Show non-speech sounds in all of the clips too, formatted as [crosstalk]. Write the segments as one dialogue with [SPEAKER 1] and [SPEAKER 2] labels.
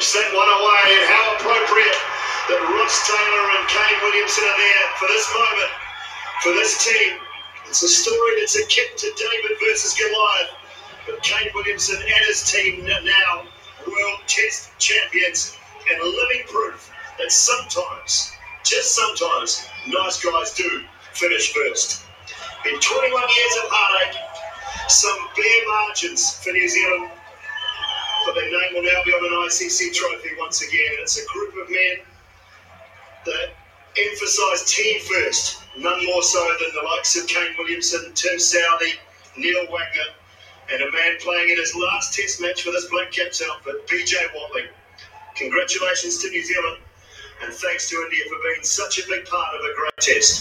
[SPEAKER 1] That one away, and how appropriate that Ross Taylor and Kane Williamson are there for this moment, for this team. It's a story that's akin to David versus Goliath, but Kane Williamson and his team now world test champions and living proof that sometimes, just sometimes, nice guys do finish first. In 21 years of heartache, some bare margins for New Zealand, their name will now be on an ICC trophy once again. It's a group of men that emphasise team first, none more so than the likes of Kane Williamson, Tim Southey, Neil Wagner, and a man playing in his last test match for this Black Caps outfit, BJ Watling. Congratulations to New Zealand, and thanks to India for being such a big part of a great test.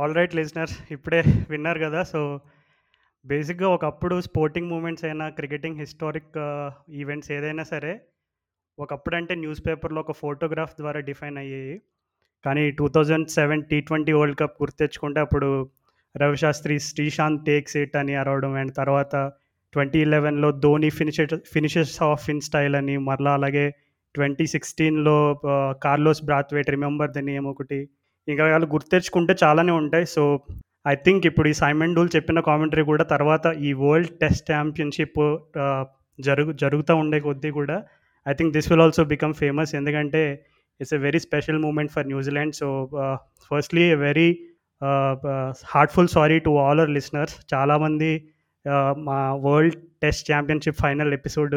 [SPEAKER 2] All right listener ఇప్పుడే విన్నారు కదా so బేసిక్గా ఒకప్పుడు sporting moments అయినా cricketing historic events ఏదైనా సరే ఒకప్పుడు అంటే న్యూస్ పేపర్లో ఒక ఫోటోగ్రాఫ్ ద్వారా డిఫైన్ అయ్యాయి కానీ two thousand seven T twenty world cup గుర్తెచ్చుకుంటే అప్పుడు రవిశాస్త్రి శ్రీశాంత్ టేక్స్ ఇట్ అని అరవడం అండ్ తర్వాత twenty ఇలెవెన్లో Dhoni finish finishes of in style అని మరలా అలాగే ట్వంటీ సిక్స్టీన్లో Carlos Brathwaite remember the name ఒకటి. ఇంకా వాళ్ళు గుర్తెచ్చుకుంటే చాలానే ఉంటాయి. సో ఐ థింక్ ఇప్పుడు ఈ సైమన్ డూల్ చెప్పిన కామెంటరీ కూడా తర్వాత ఈ వరల్డ్ టెస్ట్ ఛాంపియన్షిప్ జరుగు జరుగుతూ ఉండే కొద్దీ కూడా I think this will also become famous ఎందుకంటే it's a very special moment for New Zealand so firstly very heartful sorry to all our listeners చాలామంది మా world test championship final episode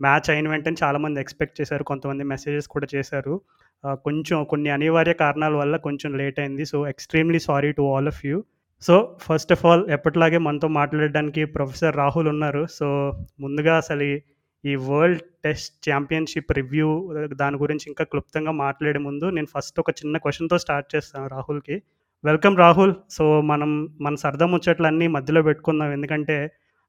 [SPEAKER 2] match అయిన వెంటనే చాలామంది ఎక్స్పెక్ట్ చేశారు కొంతమంది messages కూడా చేశారు. కొంచెం కొన్ని అనివార్య కారణాల వల్ల కొంచెం లేట్ అయింది. So extremely sorry to all of you. So first of all ఎప్పటిలాగే మనతో మాట్లాడడానికి ప్రొఫెసర్ రాహుల్ ఉన్నారు. సో ముందుగా అసలు ఈ వరల్డ్ టెస్ట్ ఛాంపియన్షిప్ రివ్యూ దాని గురించి ఇంకా క్లుప్తంగా మాట్లాడే ముందు నేను ఫస్ట్ ఒక చిన్న క్వశ్చన్తో స్టార్ట్ చేస్తాను రాహుల్కి. వెల్కమ్ రాహుల్. సో మనం మన సరదా ముచ్చట్లన్నీ మధ్యలో పెట్టుకుందాం. ఎందుకంటే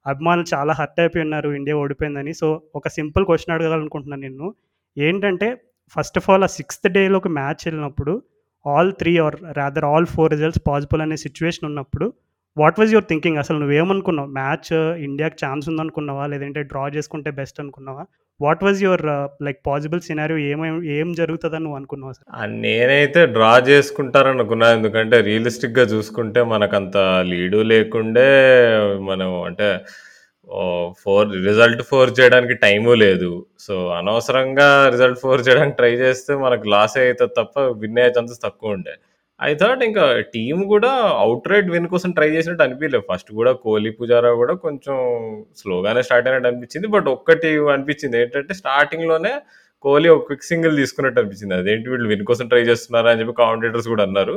[SPEAKER 2] అభిమానులు చాలా హర్ట్ అయిపోయి ఉన్నారు ఇండియా ఓడిపోయిందని. సో ఒక సింపుల్ క్వశ్చన్ అడగాలనుకుంటున్నాను నిన్ను. ఏంటంటే ఫస్ట్ ఆఫ్ ఆల్ ఆ సిక్స్త్ డేలోకి మ్యాచ్ వెళ్ళినప్పుడు all three or rather all four results possible అనే సిచ్యువేషన్ ఉన్నప్పుడు వాట్ వాజ్ యువర్ థింకింగ్? అసలు నువ్వేమనుకున్నావు? మ్యాచ్ ఇండియాకి ఛాన్స్ ఉందనుకున్నావా? లేదంటే డ్రా చేసుకుంటే బెస్ట్ అనుకున్నావా? What was your uh, like possible scenario? ఏమేం ఏం జరుగుతుందని నువ్వు అనుకున్నావు అసలు?
[SPEAKER 3] నేనైతే డ్రా చేసుకుంటారనుకున్నా. ఎందుకంటే రియలిస్టిక్గా చూసుకుంటే మనకంత లీడు లేకుండే మనం అంటే ఫోర్ రిజల్ట్ ఫోర్ చేయడానికి టైము లేదు. సో అనవసరంగా రిజల్ట్ ఫోర్ చేయడానికి ట్రై చేస్తే మనకు లాస్ అవుతుంది తప్ప విన్ అయ్యే ఛాన్సెస్ తక్కువ ఉండే. ఐ థాట్ ఇంకా టీం కూడా అవుట్ రైట్ విన్ కోసం ట్రై చేసినట్టు అనిపించలేదు. ఫస్ట్ కూడా కోహ్లీ పుజారా కూడా కొంచెం స్లోగానే స్టార్ట్ అయినట్టు అనిపించింది. బట్ ఒక్కటి అనిపించింది ఏంటంటే స్టార్టింగ్లోనే కోహ్లీ ఒక క్విక్ సింగిల్ తీసుకున్నట్టు అనిపించింది. అదేంటి వీళ్ళు విన్ కోసం ట్రై చేస్తున్నారా అని చెప్పి కామెంటేటర్స్ కూడా అన్నారు.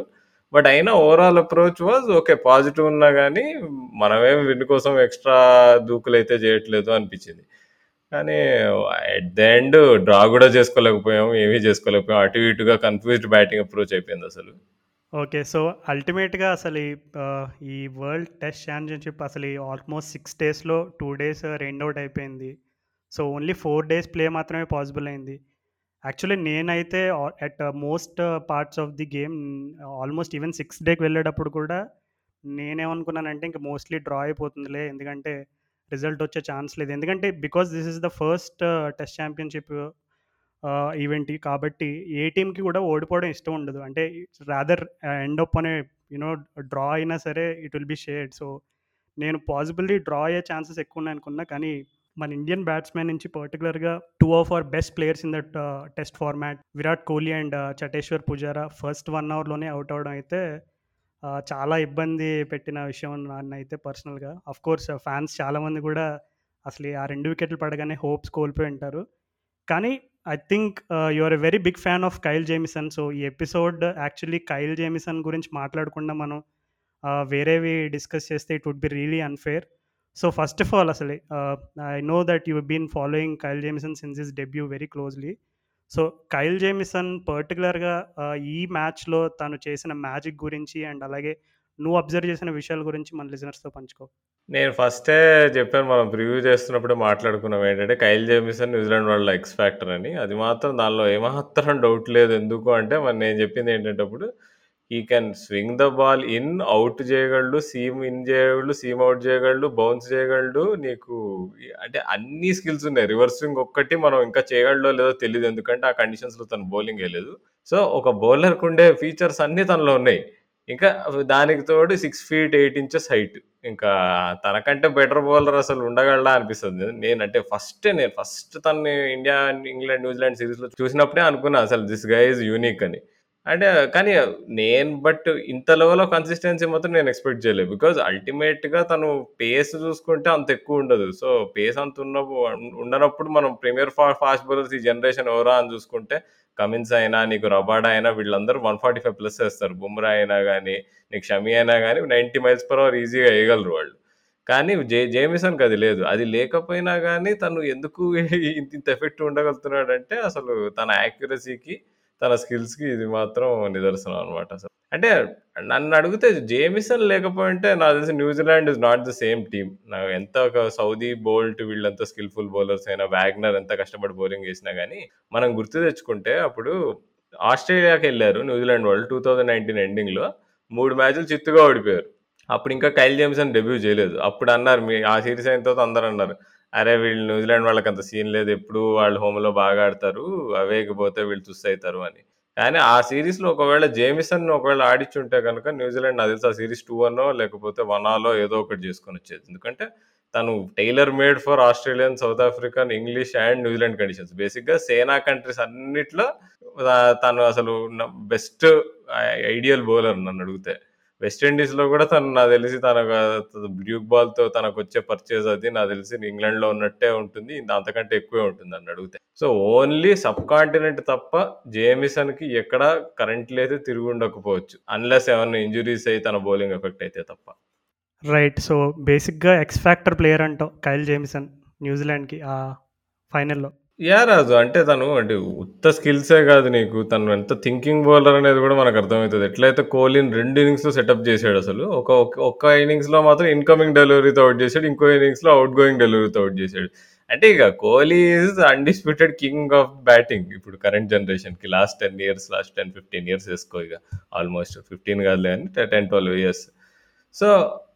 [SPEAKER 3] బట్ అయినా overall approach was okay positive ఉన్నా కానీ మనమేం విన్ కోసం ఎక్స్ట్రా దూకులు అయితే చేయట్లేదు అనిపించింది. కానీ ఎట్ ద ఎండ్ డ్రా కూడా చేసుకోలేకపోయాము ఏమీ చేసుకోలేకపోయాం అటు ఇటుగా కన్ఫ్యూజ్డ్ బ్యాటింగ్ అప్రోచ్ అయిపోయింది అసలు.
[SPEAKER 2] ఓకే. సో అల్టిమేట్గా అసలు ఈ వరల్డ్ టెస్ట్ ఛాంపియన్షిప్ అసలు ఆల్మోస్ట్ సిక్స్ డేస్లో టూ డేస్ రెండ్ అవుట్ అయిపోయింది. So only four days play మాత్రమే పాసిబుల్ అయింది. యాక్చువల్లీ నేనైతే at most parts of the game almost even six డేకి వెళ్ళేటప్పుడు కూడా నేనేమనుకున్నానంటే ఇంకా మోస్ట్లీ డ్రా అయిపోతుందిలే. ఎందుకంటే రిజల్ట్ వచ్చే ఛాన్స్ లేదు. ఎందుకంటే because this is the first test championship event కాబట్టి ఏ టీంకి కూడా ఓడిపోవడం ఇష్టం ఉండదు. అంటే రాదర్ ఎండ్ అప్ అనే యూనో డ్రా అయినా సరే it will be sad so నేను పాసిబిలిటీ డ్రా అయ్యే ఛాన్సెస్ ఎక్కువ ఉన్నాయి అనుకున్నా కానీ మన ఇండియన్ బ్యాట్స్మెన్ నుంచి పర్టికులర్గా two of our best players in that test format Virat Kohli and Cheteshwar Pujara first one అవర్లోనే out అవడం అయితే చాలా ఇబ్బంది పెట్టిన విషయం నన్ను అయితే పర్సనల్గా. అఫ్ కోర్స్ ఫ్యాన్స్ చాలామంది కూడా అసలు ఆ రెండు వికెట్లు పడగానే హోప్స్ కోల్పోయి ఉంటారు. కానీ I think you are a very big fan of Kyle Jamieson so ఈ ఎపిసోడ్ యాక్చువల్లీ కైల్ జేమిసన్ గురించి మాట్లాడకుండా మనం వేరేవి డిస్కస్ చేస్తే it would be really unfair so first of all అసలు I know that you been following Kyle Jamieson since is debut very closely so Kyle Jamieson పర్టికులర్గా ఈ మ్యాచ్లో తను చేసిన మ్యాజిక్ గురించి అండ్ అలాగే నువ్వు అబ్జర్వ్ చేసిన విషయాల గురించి మన లిజనర్స్తో పంచుకో.
[SPEAKER 3] నేను ఫస్టే చెప్పాను మనం ప్రివ్యూ చేస్తున్నప్పుడు మాట్లాడుకున్నాం. ఏంటంటే కైల్ జేమిసన్ న్యూజిలాండ్ వాళ్ళ ఎక్స్ ఫ్యాక్టర్ అని. అది మాత్రం దానిలో ఏమాత్రం డౌట్ లేదు. ఎందుకు అంటే మరి నేను చెప్పింది ఏంటంటే అప్పుడు ఈ can swing the ball in out చేయగలడు సీమ్ ఇన్ చేయగలడు సీమ్ అవుట్ చేయగలడు బౌన్స్ చేయగలడు. నీకు అంటే అన్ని స్కిల్స్ ఉన్నాయి. రివర్స్ స్వింగ్ ఒక్కటి మనం ఇంకా చేయగలడో లేదో తెలియదు ఎందుకంటే ఆ కండిషన్స్లో తను బౌలింగ్ వేయలేదు. సో ఒక బౌలర్కి ఉండే ఫీచర్స్ అన్నీ తనలో ఉన్నాయి. ఇంకా దానికి తోడు six feet eight inches height ఇంకా తనకంటే బెటర్ బౌలర్ అసలు ఉండగలడా అనిపిస్తుంది. నేనంటే ఫస్ట్ నేను ఫస్ట్ తను ఇండియా ఇంగ్లాండ్ న్యూజిలాండ్ సిరీస్లో చూసినప్పుడే అనుకున్నా అసలు దిస్ గై యూనిక్ అని. అంటే కానీ నేను బట్ ఇంత లెవెల్ కన్సిస్టెన్సీ మాత్రం నేను ఎక్స్పెక్ట్ చేయలేదు. బికాజ్ అల్టిమేట్గా తను పేస్ చూసుకుంటే అంత ఎక్కువ ఉండదు. సో పేస్ అంత ఉన్న ఉండనప్పుడు మనం ప్రీమియర్ ఫా ఫాస్ట్ బౌలర్స్ ఈ జనరేషన్ ఎవరా అని చూసుకుంటే కమిన్స్ అయినా నీకు రబాడా అయినా వీళ్ళందరూ వన్ ఫార్టీ ఫైవ్ ప్లస్ వేస్తారు. బుమ్రా అయినా కానీ నీకు షమి అయినా కానీ నైంటీ మైల్స్ పర్ అవర్ ఈజీగా వేయగలరు వాళ్ళు. కానీ జే జేమిసన్కి అది లేదు. అది లేకపోయినా కానీ తను ఎందుకు [laughs] ఇంత ఇంత ఎఫెక్ట్ ఉండగలుగుతున్నాడంటే అసలు తన యాక్యురసీకి తన స్కిల్స్కి ఇది మాత్రం నిదర్శనం అనమాట అసలు. అంటే నన్ను అడిగితే జేమిసన్ లేకపోయింటే నాకు తెలిసి New Zealand is not the same team. నాకు ఎంత ఒక సౌదీ బోల్ట్ వీళ్ళంతా స్కిల్ఫుల్ బౌలర్స్ అయినా వ్యాగ్నర్ ఎంత కష్టపడి బౌలింగ్ చేసినా కానీ మనం గుర్తు తెచ్చుకుంటే అప్పుడు ఆస్ట్రేలియాకి వెళ్ళారు న్యూజిలాండ్ వాళ్ళు టూ థౌజండ్ నైన్టీన్ ఎండింగ్లో. మూడు మ్యాచ్లు చిత్తుగా ఓడిపోయారు. అప్పుడు ఇంకా కైల్ జేమ్సన్ డెబ్యూ చేయలేదు. అప్పుడు అన్నారు మీ ఆ సిరీస్ అయిన తర్వాత అందరు అన్నారు అరే వీళ్ళు న్యూజిలాండ్ వాళ్ళకి అంత సీన్ లేదు ఎప్పుడు వాళ్ళు హోమ్లో బాగా ఆడతారు అవేకపోతే వీళ్ళు తుస్ అవుతారు అని. కానీ ఆ సిరీస్లో ఒకవేళ జేమిసన్ ఒకవేళ ఆడిచ్చుంటే కనుక న్యూజిలాండ్ నాకు తెలిసి ఆ సిరీస్ టూ అనో లేకపోతే వన్ ఆలో ఏదో ఒకటి చేసుకొని వచ్చేది. ఎందుకంటే తను tailor made for Australian South African English and New Zealand conditions బేసిక్గా సేనా కంట్రీస్ అన్నిట్లో తను అసలు బెస్ట్ ఐడియల్ బౌలర్ నన్ను అడిగితే. వెస్టిండీస్లో కూడా తను నాకు తెలిసి తన డ్యూక్ బాల్తో తనకు వచ్చే పర్చేజ్ అది నాకు తెలిసి ఇంగ్లాండ్లో ఉన్నట్టే ఉంటుంది. అంతకంటే ఎక్కువే ఉంటుంది అని అడిగితే. సో ఓన్లీ సబ్ కాంటినెంట్ తప్ప జేమిసన్కి ఎక్కడ కరెంట్లీ అయితే తిరిగి ఉండకపోవచ్చు. అన్లెస్ ఏమైనా ఇంజురీస్ అయి తన బౌలింగ్ ఎఫెక్ట్ అయితే తప్ప.
[SPEAKER 2] రైట్ సో బేసిక్గా ఎక్స్ ఫ్యాక్టర్ ప్లేయర్ అంటావు కైల్ జేమిసన్ న్యూజిలాండ్కి ఆ ఫైనల్లో
[SPEAKER 3] యా రాజు అంటే తను అంటే ఉత్త స్కిల్సే కాదు నీకు. తను ఎంత థింకింగ్ బౌలర్ అనేది కూడా మనకు అర్థమవుతుంది. ఎట్లయితే కోహ్లీని రెండు ఇన్నింగ్స్లో సెటప్ చేశాడు అసలు ఒక ఒక్క ఇన్నింగ్స్లో మాత్రం ఇన్కమింగ్ డెలివరీతో అవుట్ చేశాడు ఇంకో ఇన్నింగ్స్లో అవుట్ గోయింగ్ డెలివరీతో అవుట్ చేశాడు. అంటే ఇక Kohli is undisputed king of batting ఇప్పుడు కరెంట్ జనరేషన్కి last ten years last ten fifteen years వేసుకో ఇక. ఆల్మోస్ట్ ఫిఫ్టీన్ కాదులే అని టెన్ ట్వెల్వ్ ఇయర్స్ సో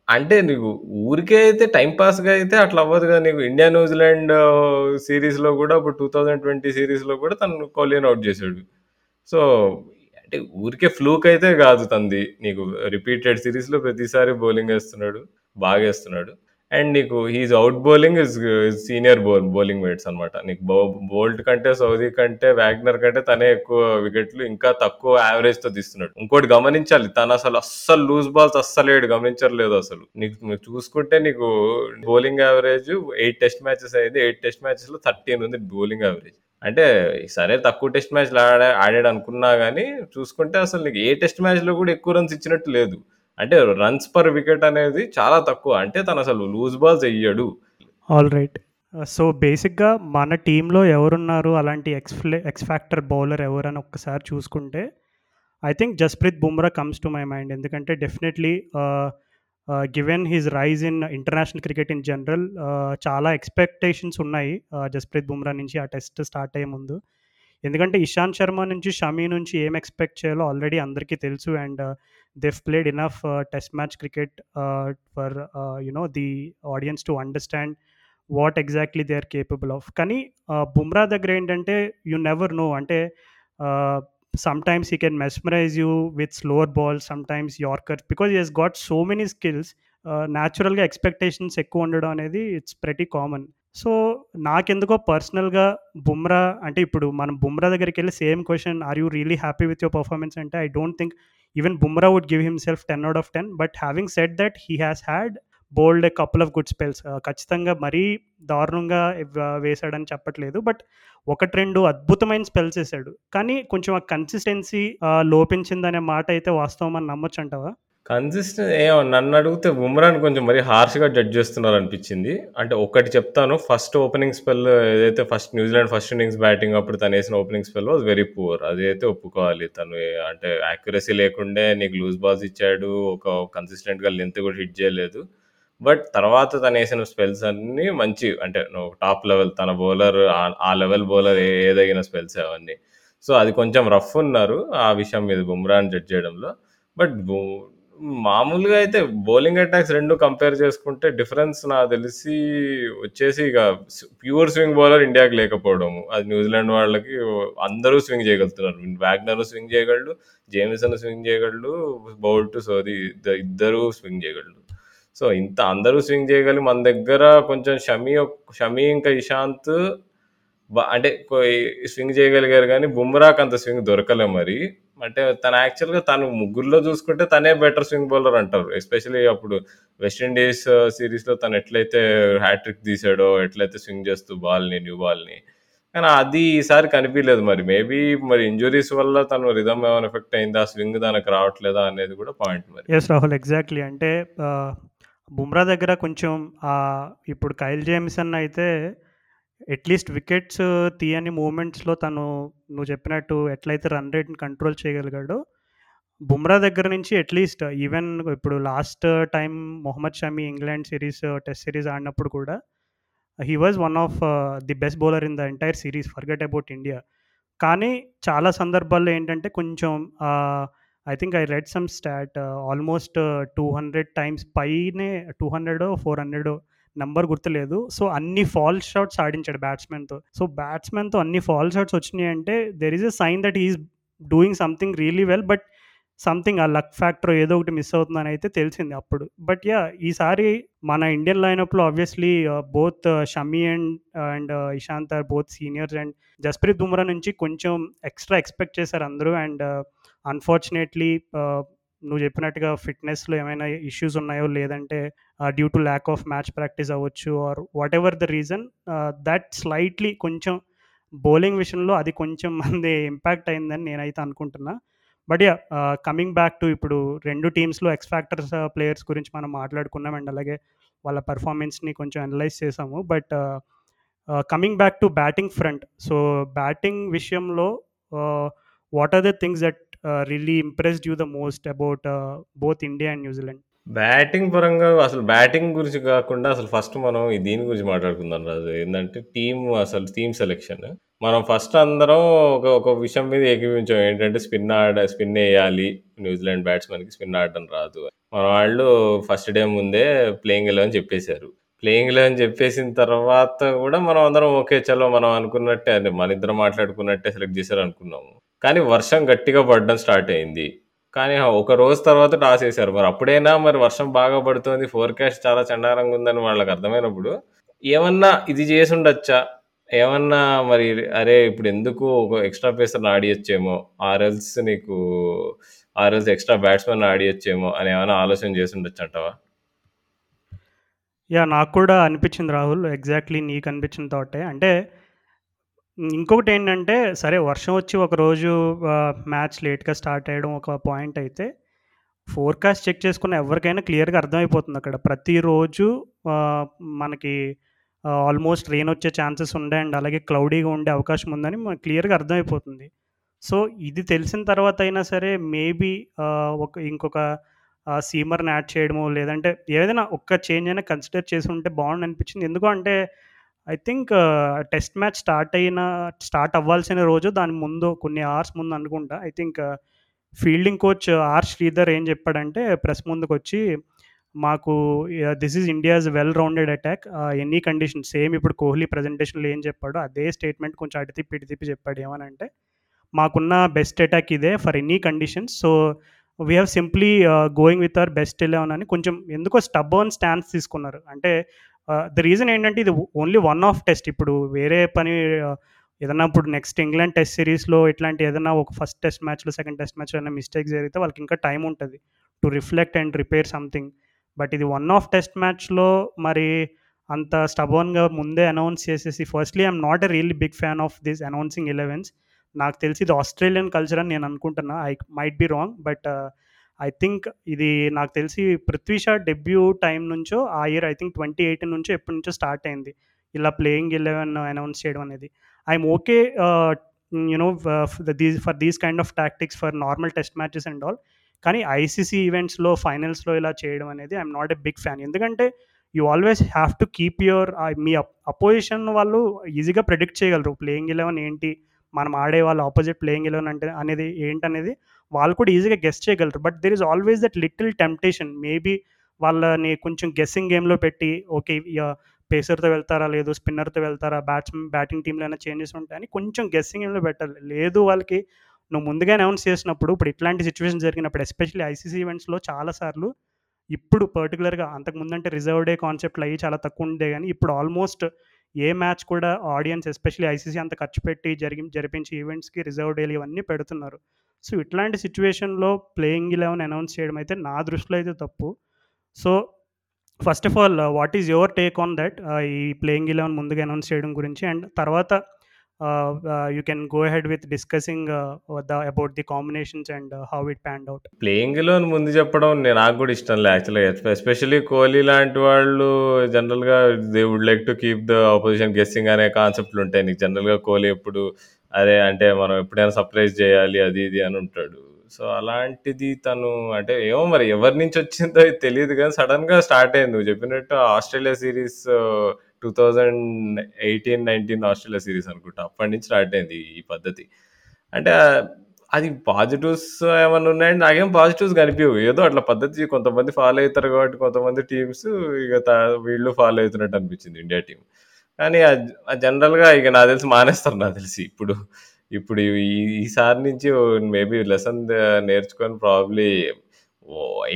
[SPEAKER 3] అంటే నీకు ఊరికే అయితే టైం పాస్గా అయితే అట్లా అవ్వదు కదా. నీకు ఇండియా న్యూజిలాండ్ సిరీస్లో కూడా ఇప్పుడు టూ థౌజండ్ ట్వంటీ సిరీస్లో కూడా తను కోహ్లీని అవుట్ చేశాడు. సో అంటే ఊరికే ఫ్లూక్ అయితే కాదు తంది. నీకు రిపీటెడ్ సిరీస్లో ప్రతిసారి బౌలింగ్ వేస్తున్నాడు బాగా వేస్తున్నాడు. అండ్ నీకు he's out bowling is senior bowl bowling mates అనమాట నీకు బౌ బోల్ట్ కంటే సౌదీ కంటే వ్యాగ్నర్ కంటే తనే ఎక్కువ వికెట్లు ఇంకా తక్కువ యావరేజ్తో తీస్తున్నాడు. ఇంకోటి గమనించాలి తను అసలు అస్సలు లూజ్ బాల్స్ అస్సలు గమనించలేదు అసలు. నీకు చూసుకుంటే నీకు bowling average eight test matches అయింది. ఎయిట్ టెస్ట్ మ్యాచెస్లో థర్టీన్ ఉంది బౌలింగ్ యావరేజ్ అంటే సరే తక్కువ టెస్ట్ మ్యాచ్లు ఆడా ఆడాడు అనుకున్నా కానీ చూసుకుంటే అసలు నీకు ఏ టెస్ట్ మ్యాచ్లో కూడా ఎక్కువ రన్స్ ఇచ్చినట్టు లేదు. అంటే రన్స్ పర్ వికెట్ అనేది చాలా తక్కువ. అంటే తను అసలు లూజ్ బాల్స్ వెయ్యడు
[SPEAKER 2] ఆల్ రైట్ సో బేసిక్గా మన టీంలో ఎవరున్నారు? అలాంటి ఎక్స్ఫ్లే ఎక్స్ ఫ్యాక్టర్ బౌలర్ ఎవరని ఒక్కసారి చూసుకుంటే I think Jasprit Bumrah comes to my mind ఎందుకంటే definitely given his rise in international cricket in general చాలా ఎక్స్పెక్టేషన్స్ ఉన్నాయి uh, జస్ప్రీత్ బుమ్రా నుంచి ఆ టెస్ట్ స్టార్ట్ అయ్యే ముందు. ఎందుకంటే ఇషాంత్ శర్మ నుంచి షమీ నుంచి ఏం ఎక్స్పెక్ట్ చేయాలో ఆల్రెడీ అందరికీ తెలుసు. And they've played enough uh, test match cricket uh, for uh, you know the audience to understand what exactly they are capable of కానీ బుమ్రా దగ్గర ఏంటంటే యూ నెవర్ నో అంటే sometimes you can mesmerize you with slower ball sometimes yorker because you he's got so many skills న్యాచురల్గా expectations ఎక్కువ ఉండడం అనేది it's pretty common so నాకెందుకో పర్సనల్గా బుమ్రా అంటే ఇప్పుడు మనం బుమ్రా దగ్గరికి వెళ్ళి same question are you really happy with your performance అంటే I don't think even Bumrah would give himself ten out of ten but having set that he has had bowled couple of good spells ఖచ్చితంగా మరీ దారుణంగా వేశాడని చెప్పట్లేదు but ఒకటి రెండు అద్భుతమైన spells వేసాడు కానీ కొంచెం ఆ కన్సిస్టెన్సీ లోపించిందనే మాట అయితే వాస్తవం అని నమ్మొచ్చు అంటావా?
[SPEAKER 3] కన్సిస్టెంట్ ఏమో నన్ను అడిగితే బుమ్రాని కొంచెం మరీ హార్ష్గా జడ్జ్ చేస్తున్నారు అనిపించింది అంటే ఒకటి చెప్తాను ఫస్ట్ ఓపెనింగ్ స్పెల్ ఏదైతే first New Zealand first innings batting అప్పుడు తను వేసిన ఓపెనింగ్ స్పెల్ వాజ్ వెరీ పూర్ అదైతే ఒప్పుకోవాలి తను అంటే యాక్యురసీ లేకుండే నీకు లూజ్ బాల్స్ ఇచ్చాడు ఒక కన్సిస్టెంట్గా లెంత్ కూడా హిట్ చేయలేదు. బట్ తర్వాత తను వేసిన స్పెల్స్ అన్నీ మంచి అంటే టాప్ లెవెల్ తన బౌలర్ ఆ లెవెల్ బౌలర్ ఏదగిన స్పెల్స్ అవన్నీ. సో అది కొంచెం రఫ్ ఉన్నారు ఆ విషయం మీద బుమ్రాని జడ్జ్ చేయడంలో. బట్ మామూలుగా అయితే బౌలింగ్ అటాక్స్ రెండు కంపేర్ చేసుకుంటే డిఫరెన్స్ నాకు తెలిసి వచ్చేసి ఇక ప్యూర్ స్వింగ్ బౌలర్ ఇండియాకి లేకపోవడము. అది న్యూజిలాండ్ వాళ్ళకి అందరూ స్వింగ్ చేయగలుగుతున్నారు. వ్యాగ్నర్ స్వింగ్ చేయగలడు జేమిసన్ స్వింగ్ చేయగలడు బౌల్ట్ సోది ఇద్దరు స్వింగ్ చేయగలడు సో ఇంత అందరూ స్వింగ్ చేయగలి మన దగ్గర కొంచెం షమీ షమీ ఇంకా ఇషాంత్ అంటే స్వింగ్ చేయగలిగారు కానీ బుమ్రాకి అంత స్వింగ్ దొరకలే మరి. అంటే తను యాక్చువల్గా తను ముగ్గురులో చూసుకుంటే తనే బెటర్ స్వింగ్ బౌలర్ అంటారు. ఎస్పెషల్లీ అప్పుడు వెస్టిండీస్ సిరీస్లో uh, తను ఎట్లయితే హ్యాట్రిక్ తీసాడో ఎట్లయితే స్వింగ్ చేస్తూ బాల్ని న్యూ బాల్ని కానీ అది ఈసారి కనిపించలేదు మరి. మేబీ మరి ఇంజురీస్ వల్ల తను రిధమ్ ఏమైనా ఎఫెక్ట్ అయిందా? స్వింగ్ తనకు రావట్లేదా అనేది కూడా పాయింట్ మరి.
[SPEAKER 2] ఎస్ రాహుల్ ఎగ్జాక్ట్లీ అంటే uh, బుమ్రా దగ్గర కొంచెం ఇప్పుడు కైల్ జేమ్సన్ అయితే అట్లీస్ట్ వికెట్స్ తీయని మూమెంట్స్లో తను నువ్వు చెప్పినట్టు ఎట్లయితే రన్ రేట్ని కంట్రోల్ చేయగలిగాడో బుమ్రా దగ్గర నుంచి అట్లీస్ట్ ఈవెన్ ఇప్పుడు last time Mohammed Shami England series test series ఆడినప్పుడు కూడా he was one of the best bowler in the entire series forget about India. కానీ చాలా సందర్భాల్లో ఏంటంటే కొంచెం I think I read some stat almost two hundred times పైనే two hundred four hundred number గుర్తులేదు. So అన్ని ఫాల్ షాట్స్ ఆడించాడు బ్యాట్స్మెన్తో. సో బ్యాట్స్మెన్తో అన్ని ఫాల్ షాట్స్ వచ్చినాయి అంటే there is a sign that is doing something really well but something ఆ లక్ ఫ్యాక్టర్ ఏదో ఒకటి మిస్ అవుతుందని అయితే తెలిసింది అప్పుడు. బట్ యా ఈసారి మన Indian లైనప్లో obviously both Shami and and Ishant are both seniors and Jasprit Bumrah నుంచి కొంచెం ఎక్స్ట్రా ఎక్స్పెక్ట్ చేశారు అందరూ. అండ్ అన్ఫార్చునేట్లీ uh, నువ్వు చెప్పినట్టుగా ఫిట్నెస్లో ఏమైనా ఇష్యూస్ ఉన్నాయో లేదంటే due to lack of match practice అవ్వచ్చు or whatever the reason that slightly కొంచెం బౌలింగ్ విషయంలో అది కొంచెం [laughs] మంది ఇంపాక్ట్ అయిందని నేనైతే అనుకుంటున్నా. But yeah coming back to ఇప్పుడు రెండు టీమ్స్లో ఎక్స్ ఫ్యాక్టర్స్ ప్లేయర్స్ గురించి మనం మాట్లాడుకున్నాం అండ్ అలాగే వాళ్ళ పర్ఫార్మెన్స్ని కొంచెం అనలైజ్ చేసాము. But coming back to batting front so batting విషయంలో what are the things that really impressed you the most about both India and New Zealand
[SPEAKER 3] batting పరంగా అసలు బ్యాటింగ్ గురించి కాకుండా అసలు ఫస్ట్ మనం దీని గురించి మాట్లాడుకుందాం రాజు. ఏంటంటే టీమ్ అసలు టీమ్ సెలెక్షన్ మనం ఫస్ట్ అందరం ఒక ఒక విషయం మీద ఏకీపించాం ఏంటంటే స్పిన్ ఆడ స్పిన్ వేయాలి. న్యూజిలాండ్ బ్యాట్స్మెన్కి స్పిన్ ఆడడం రాదు. మన వాళ్ళు ఫస్ట్ డే ముందే ప్లేయింగ్ ఎలెవెన్ చెప్పేశారు. ప్లేయింగ్ ఎలెవెన్ చెప్పేసిన తర్వాత కూడా మనం అందరం ఓకే చలో మనం అనుకున్నట్టే అంటే మన ఇద్దరం మాట్లాడుకున్నట్టే సెలెక్ట్ చేశారు అనుకున్నాము కానీ వర్షం గట్టిగా పడడం స్టార్ట్ అయింది. కానీ ఒక రోజు తర్వాత టాస్ వేశారు మరి అప్పుడైనా మరి వర్షం బాగా పడుతుంది ఫోర్కాస్ట్ చాలా చండాలంగా ఉందని వాళ్ళకి అర్థమైనప్పుడు ఏమన్నా ఇది చేసి ఉండొచ్చా? ఏమన్నా మరి అరే ఇప్పుడు ఎందుకు ఒక ఎక్స్ట్రా పేసర్ ఆడియచ్చేమో? ఆర్ఎల్స్ నీకు ఆర్ఎల్స్ ఎక్స్ట్రా బ్యాట్స్మెన్ ఆడియచ్చేమో అని ఏమైనా ఆలోచన చేసి ఉండొచ్చు అంటావా?
[SPEAKER 2] యా నాకు కూడా అనిపించింది రాహుల్. ఎగ్జాక్ట్లీ నీకు అనిపించిన థాటే అంటే ఇంకొకటి ఏంటంటే సరే వర్షం వచ్చి ఒకరోజు మ్యాచ్ లేట్గా స్టార్ట్ అయ్యడం ఒక పాయింట్ అయితే ఫోర్కాస్ట్ చెక్ చేసుకున్న ఎవరికైనా క్లియర్గా అర్థమైపోతుంది అక్కడ. ప్రతిరోజు మనకి ఆల్మోస్ట్ రెయిన్ వచ్చే ఛాన్సెస్ ఉండే అండ్ అలాగే క్లౌడీగా ఉండే అవకాశం ఉందని మనకు క్లియర్గా అర్థమైపోతుంది. సో ఇది తెలిసిన తర్వాత అయినా సరే మేబీ ఒక ఇంకొక సీమర్ని యాడ్ చేయడము లేదంటే ఏదైనా ఒక్క చేంజ్ అయినా కన్సిడర్ చేసి ఉంటే బాగుండు అనిపించింది ఎందుకు అంటే I think test match start అయిన స్టార్ట్ అవ్వాల్సిన రోజు దాని ముందు కొన్ని అవర్స్ ముందు అనుకుంటా. I think fielding coach R Sridhar ఏం చెప్పాడంటే ప్రెస్ ముందుకు వచ్చి మాకు this is India's well rounded attack any condition same ఇప్పుడు కోహ్లీ ప్రజెంటేషన్లో ఏం చెప్పాడో అదే స్టేట్మెంట్ కొంచెం అటు తిప్పి ఇటు తిప్పి చెప్పాడు ఏమనంటే మాకున్న బెస్ట్ అటాక్ ఇదే for any conditions so we have simply going with our best eleven అని కొంచెం ఎందుకో స్టబ్బర్న్ స్టాన్స్ తీసుకున్నారు. అంటే ద రీజన్ ఏంటంటే ఇది ఓన్లీ వన్ ఆఫ్ టెస్ట్ ఇప్పుడు వేరే పని ఏదన్నా ఇప్పుడు నెక్స్ట్ ఇంగ్లాండ్ టెస్ట్ సిరీస్లో ఇట్లాంటి ఏదైనా ఒక ఫస్ట్ టెస్ట్ మ్యాచ్లో సెకండ్ టెస్ట్ మ్యాచ్లో ఏదైనా మిస్టేక్ జరిగితే వాళ్ళకి ఇంకా టైం ఉంటుంది to reflect and repair something but ఇది వన్ ఆఫ్ టెస్ట్ మ్యాచ్లో మరి అంత స్టబోన్గా ముందే అనౌన్స్ చేసేసి firstly I'm not a really big fan of this announcing elevens నాకు తెలిసి ఇది ఆస్ట్రేలియన్ కల్చర్ అని నేను అనుకుంటున్నా. I might be wrong but I think ఇది నాకు తెలిసి పృథ్వీ షా డెబ్యూ టైం నుంచో ఆ year I think twenty eighteen నుంచో ఎప్పటి నుంచో స్టార్ట్ అయింది. ఇలా ప్లేయింగ్ ఎలెవెన్ అనౌన్స్ చేయడం అనేది. I'm okay you know these for these kind of tactics for normal test matches and all కానీ ఐసీసీ ఈవెంట్స్లో ఫైనల్స్లో ఇలా చేయడం అనేది I'm not a big fan ఎందుకంటే you always have to keep your me opposition వాళ్ళు ఈజీగా ప్రెడిక్ట్ చేయగలరు. ప్లేయింగ్ ఎలెవెన్ ఏంటి? మనం ఆడే వాళ్ళ ఆపోజిట్ ప్లేయింగ్ ఎలెవెన్ అంటే అనేది ఏంటనేది వాళ్ళు కూడా ఈజీగా గెస్ట్ చేయగలరు. But there is always that little temptation maybe వాళ్ళని కొంచెం గెస్సింగ్ గేమ్లో పెట్టి ఓకే పేసర్తో వెళ్తారా? లేదు స్పిన్నర్తో వెళ్తారా? బ్యాట్స్ బ్యాటింగ్ టీంలో అయినా చేంజెస్ ఉంటాయని కొంచెం గెస్సింగ్ గేమ్లో పెట్టాలి. లేదు వాళ్ళకి నువ్వు ముందుగా అనౌన్స్ చేసినప్పుడు ఇప్పుడు ఇట్లాంటి సిచ్యువేషన్ జరిగినప్పుడు ఎస్పెషల్లీ ఐసీసీ ఈవెంట్స్లో చాలాసార్లు ఇప్పుడు పర్టికులర్గా అంతకుముందంటే రిజర్వ్ డే కాన్సెప్ట్లు అయ్యి చాలా తక్కువ ఉండే కానీ ఇప్పుడు ఆల్మోస్ట్ ఏ మ్యాచ్ కూడా ఆడియన్స్ ఎస్పెషల్లీ ఐసీసీ అంత ఖర్చు పెట్టి జరిగి జరిపించే ఈవెంట్స్కి రిజర్వ్ డేలు ఇవన్నీ పెడుతున్నారు. సో ఇట్లాంటి సిచ్యువేషన్లో ప్లేయింగ్ ఎలెవెన్ అనౌన్స్ చేయడం అయితే నా దృష్టిలో అయితే తప్పు. So first of all what is your take on that? ఈ ప్లేయింగ్ ఎలెవెన్ ముందుగా అనౌన్స్ చేయడం గురించి. అండ్ తర్వాత you can go head with discussing the about the combinations and how it panned
[SPEAKER 3] out ప్లేయింగ్లో ముందు చెప్పడం నాకు కూడా ఇష్టం లే యాక్చువల్గా. ఎస్పెషల్లీ కోహ్లీ లాంటి వాళ్ళు జనరల్గా they would like to keep the opposition guessing అనే కాన్సెప్ట్లు ఉంటాయి. నీకు జనరల్గా కోహ్లీ ఎప్పుడు అరే అంటే మనం ఎప్పుడైనా సర్ప్రైజ్ చేయాలి అది ఇది అని ఉంటాడు. సో అలాంటిది తను అంటే ఏమో మరి ఎవరి నుంచి వచ్చిందో తెలియదు కానీ సడన్గా స్టార్ట్ అయింది. నువ్వు చెప్పినట్టు Australia series two thousand eighteen nineteen Australia series అనుకుంటా. అప్పటి నుంచి స్టార్ట్ అయింది ఈ పద్ధతి. అంటే అది పాజిటివ్స్ ఏమైనా ఉన్నాయండి నాకేం పాజిటివ్స్ కనిపించవు ఏదో అట్లా పద్ధతి కొంతమంది ఫాలో అవుతారు కాబట్టి కొంతమంది టీమ్స్ ఇక వీళ్ళు ఫాలో అవుతున్నట్టు అనిపించింది ఇండియా టీం కానీ జనరల్గా ఇక నాకు తెలిసి మానేస్తారు నాకు తెలిసి ఇప్పుడు. ఇప్పుడు ఈసారి నుంచి మేబీ లెసన్ నేర్చుకొని ప్రాబ్లీ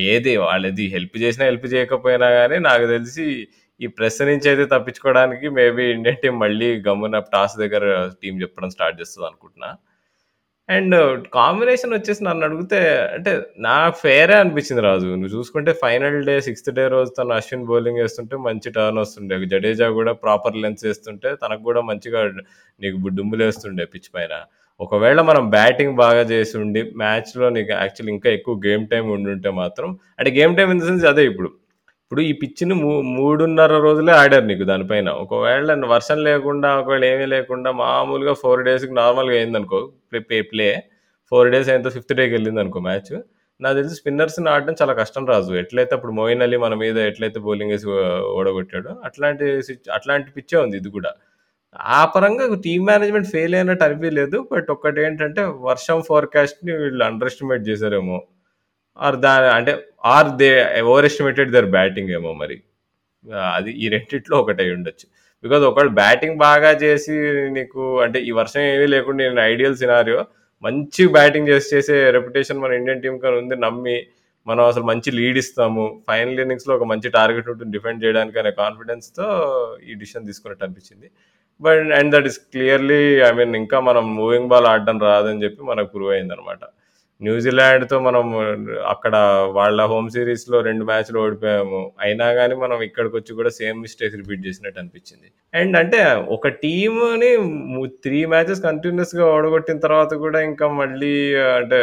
[SPEAKER 3] ఏది వాళ్ళది హెల్ప్ చేసినా హెల్ప్ చేయకపోయినా కానీ నాకు తెలిసి ఈ ప్రెస్ నుంచి అయితే తప్పించుకోవడానికి మేబీ ఇండియన్ టీం మళ్ళీ గమ్మున టాస్ దగ్గర టీం చెప్పడం స్టార్ట్ చేస్తుంది అనుకుంటున్నా అండ్ కాంబినేషన్ వచ్చేసి నన్ను అడిగితే అంటే నాకు ఫేరే అనిపించింది రాజు. నువ్వు చూసుకుంటే ఫైనల్ డే సిక్స్త్ డే రోజు తను అశ్విన్ బౌలింగ్ వేస్తుంటే మంచి టర్న్ వస్తుండే. జడేజా కూడా ప్రాపర్ లెన్స్ వేస్తుంటే తనకు కూడా మంచిగా నీకు డుమ్ములు వేస్తుండే పిచ్ పైన. ఒకవేళ మనం బ్యాటింగ్ బాగా చేసి ఉండి మ్యాచ్లో నీకు యాక్చువల్లీ ఇంకా ఎక్కువ గేమ్ టైం ఉండుంటే మాత్రం అంటే game time in the sense అదే ఇప్పుడు. ఇప్పుడు ఈ పిచ్చిని మూ మూడున్నర రోజులే ఆడారు నీకు దానిపైన. ఒకవేళ వర్షం లేకుండా ఒకవేళ ఏమీ లేకుండా మామూలుగా ఫోర్ డేస్కి నార్మల్గా అయిందనుకో ప్లే ప్లే ఫోర్ డేస్ అయితే ఫిఫ్త్ డేకి వెళ్ళింది అనుకో మ్యాచ్. నాకు తెలిసి స్పిన్నర్స్ని ఆడడం చాలా కష్టం రాజు. ఎట్లయితే అప్పుడు మోయిన్ అలీ మన మీద ఎట్లయితే బౌలింగ్ వేసి ఓడగొట్టాడో అట్లాంటి అట్లాంటి పిచ్చే ఉంది ఇది కూడా. ఆ పరంగా టీమ్ మేనేజ్మెంట్ ఫెయిల్ అయినట్టు అనిపించలేదు బట్ ఒక్కటి ఏంటంటే వర్షం ఫోర్కాస్ట్ని వీళ్ళు అండర్ ఎస్టిమేట్ చేశారేమో. ఆర్ దా అంటే or they overestimated their batting ఏమో మరి. అది ఈ రెండిట్లో ఒకటై ఉండొచ్చు. బికాజ్ ఒకళ్ళు బ్యాటింగ్ బాగా చేసి నీకు అంటే ఈ వర్షం ఏమీ లేకుండా నేను ఐడియల్ సినారియో మంచి బ్యాటింగ్ చేసి చేసే రెప్యుటేషన్ మన ఇండియన్ టీం కానీ ఉంది నమ్మి మనం అసలు మంచి లీడ్ ఇస్తాము ఫైనల్ ఇన్నింగ్స్లో ఒక మంచి టార్గెట్ ఉంటుంది డిఫెండ్ చేయడానికి అనే కాన్ఫిడెన్స్తో ఈ డిసిషన్ తీసుకున్నట్టు అనిపించింది. But and that is clearly I mean ఇంకా మనం మూవింగ్ బాల్ ఆడడం రాదని చెప్పి మనకు ప్రూవ్ అయింది అనమాట న్యూజిలాండ్తో మనం అక్కడ వాళ్ళ హోమ్ సిరీస్లో రెండు మ్యాచ్లు ఓడిపోయాము. అయినా కానీ మనం ఇక్కడికి వచ్చి కూడా సేమ్ మిస్టేక్స్ రిపీట్ చేసినట్టు అనిపించింది. అండ్ అంటే ఒక టీమ్ని త్రీ మ్యాచెస్ కంటిన్యూస్గా ఓడగొట్టిన తర్వాత కూడా ఇంకా మళ్ళీ అంటే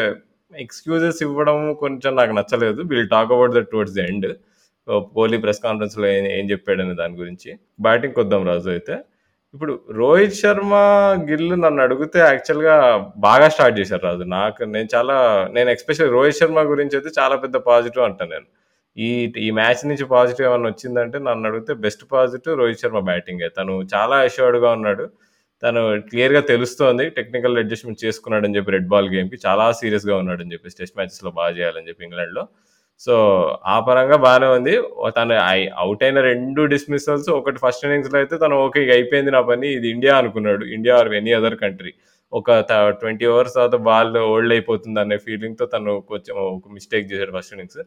[SPEAKER 3] ఎక్స్క్యూజెస్ ఇవ్వడం కొంచెం నాకు నచ్చలేదు. Will talk about that towards the end. Kohli press కాన్ఫరెన్స్లో ఏం ఏం చెప్పాడని దాని గురించి. బ్యాటింగ్ కొద్దాం రాజు అయితే. ఇప్పుడు రోహిత్ శర్మ గిల్ నన్ను అడిగితే యాక్చువల్గా బాగా స్టార్ట్ చేశారు రాజు. నాకు నేను చాలా నేను ఎక్స్పెషల్ రోహిత్ శర్మ గురించి అయితే చాలా పెద్ద పాజిటివ్ అంటాను నేను. ఈ ఈ మ్యాచ్ నుంచి పాజిటివ్ ఏమైనా వచ్చిందంటే నన్ను అడిగితే బెస్ట్ పాజిటివ్ రోహిత్ శర్మ బ్యాటింగే తను చాలా అష్యూర్డ్గా ఉన్నాడు. తను క్లియర్గా తెలుస్తోంది. టెక్నికల్ అడ్జస్ట్మెంట్ చేసుకున్నాడని చెప్పి రెడ్ బాల్ గేమ్కి చాలా సీరియస్గా ఉన్నాడని చెప్పి టెస్ట్ మ్యాచెస్లో బాగా చేయాలని చెప్పి ఇంగ్లాండ్లో సో ఆ పరంగా బాగానే ఉంది. తను అవుట్ అయిన రెండు డిస్మిసల్స్ ఒకటి ఫస్ట్ ఇన్నింగ్స్లో అయితే తను ఓకే అయిపోయింది నా పని ఇది ఇండియా అనుకున్నాడు. India or any other country. ఒక ట్వంటీ అవర్స్ తర్వాత బాల్ ఓల్డ్ అయిపోతుంది అనే ఫీలింగ్తో తను కొంచెం ఒక మిస్టేక్ చేశాడు ఫస్ట్ ఇన్నింగ్స్.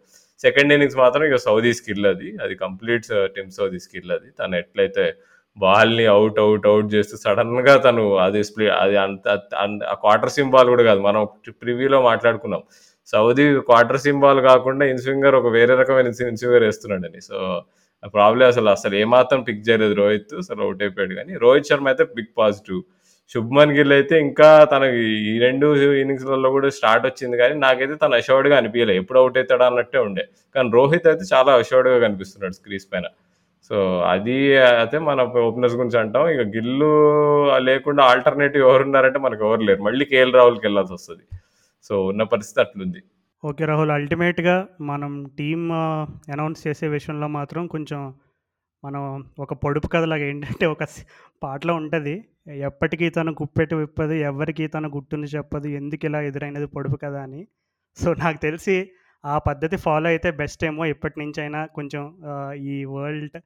[SPEAKER 3] సెకండ్ ఇన్నింగ్స్ మాత్రం ఇక సౌదీ స్కిల్ అది. అది కంప్లీట్ టిమ్ సౌదీ స్కిల్ అది. తను ఎట్లయితే బాల్ని అవుట్ అవుట్ అవుట్ చేస్తూ సడన్గా తను అది స్ప్లిట్ అది అంత ఆ క్వార్టర్ సిమ్ బాల్ కూడా కాదు మనం ప్రివ్యూలో మాట్లాడుకున్నాం. సౌదీ క్వార్టర్ సింబాల్ కాకుండా ఇన్స్వింగర్ ఒక వేరే రకమైన ఇన్స్వింగర్ వేస్తున్నాడని సో ప్రాబ్లం అసలు అసలు ఏమాత్రం పిక్ చేయలేదు రోహిత్ అసలు అవుట్ అయిపోయాడు కానీ రోహిత్ శర్మ అయితే బిగ్ పాజిటివ్. శుభ్మన్ గిల్ అయితే ఇంకా తనకి ఈ రెండు ఇన్నింగ్స్లలో కూడా స్టార్ట్ వచ్చింది. కానీ నాకైతే తను అషోర్డ్గా అనిపించలేదు ఎప్పుడు అవుట్ అవుతాడా అన్నట్టే ఉండే. కానీ రోహిత్ అయితే చాలా అషోర్డ్గా కనిపిస్తున్నాడు స్క్రీన్ పైన. సో అది అయితే మన ఓపెనర్స్ గురించి అంటాం. ఇక గిల్లు లేకుండా ఆల్టర్నేటివ్ ఎవరున్నారంటే మనకు ఎవరు లేరు. మళ్ళీ కేఎల్ రాహుల్కి వెళ్ళాల్సి వస్తుంది. సో ఉన్న పరిస్థితి అట్లుంది.
[SPEAKER 2] ఓకే రాహుల్ అల్టిమేట్గా మనం టీమ్ అనౌన్స్ చేసే విషయంలో మాత్రం కొంచెం మనం ఒక పొడుపు కథలాగా ఏంటంటే ఒక పాటలో ఉంటుంది. ఎప్పటికీ తను గుప్పెట్టు విప్పదు, ఎవ్వరికీ తన గుట్టుని చెప్పదు, ఎందుకు ఇలా ఎదురైనది పొడుపు కథ అని. సో, నాకు తెలిసి ఆ పద్ధతి ఫాలో అయితే బెస్ట్ ఏమో ఎప్పటినుంచైనా కొంచెం ఈ వరల్డ్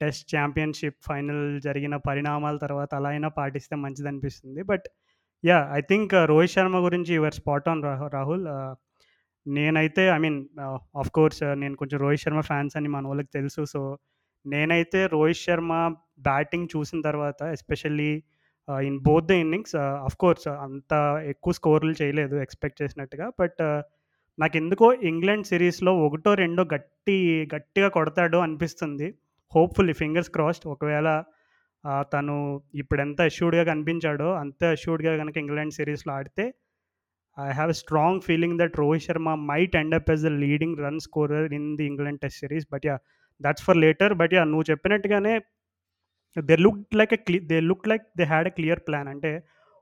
[SPEAKER 2] టెస్ట్ ఛాంపియన్‌షిప్ ఫైనల్ జరిగిన పరిణామాల తర్వాత అలా అయినా పాటిస్తే మంచిది అనిపిస్తుంది but yeah I think Rohit Sharma గురించి యువర్ స్పాట్ ఆన్ రాహు రాహుల్. నేనైతే ఐ మీన్ ఆఫ్ కోర్స్ నేను కొంచెం రోహిత్ శర్మ ఫ్యాన్స్ అని మన వాళ్ళకి తెలుసు. సో, నేనైతే రోహిత్ శర్మ బ్యాటింగ్ చూసిన తర్వాత especially in both the innings ah, course అంత ఎక్కువ స్కోర్‌లు చేయలేదు ఎక్స్‌పెక్ట్ చేసినట్టుగా. బట్ నాకు ఎందుకో ఇంగ్లాండ్ సిరీస్‌లో ఒకటో, రెండో గట్టి గట్టిగా కొడతాడు అనిపిస్తుంది. హోప్‌ఫుల్లీ ఫింగర్స్ క్రాస్డ్ ఒకవేళ తను తను ఇప్పుడెంత అష్యూర్డ్‌గా కనిపించాడో అంతే అష్యూర్డ్‌గా కనుక ఇంగ్లాండ్ సిరీస్‌లో ఆడితే I have a strong feeling that Rohit Sharma might end up as the leading run scorer in the England test series. But yeah that's for later. But yeah నువ్వు చెప్పినట్టుగానే they look like a క్లి they look like they had a clear plan. అంటే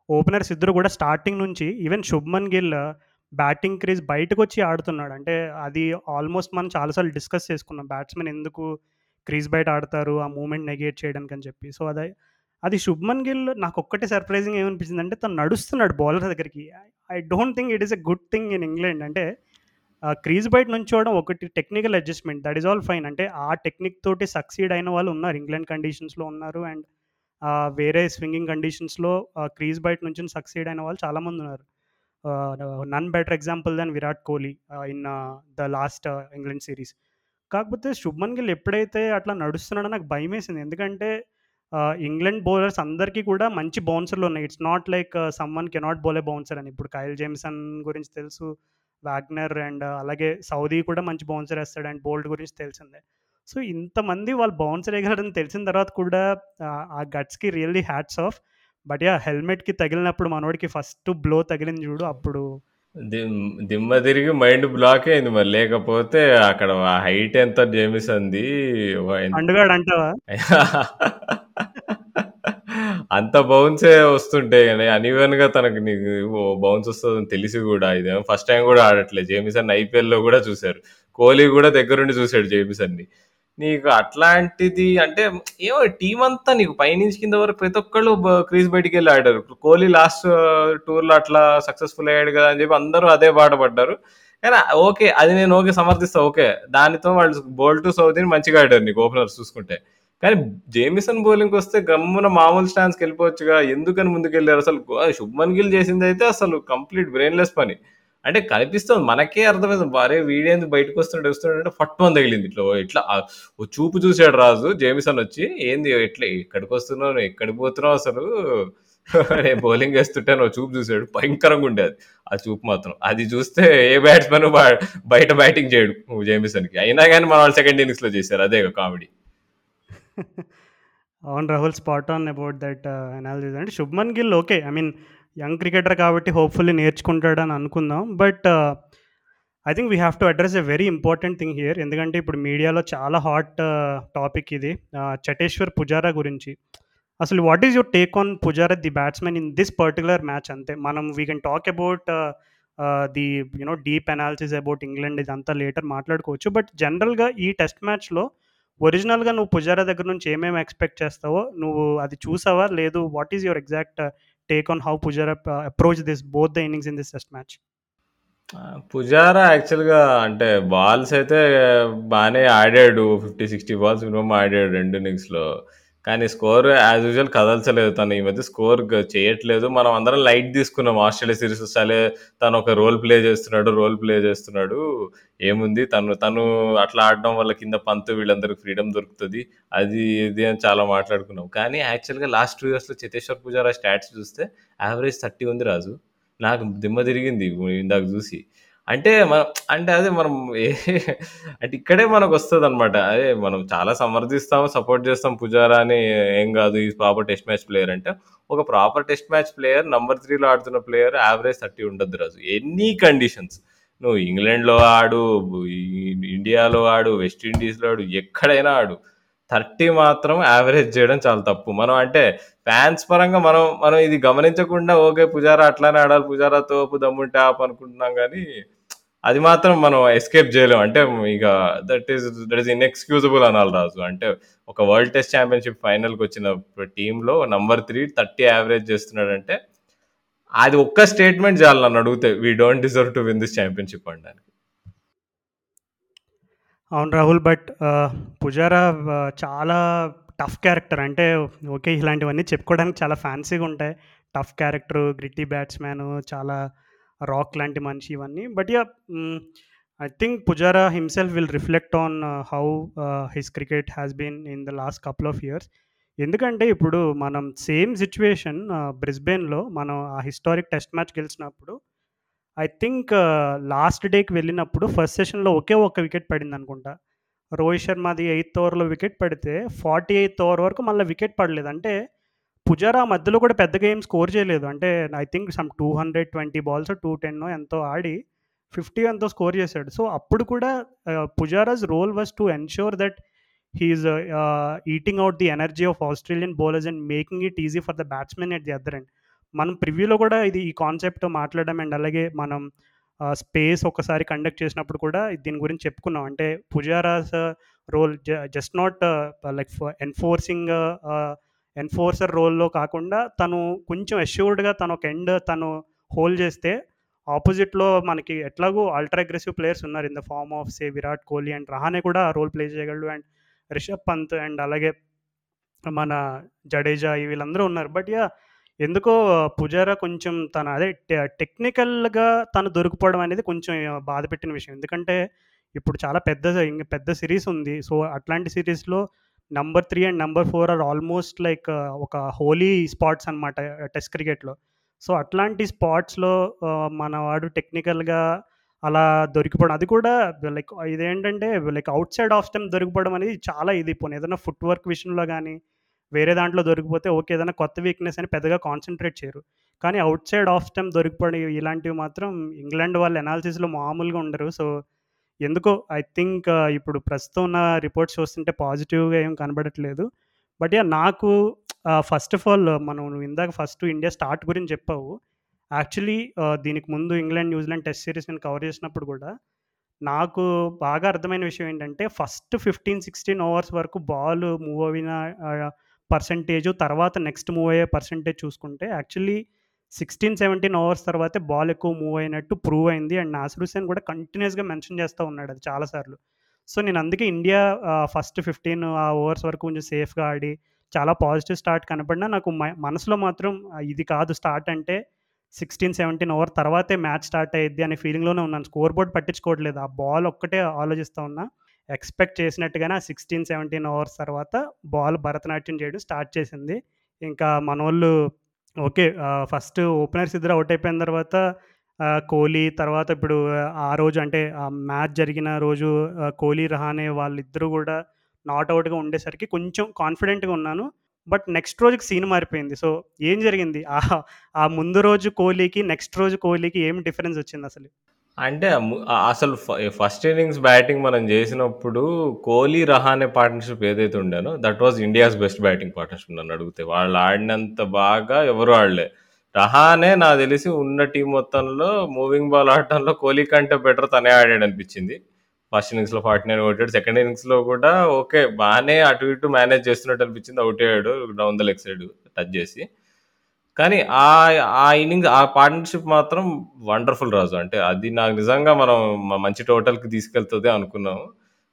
[SPEAKER 2] openers ఇద్దరు కూడా starting నుంచి even Shubman Gill batting crease బయటకొచ్చి ఆడుతున్నాడు. అంటే అది ఆల్మోస్ట్ మనం చాలాసార్లు డిస్కస్ చేసుకున్నాం. బ్యాట్స్‌మెన్ ఎందుకు క్రీజ్ బయట ఆడతారు ఆ మూమెంట్ నెగేట్ చేయడానికి అని చెప్పి. సో, అది అది శుభ్మన్ గిల్ నాకు ఒక్కటే సర్ప్రైజింగ్ ఏమనిపించిందంటే తను నడుస్తున్నాడు బౌలర్ దగ్గరికి. I don't think it is a good thing in England. అంటే క్రీజ్ బయట నుంచోవడం ఒకటి technical adjustment that is all fine. అంటే ఆ టెక్నిక్ తోటి సక్సీడ్ అయిన వాళ్ళు ఉన్నారు. ఇంగ్లాండ్ కండిషన్స్‌లో ఉన్నారు. అండ్ వేరే స్వింగింగ్ కండిషన్స్‌లో క్రీజ్ బయట నుంచి సక్సీడ్ అయిన వాళ్ళు చాలామంది ఉన్నారు. None better example than Virat Kohli in the last England series. కాకపోతే శుభ్మన్ గిల్ ఎప్పుడైతే అట్లా నడుస్తున్నాడో నాకు భయం వేసింది ఎందుకంటే ఇంగ్లాండ్ బౌలర్స్ అందరికీ కూడా మంచి బౌన్సర్‌లు ఉన్నాయి. It's not like someone cannot bowl a bouncer అని. ఇప్పుడు కైల్ జేమ్సన్ గురించి తెలుసు. వ్యాగ్నర్ అండ్ uh, అలాగే సౌదీ కూడా మంచి బౌన్సర్ వేస్తాడు అండ్ బోల్డ్ గురించి తెలిసిందే. సో, ఇంతమంది వాళ్ళు బౌన్సర్ వేయగలరని తెలిసిన తర్వాత కూడా ఆ గట్స్‌కి really hats off. But yeah హెల్మెట్‌కి తగిలినప్పుడు మనోడికి ఫస్ట్ బ్లో తగిలింది చూడు అప్పుడు
[SPEAKER 3] దిమ్ దిమ్మ తిరిగి మైండ్ బ్లాక్ అయింది మరి. లేకపోతే అక్కడ ఆ హైట్ ఎంత జేమిసన్‌ది వ ఎంత
[SPEAKER 2] పండుగాడు అంటావా? [laughs]
[SPEAKER 3] అంత బౌన్సే వస్తుంటాయి గాని అన్‌ఈవెన్‌గా తనకి నీకు బౌన్స్ వస్తదని తెలిసి గూడా ఇదేమో ఫస్ట్ టైమ్ గూడా ఆడట్లే. జేమిసన్ ఐపీఎల్‌లో గూడా చూసారు. కోహ్లీ గూడా దగ్గరుండి చూసాడు జేమిసన్‌ని. నీకు అట్లాంటిది అంటే ఏమో టీం అంతా నీకు పైనుంచి కింద వరకు ప్రతి ఒక్కళ్ళు క్రీజ్ బయటికి వెళ్ళి ఆడారు. కోహ్లీ లాస్ట్ టూర్‌లో uh, అట్లా సక్సెస్‌ఫుల్ అయ్యాడు కదా అని చెప్పి అందరూ అదే బాట పడ్డారు. కానీ ఓకే. అది నేను ఓకే సమర్థిస్తా ఓకే. దానితో వాళ్ళు బోల్ట్, సౌదీని మంచిగా ఆడారు నీకు ఓపెనర్స్ చూసుకుంటే. కానీ జేమిసన్ బౌలింగ్కి వస్తే గమ్మున మామూలు స్టాన్స్‌కెళ్ళిపోవచ్చుగా. ఎందుకని ముందుకెళ్ళారు అసలు శుభ్మన్ గిల్ అయితే అసలు కంప్లీట్ బ్రెయిన్‌లెస్ పని. అంటే కనిపిస్తుంది మనకే అర్థమైతుంది. అరే! వీడేంది అంటే వస్తున్నాడంటే మంది తగిలింది. ఇట్లా ఇట్లా ఓ చూపు చూసాడు రాజు జేమిసన్ వచ్చి ఏంది ఎట్లా ఎక్కడికి వస్తున్నావు ఎక్కడికి పోతున్నావు అసలు? నేను బౌలింగ్ వేస్తుంటే ఓ చూపు చూసాడు. భయంకరంగా ఉండేది ఆ చూపు మాత్రం. అది చూస్తే ఏ బ్యాట్స్మెన్ బ బయట బ్యాటింగ్ చేయడు జేమిసన్‌కి. అయినా కానీ మన వాళ్ళు సెకండ్ ఇన్నింగ్స్‌లో చేశారు. అదే కామెడీ. [laughs]
[SPEAKER 2] అవును Rahul spot on about that analysis. అంటే Shubman Gill okay. I mean young cricketer కాబట్టి హోప్‌ఫుల్లీ నేర్చుకుంటాడని అనుకుందాం. But I think we have to address a very important thing here. ఎందుకంటే ఇప్పుడు మీడియాలో చాలా హాట్ టాపిక్ uh, ఇది. Uh, చటేశ్వర్ పుజారా గురించి. అసలు what is your take on Pujara the batsmen in this particular match అంతే. మనం we can talk about the you know deep analysis about England ఇదంతా లేటర్ మాట్లాడుకోవచ్చు. బట్ జనరల్‌గా ఈ టెస్ట్ మ్యాచ్‌లో ఒరిజినల్‌గా నువ్వు పుజారా దగ్గర నుంచి ఏమేమి ఎక్స్‌పెక్ట్ చేస్తావో నువ్వు అది చూసావా? లేదు what is your exact take on how Pujara approach this both the innings in this test
[SPEAKER 3] match? Pujara యాక్చువల్‌గా అంటే బాల్స్ అయితే బాగానే ఆడాడు. 50, 60 బాల్స్ మినిమం ఆడాడు రెండు ఇన్నింగ్స్‌లో. కానీ స్కోర్ యాజ్ యూజువల్ కదల్చలేదు. తను ఈ మధ్య స్కోర్ చేయట్లేదు. మనం అందరం లైట్ తీసుకున్నాం ఆస్ట్రేలియా సిరీస్ సరే తను ఒక రోల్ ప్లే చేస్తున్నాడు, రోల్ ప్లే చేస్తున్నాడు. ఏముంది తను తను అట్లా ఆడడం వల్ల కింద పంతు వీళ్ళందరికి ఫ్రీడమ్ దొరుకుతుంది అది ఇది అని చాలా మాట్లాడుకున్నాం. కానీ యాక్చువల్‌గా లాస్ట్ టూ ఇయర్స్‌లో చేతేశ్వర్ పుజారా స్టాట్స్ చూస్తే యావరేజ్ 30 ఉంది రాజు. నాకు దిమ్మ తిరిగింది ఇందాక చూసి. అంటే మనం అంటే అదే మనం ఏ అంటే ఇక్కడే మనకొస్తదనమాట. అదే మనం చాలా సమర్థిస్తాం, సపోర్ట్ చేస్తాం పుజారాని ఏం కాదు ఈ ప్రాపర్ టెస్ట్ మ్యాచ్ ప్లేయర్ అంటే, ఒక proper test match player number 3లో ఆడుతున్న ప్లేయర్ యావరేజ్ 30 ఉండద్దు రాజు. Any conditions. నువ్వు ఇంగ్లాండ్‌లో ఆడు, ఈ ఇండియాలో ఆడు, వెస్ట్ ఇండీస్‌లో ఆడు, ఎక్కడైనా ఆడు. 30 మాత్రం యావరేజ్ చేయడం చాలా తప్పు. మనం అంటే ఫ్యాన్స్ పరంగా మనం మనం ఇది గమనించకుండా ఓకే పుజారా అట్లానే ఆడాలి. పుజారా తోపు దమ్ముంటే ఆప్ అనుకుంటున్నాం కానీ అది మాత్రం మనం ఎస్కేప్ చేయలేం అంటే ఇక that is that is inexcusable అనాలి రాజు అంటే ఒక వరల్డ్ టెస్ట్ ఛాంపియన్షిప్ ఫైనల్కి వచ్చిన టీంలో నంబర్ త్రీ థర్టీ యావరేజ్ చేస్తున్నాడంటే అది ఒక్క స్టేట్మెంట్ చాలు నన్ను అడిగితే we don't deserve to win this championship అనడానికి
[SPEAKER 2] అవును రాహుల్ బట్ పుజారా చాలా టఫ్ క్యారెక్టర్. అంటే ఓకే ఇలాంటివన్నీ చెప్పుకోవడానికి చాలా ఫ్యాన్సీగా ఉంటాయి. టఫ్ క్యారెక్టర్ గ్రిట్టి బ్యాట్స్మెన్ చాలా రాక్ లాంటి మనిషి ఇవన్నీ. But yeah I think Pujara himself will reflect on how his cricket has been in the last couple of years. ఎందుకంటే ఇప్పుడు మనం సేమ్ సిచ్యువేషన్ బ్రిస్బెన్లో మనం ఆ హిస్టారిక్ టెస్ట్ మ్యాచ్ గెలిచినప్పుడు ఐ థింక్ లాస్ట్ డేకి వెళ్ళినప్పుడు ఫస్ట్ సెషన్లో ఒకే ఒక్క వికెట్ పడింది అనుకుంటా. రోహిత్ శర్మది ఎయిత్ ఓవర్లో వికెట్ పడితే ఫార్టీ ఎయిత్ ఓవర్ వరకు మళ్ళీ వికెట్ పడలేదు. అంటే పుజారా మధ్యలో కూడా పెద్దగా ఏం స్కోర్ చేయలేదు. అంటే I think some two hundred twenty balls two ten ఎంతో ఆడి ఫిఫ్టీ ఎంతో స్కోర్ చేశాడు. సో అప్పుడు కూడా Pujara's role was to ensure that he is eating out the energy of Australian bowlers and making it easy for the batsmen at the other and మనం ప్రివ్యూలో కూడా ఇది ఈ కాన్సెప్ట్ మాట్లాడడం అండ్ అలాగే మనం స్పేస్ ఒకసారి కండక్ట్ చేసినప్పుడు కూడా దీని గురించి చెప్పుకున్నాం. అంటే Pujara's role just not like enforcing enforcer రోల్లో కాకుండా తను కొంచెం అష్యూర్డ్గా తను ఒక ఎండ్ తను హోల్డ్ చేస్తే ఆపోజిట్లో మనకి ఎట్లాగో అల్ట్రా అగ్రెసివ్ ప్లేయర్స్ ఉన్నారు. In the form of say Virat Kohli and Rahane కూడా రోల్ ప్లే చేయగలడు. అండ్ రిషబ్ పంత్ అండ్ అలాగే మన జడేజా వీళ్ళందరూ ఉన్నారు. బట్ యా ఎందుకో పుజారా కొంచెం తన అదే టెక్నికల్గా తను దొరికిపోవడం అనేది కొంచెం బాధ పెట్టిన విషయం. ఎందుకంటే ఇప్పుడు చాలా పెద్ద పెద్ద సిరీస్ ఉంది. సో అట్లాంటి సిరీస్లో number three and number four are almost like ఒక హోలీ స్పాట్స్ అనమాట టెస్ట్ క్రికెట్లో. సో అట్లాంటి స్పాట్స్లో మన వాడు టెక్నికల్గా అలా దొరికిపోవడం అది కూడా లైక్ ఇదేంటంటే like outside off stump దొరికిపోవడం అనేది చాలా ఇది. పోనీ ఏదైనా ఫుట్ వర్క్ విషయంలో కానీ వేరే దాంట్లో దొరికిపోతే ఓకే ఏదైనా కొత్త వీక్నెస్ అని పెద్దగా కాన్సన్ట్రేట్ చేయరు. కానీ అవుట్ సైడ్ ఆఫ్ స్టెమ్ దొరికిపోవడం ఇలాంటివి మాత్రం ఇంగ్లాండ్ వాళ్ళ ఎనాలిసిస్లో మామూలుగా ఉండరు. సో ఎందుకో ఐ థింక్ uh, ఇప్పుడు ప్రస్తుతం ఉన్న రిపోర్ట్స్ చూస్తుంటే పాజిటివ్గా ఏం కనబడట్లేదు. బట్ యా నాకు ఫస్ట్ ఆఫ్ ఆల్ మనం ఇందాక ఫస్ట్ ఇండియా స్టార్ట్ గురించి చెప్పావు. యాక్చువల్లీ uh, దీనికి ముందు ఇంగ్లాండ్ న్యూజిలాండ్ టెస్ట్ సిరీస్ నేను కవర్ చేసినప్పుడు కూడా నాకు బాగా అర్థమైన విషయం ఏంటంటే ఫస్ట్ ఫిఫ్టీన్ సిక్స్టీన్ ఓవర్స్ వరకు బాల్ మూవ్ అయిన పర్సంటేజ్ తర్వాత నెక్స్ట్ మూవ్ అయ్యే పర్సంటేజ్ చూసుకుంటే యాక్చువల్లీ సిక్స్టీన్ సెవెంటీన్ ఓవర్స్ తర్వాతే బాల్ ఎక్కువ మూవ్ అయినట్టు ప్రూవ్ అయింది. అండ్ నాసర్ హుసేన్ కూడా కంటిన్యూస్గా మెన్షన్ చేస్తూ ఉన్నాడు అది చాలాసార్లు సో నేను అందుకే ఇండియా ఫస్ట్ ఫిఫ్టీన్ ఆ ఓవర్స్ వరకు కొంచెం సేఫ్గా ఆడి చాలా పాజిటివ్ స్టార్ట్ కనపడినా నాకు మనసులో మాత్రం ఇది కాదు స్టార్ట్ అంటే సిక్స్టీన్ సెవెంటీన్ ఓవర్ తర్వాతే మ్యాచ్ స్టార్ట్ అయ్యిద్ది అనే ఫీలింగ్లోనే ఉన్నాను. స్కోర్ బోర్డ్ పట్టించుకోవట్లేదు. ఆ బాల్ ఒక్కటే ఆలోచిస్తూ ఉన్నా. ఎక్స్పెక్ట్ చేసినట్టుగానే ఆ సిక్స్టీన్ సెవెంటీన్ అవర్స్ తర్వాత బాల్ భరతనాట్యం చేయడం స్టార్ట్ చేసింది. ఇంకా మనోళ్ళు ఓకే ఫస్ట్ ఓపెనర్స్ ఇద్దరు అవుట్ అయిపోయిన తర్వాత కోహ్లీ తర్వాత ఇప్పుడు ఆ రోజు అంటే ఆ మ్యాచ్ జరిగిన రోజు కోహ్లీ రహానే వాళ్ళిద్దరూ కూడా నాట్ అవుట్గా ఉండేసరికి కొంచెం కాన్ఫిడెంట్గా ఉన్నాను. బట్ నెక్స్ట్ రోజుకి సీన్ మారిపోయింది. సో ఏం జరిగింది? ఆ ముందు రోజు కోహ్లీకి నెక్స్ట్ రోజు కోహ్లీకి ఏం డిఫరెన్స్ వచ్చింది అసలు?
[SPEAKER 3] అంటే అసలు ఫస్ట్ ఇన్నింగ్స్ బ్యాటింగ్ మనం చేసినప్పుడు కోహ్లీ రహానే పార్ట్నర్షిప్ ఏదైతే ఉండేనో that was India's best batting partnership నన్ను అడిగితే. వాళ్ళు ఆడినంత బాగా ఎవరు ఆడలే. రహానే నాకు తెలిసి ఉన్న టీం మొత్తంలో మూవింగ్ బాల్ ఆడటంలో కోహ్లీ కంటే బెటర్ తనే ఆడాడు అనిపించింది. ఫస్ట్ ఇన్నింగ్స్లో ఫార్టీ నైన్ కొట్టాడు. సెకండ్ ఇన్నింగ్స్లో కూడా ఓకే బాగానే అటు ఇటు మేనేజ్ చేస్తున్నట్టు అనిపించింది. అవుట్ అయ్యాడు down the leg side touch చేసి. కానీ ఆ ఆ ఇన్నింగ్స్ ఆ పార్ట్నర్షిప్ మాత్రం వండర్ఫుల్ రాజు. అంటే అది నాకు నిజంగా మనం మంచి టోటల్కి తీసుకెళ్తుంది అనుకున్నాము.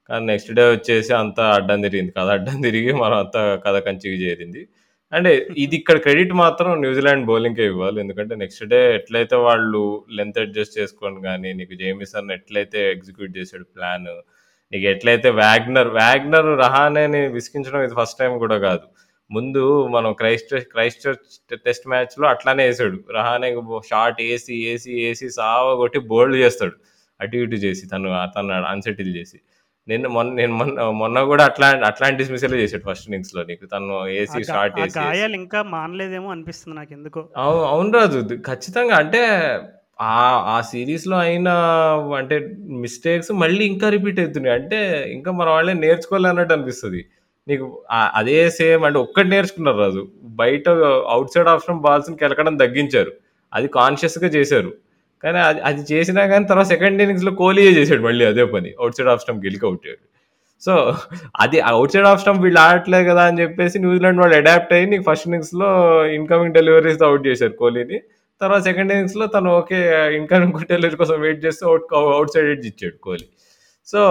[SPEAKER 3] కానీ నెక్స్ట్ డే వచ్చేసి అంతా అడ్డం తిరిగింది. కథ అడ్డం తిరిగి మనం అంతా కథ కంచికి చేరింది. అంటే ఇది ఇక్కడ క్రెడిట్ మాత్రం న్యూజిలాండ్ బౌలింగ్కే ఇవ్వాలి. ఎందుకంటే నెక్స్ట్ డే ఎట్లయితే వాళ్ళు లెంత్ అడ్జస్ట్ చేసుకోని కానీ నీకు జేమిసన్ ఎట్లయితే ఎగ్జిక్యూట్ చేసాడు ప్లాన్ నీకు ఎట్లయితే వ్యాగ్నర్ వ్యాగ్నర్ రహానేని విసిగించడం ఇది ఫస్ట్ టైం కూడా కాదు. ముందు మనం క్రైస్ట్ క్రైస్ట్ టెస్ట్ మ్యాచ్లో అట్లానే వేసాడు. రహానే షార్ట్ ఏసీ ఏసీ ఏసీ సావ కొట్టి బోల్డ్ చేస్తాడు. అటు ఇటు చేసి తను తను అన్సెటిల్ చేసి. నేను మొన్న నేను మొన్న మొన్న కూడా అట్లా అట్లాంటి డిస్మిసల్ చేసాడు ఫస్ట్ ఇన్నింగ్స్లో నీకు. తను ఏసీ
[SPEAKER 2] గాయాలు ఇంకా మానలేదేమో అనిపిస్తుంది నాకు ఎందుకో
[SPEAKER 3] అవును రాజు. ఖచ్చితంగా అంటే ఆ ఆ సిరీస్లో అయిన అంటే మిస్టేక్స్ మళ్ళీ ఇంకా రిపీట్ అవుతున్నాయి. అంటే ఇంకా మన వాళ్ళే నేర్చుకోవాలి అన్నట్టు అనిపిస్తుంది. నీకు అదే సేమ్ అంటే ఒక్కటి నేర్చుకున్నారు రాజు. బయట అవుట్ సైడ్ ఆప్షన్ బాల్స్ని కెలకడం తగ్గించారు. అది కాన్షియస్గా చేశారు. కానీ అది అది చేసినా కానీ తర్వాత సెకండ్ ఇన్నింగ్స్లో కోహ్లీయే చేశాడు మళ్ళీ అదే పని. అవుట్ సైడ్ ఆఫ్ స్టంప్ గెలికి అవుట్ సో అది అవుట్ సైడ్ ఆఫ్ స్టంప్ వీళ్ళు ఆడట్లేదు కదా అని చెప్పేసి న్యూజిలాండ్ వాళ్ళు అడాప్ట్ అయ్యి నీకు ఫస్ట్ ఇన్నింగ్స్లో ఇన్కమింగ్ డెలివరీస్ అవుట్ చేశారు కోహ్లీని. తర్వాత సెకండ్ ఇన్నింగ్స్లో తను ఓకే ఇన్కమింగ్ డెలివరీ కోసం వెయిట్ చేస్తూ అవుట్ అవుట్ సైడ్ ఎడ్జ్ ఇచ్చాడు కోహ్లీ. సో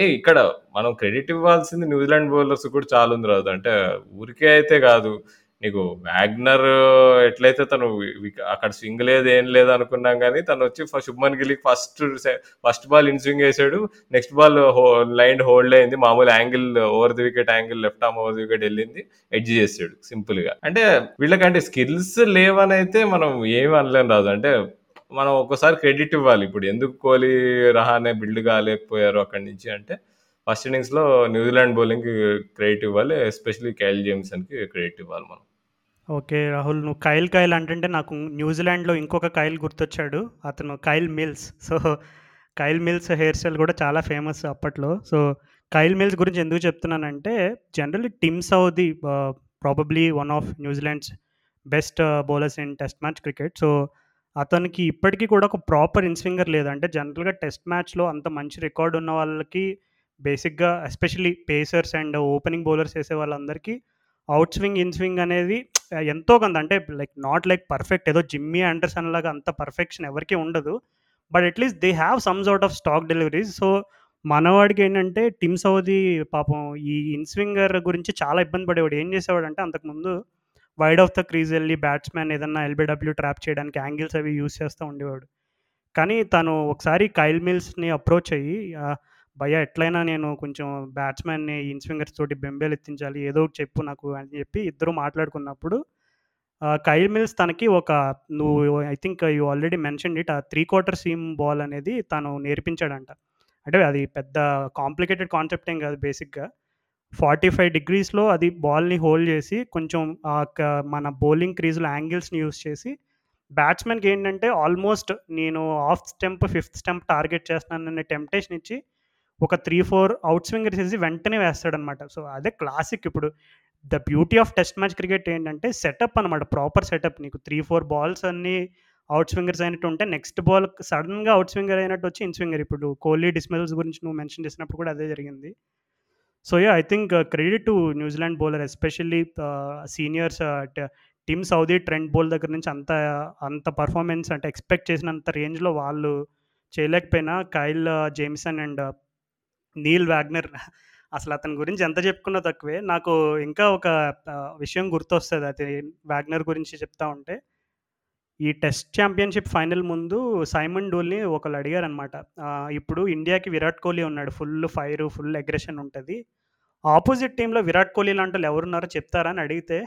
[SPEAKER 3] ఏ ఇక్కడ మనం క్రెడిట్ ఇవ్వాల్సింది న్యూజిలాండ్ బౌలర్స్ కూడా చాలా ఉంది రాదు. అంటే ఊరికే అయితే కాదు. నీకు వ్యాగ్నర్ ఎట్లయితే తను అక్కడ స్వింగ్ లేదు ఏం లేదు అనుకున్నాం కానీ తను వచ్చి Shubman గిల్కి first first ball in swing వేసాడు. నెక్స్ట్ బాల్ లైన్ హోల్డ్ అయింది. మామూలు angle over the wicket angle left arm over the wicket వెళ్ళింది. ఎడ్జ్ చేసాడు సింపుల్గా అంటే వీళ్ళకంటే స్కిల్స్ లేవని అయితే మనం ఏమి అనలేం రాదు. అంటే మనం ఒక్కసారి క్రెడిట్ ఇవ్వాలి. ఇప్పుడు ఎందుకు కోహ్లీ రహానే బిల్డ్ కాలేకపోయారు అక్కడి నుంచి అంటే ఫస్ట్ ఇన్నింగ్స్లో న్యూజిలాండ్ బౌలింగ్కి క్రెడిట్ ఇవ్వాలి ఎస్పెషలీ కైల్ జేమ్సన్కి క్రెడిట్ ఇవ్వాలి మనం.
[SPEAKER 2] ఓకే రాహుల్ నువ్వు కైల్ కైల్ అంటే నాకు న్యూజిలాండ్లో ఇంకొక కైల్ గుర్తొచ్చాడు. అతను Kyle Mills. So Kyle Mills hair style కూడా చాలా ఫేమస్ అప్పట్లో. సో కైల్ మిల్స్ గురించి ఎందుకు చెప్తున్నానంటే generally Tim Southee probably one of New Zealand's best bowlers in test match cricket. So అతనికి ఇప్పటికీ కూడా ఒక ప్రాపర్ ఇన్స్వింగర్ లేదు. అంటే జనరల్గా టెస్ట్ మ్యాచ్లో అంత మంచి రికార్డు ఉన్న వాళ్ళకి బేసిక్గా especially pacers and opening bowlers వేసే వాళ్ళందరికీ అవుట్ స్వింగ్ ఇన్ స్వింగ్ అనేది ఎంతో కొంత అంటే లైక్ నాట్ లైక్ పర్ఫెక్ట్. ఏదో జిమ్మీ ఆండర్సన్ లాగా అంత పర్ఫెక్షన్ ఎవరికీ ఉండదు. But at least they have some sort of stock deliveries. So మనవాడికి ఏంటంటే టిమ్ సౌదీ పాపం ఈ ఇన్స్వింగర్ గురించి చాలా ఇబ్బంది పడేవాడు. ఏం చేసేవాడు అంటే అంతకుముందు వైడ్ ఆఫ్ ద క్రీజ్ వెళ్ళి బ్యాట్స్మెన్ ఏదన్నా ఎల్బిడబ్ల్యూ ట్రాప్ చేయడానికి యాంగిల్స్ అవి యూస్ చేస్తూ ఉండేవాడు. కానీ తను ఒకసారి కైల్ మిల్స్ని అప్రోచ్ అయ్యి భయ ఎట్లయినా నేను కొంచెం బ్యాట్స్మెన్ని ఇన్స్వింగర్స్ తోటి బెంబేలు ఎత్తించాలి ఏదో ఒకటి చెప్పు నాకు అని చెప్పి ఇద్దరు మాట్లాడుకున్నప్పుడు కైల్ మిల్స్ తనకి ఒక నువ్వు I think you already mention it ఆ త్రీ క్వార్టర్ సీమ్ బాల్ అనేది తను నేర్పించాడంట. అంటే అది పెద్ద కాంప్లికేటెడ్ కాన్సెప్ట్ ఏం కాదు బేసిక్గా ఫార్టీ ఫైవ్ డిగ్రీస్లో అది బాల్ని హోల్డ్ చేసి కొంచెం మన బౌలింగ్ క్రీజ్లో యాంగిల్స్ని యూస్ చేసి బ్యాట్స్మెన్కి ఏంటంటే ఆల్మోస్ట్ నేను off stump fifth stump target చేస్తున్నాననే temptation ఇచ్చి ఒక త్రీ ఫోర్ అవుట్ స్వింగర్ చేసి వెంటనే వేస్తాడనమాట. సో అదే క్లాసిక్ ఇప్పుడు. The beauty of test match cricket ఏంటంటే సెటప్ అనమాట ప్రాపర్ సెటప్ నీకు. త్రీ ఫోర్ బాల్స్ అన్నీ అవుట్ స్వింగర్స్ అయినట్టు ఉంటే నెక్స్ట్ బాల్ సడన్గా అవుట్ స్వింగర్ అయినట్టు వచ్చి ఇన్ స్వింగర్. ఇప్పుడు కోహ్లీ డిస్మిల్స్ గురించి నువ్వు మెన్షన్ చేసినప్పుడు కూడా అదే జరిగింది. So yeah I think credit to New Zealand bowler especially seniors team Southee trend bowl దగ్గర నుంచి అంత అంత పర్ఫార్మెన్స్ అంటే ఎక్స్పెక్ట్ చేసినంత రేంజ్లో వాళ్ళు చేయలేకపోయినా Kyle Jamieson and Neil Wagner అసలు అతని గురించి ఎంత చెప్పుకున్నా తక్కువే. నాకు ఇంకా ఒక uh, విషయం గుర్తొస్తుంది. అది వ్యాగ్నర్ గురించి చెప్తా ఉంటే ఈ టెస్ట్ ఛాంపియన్షిప్ ఫైనల్ ముందు సైమన్ డోల్ని ఒకళ్ళు అడిగారనమాట ఇప్పుడు ఇండియాకి విరాట్ కోహ్లీ ఉన్నాడు. ఫుల్ ఫైర్ ఫుల్ అగ్రెషన్ ఉంటుంది. ఆపోజిట్ టీంలో విరాట్ కోహ్లీ లాంటి వాళ్ళు ఎవరున్నారో చెప్తారా? అని అడిగితే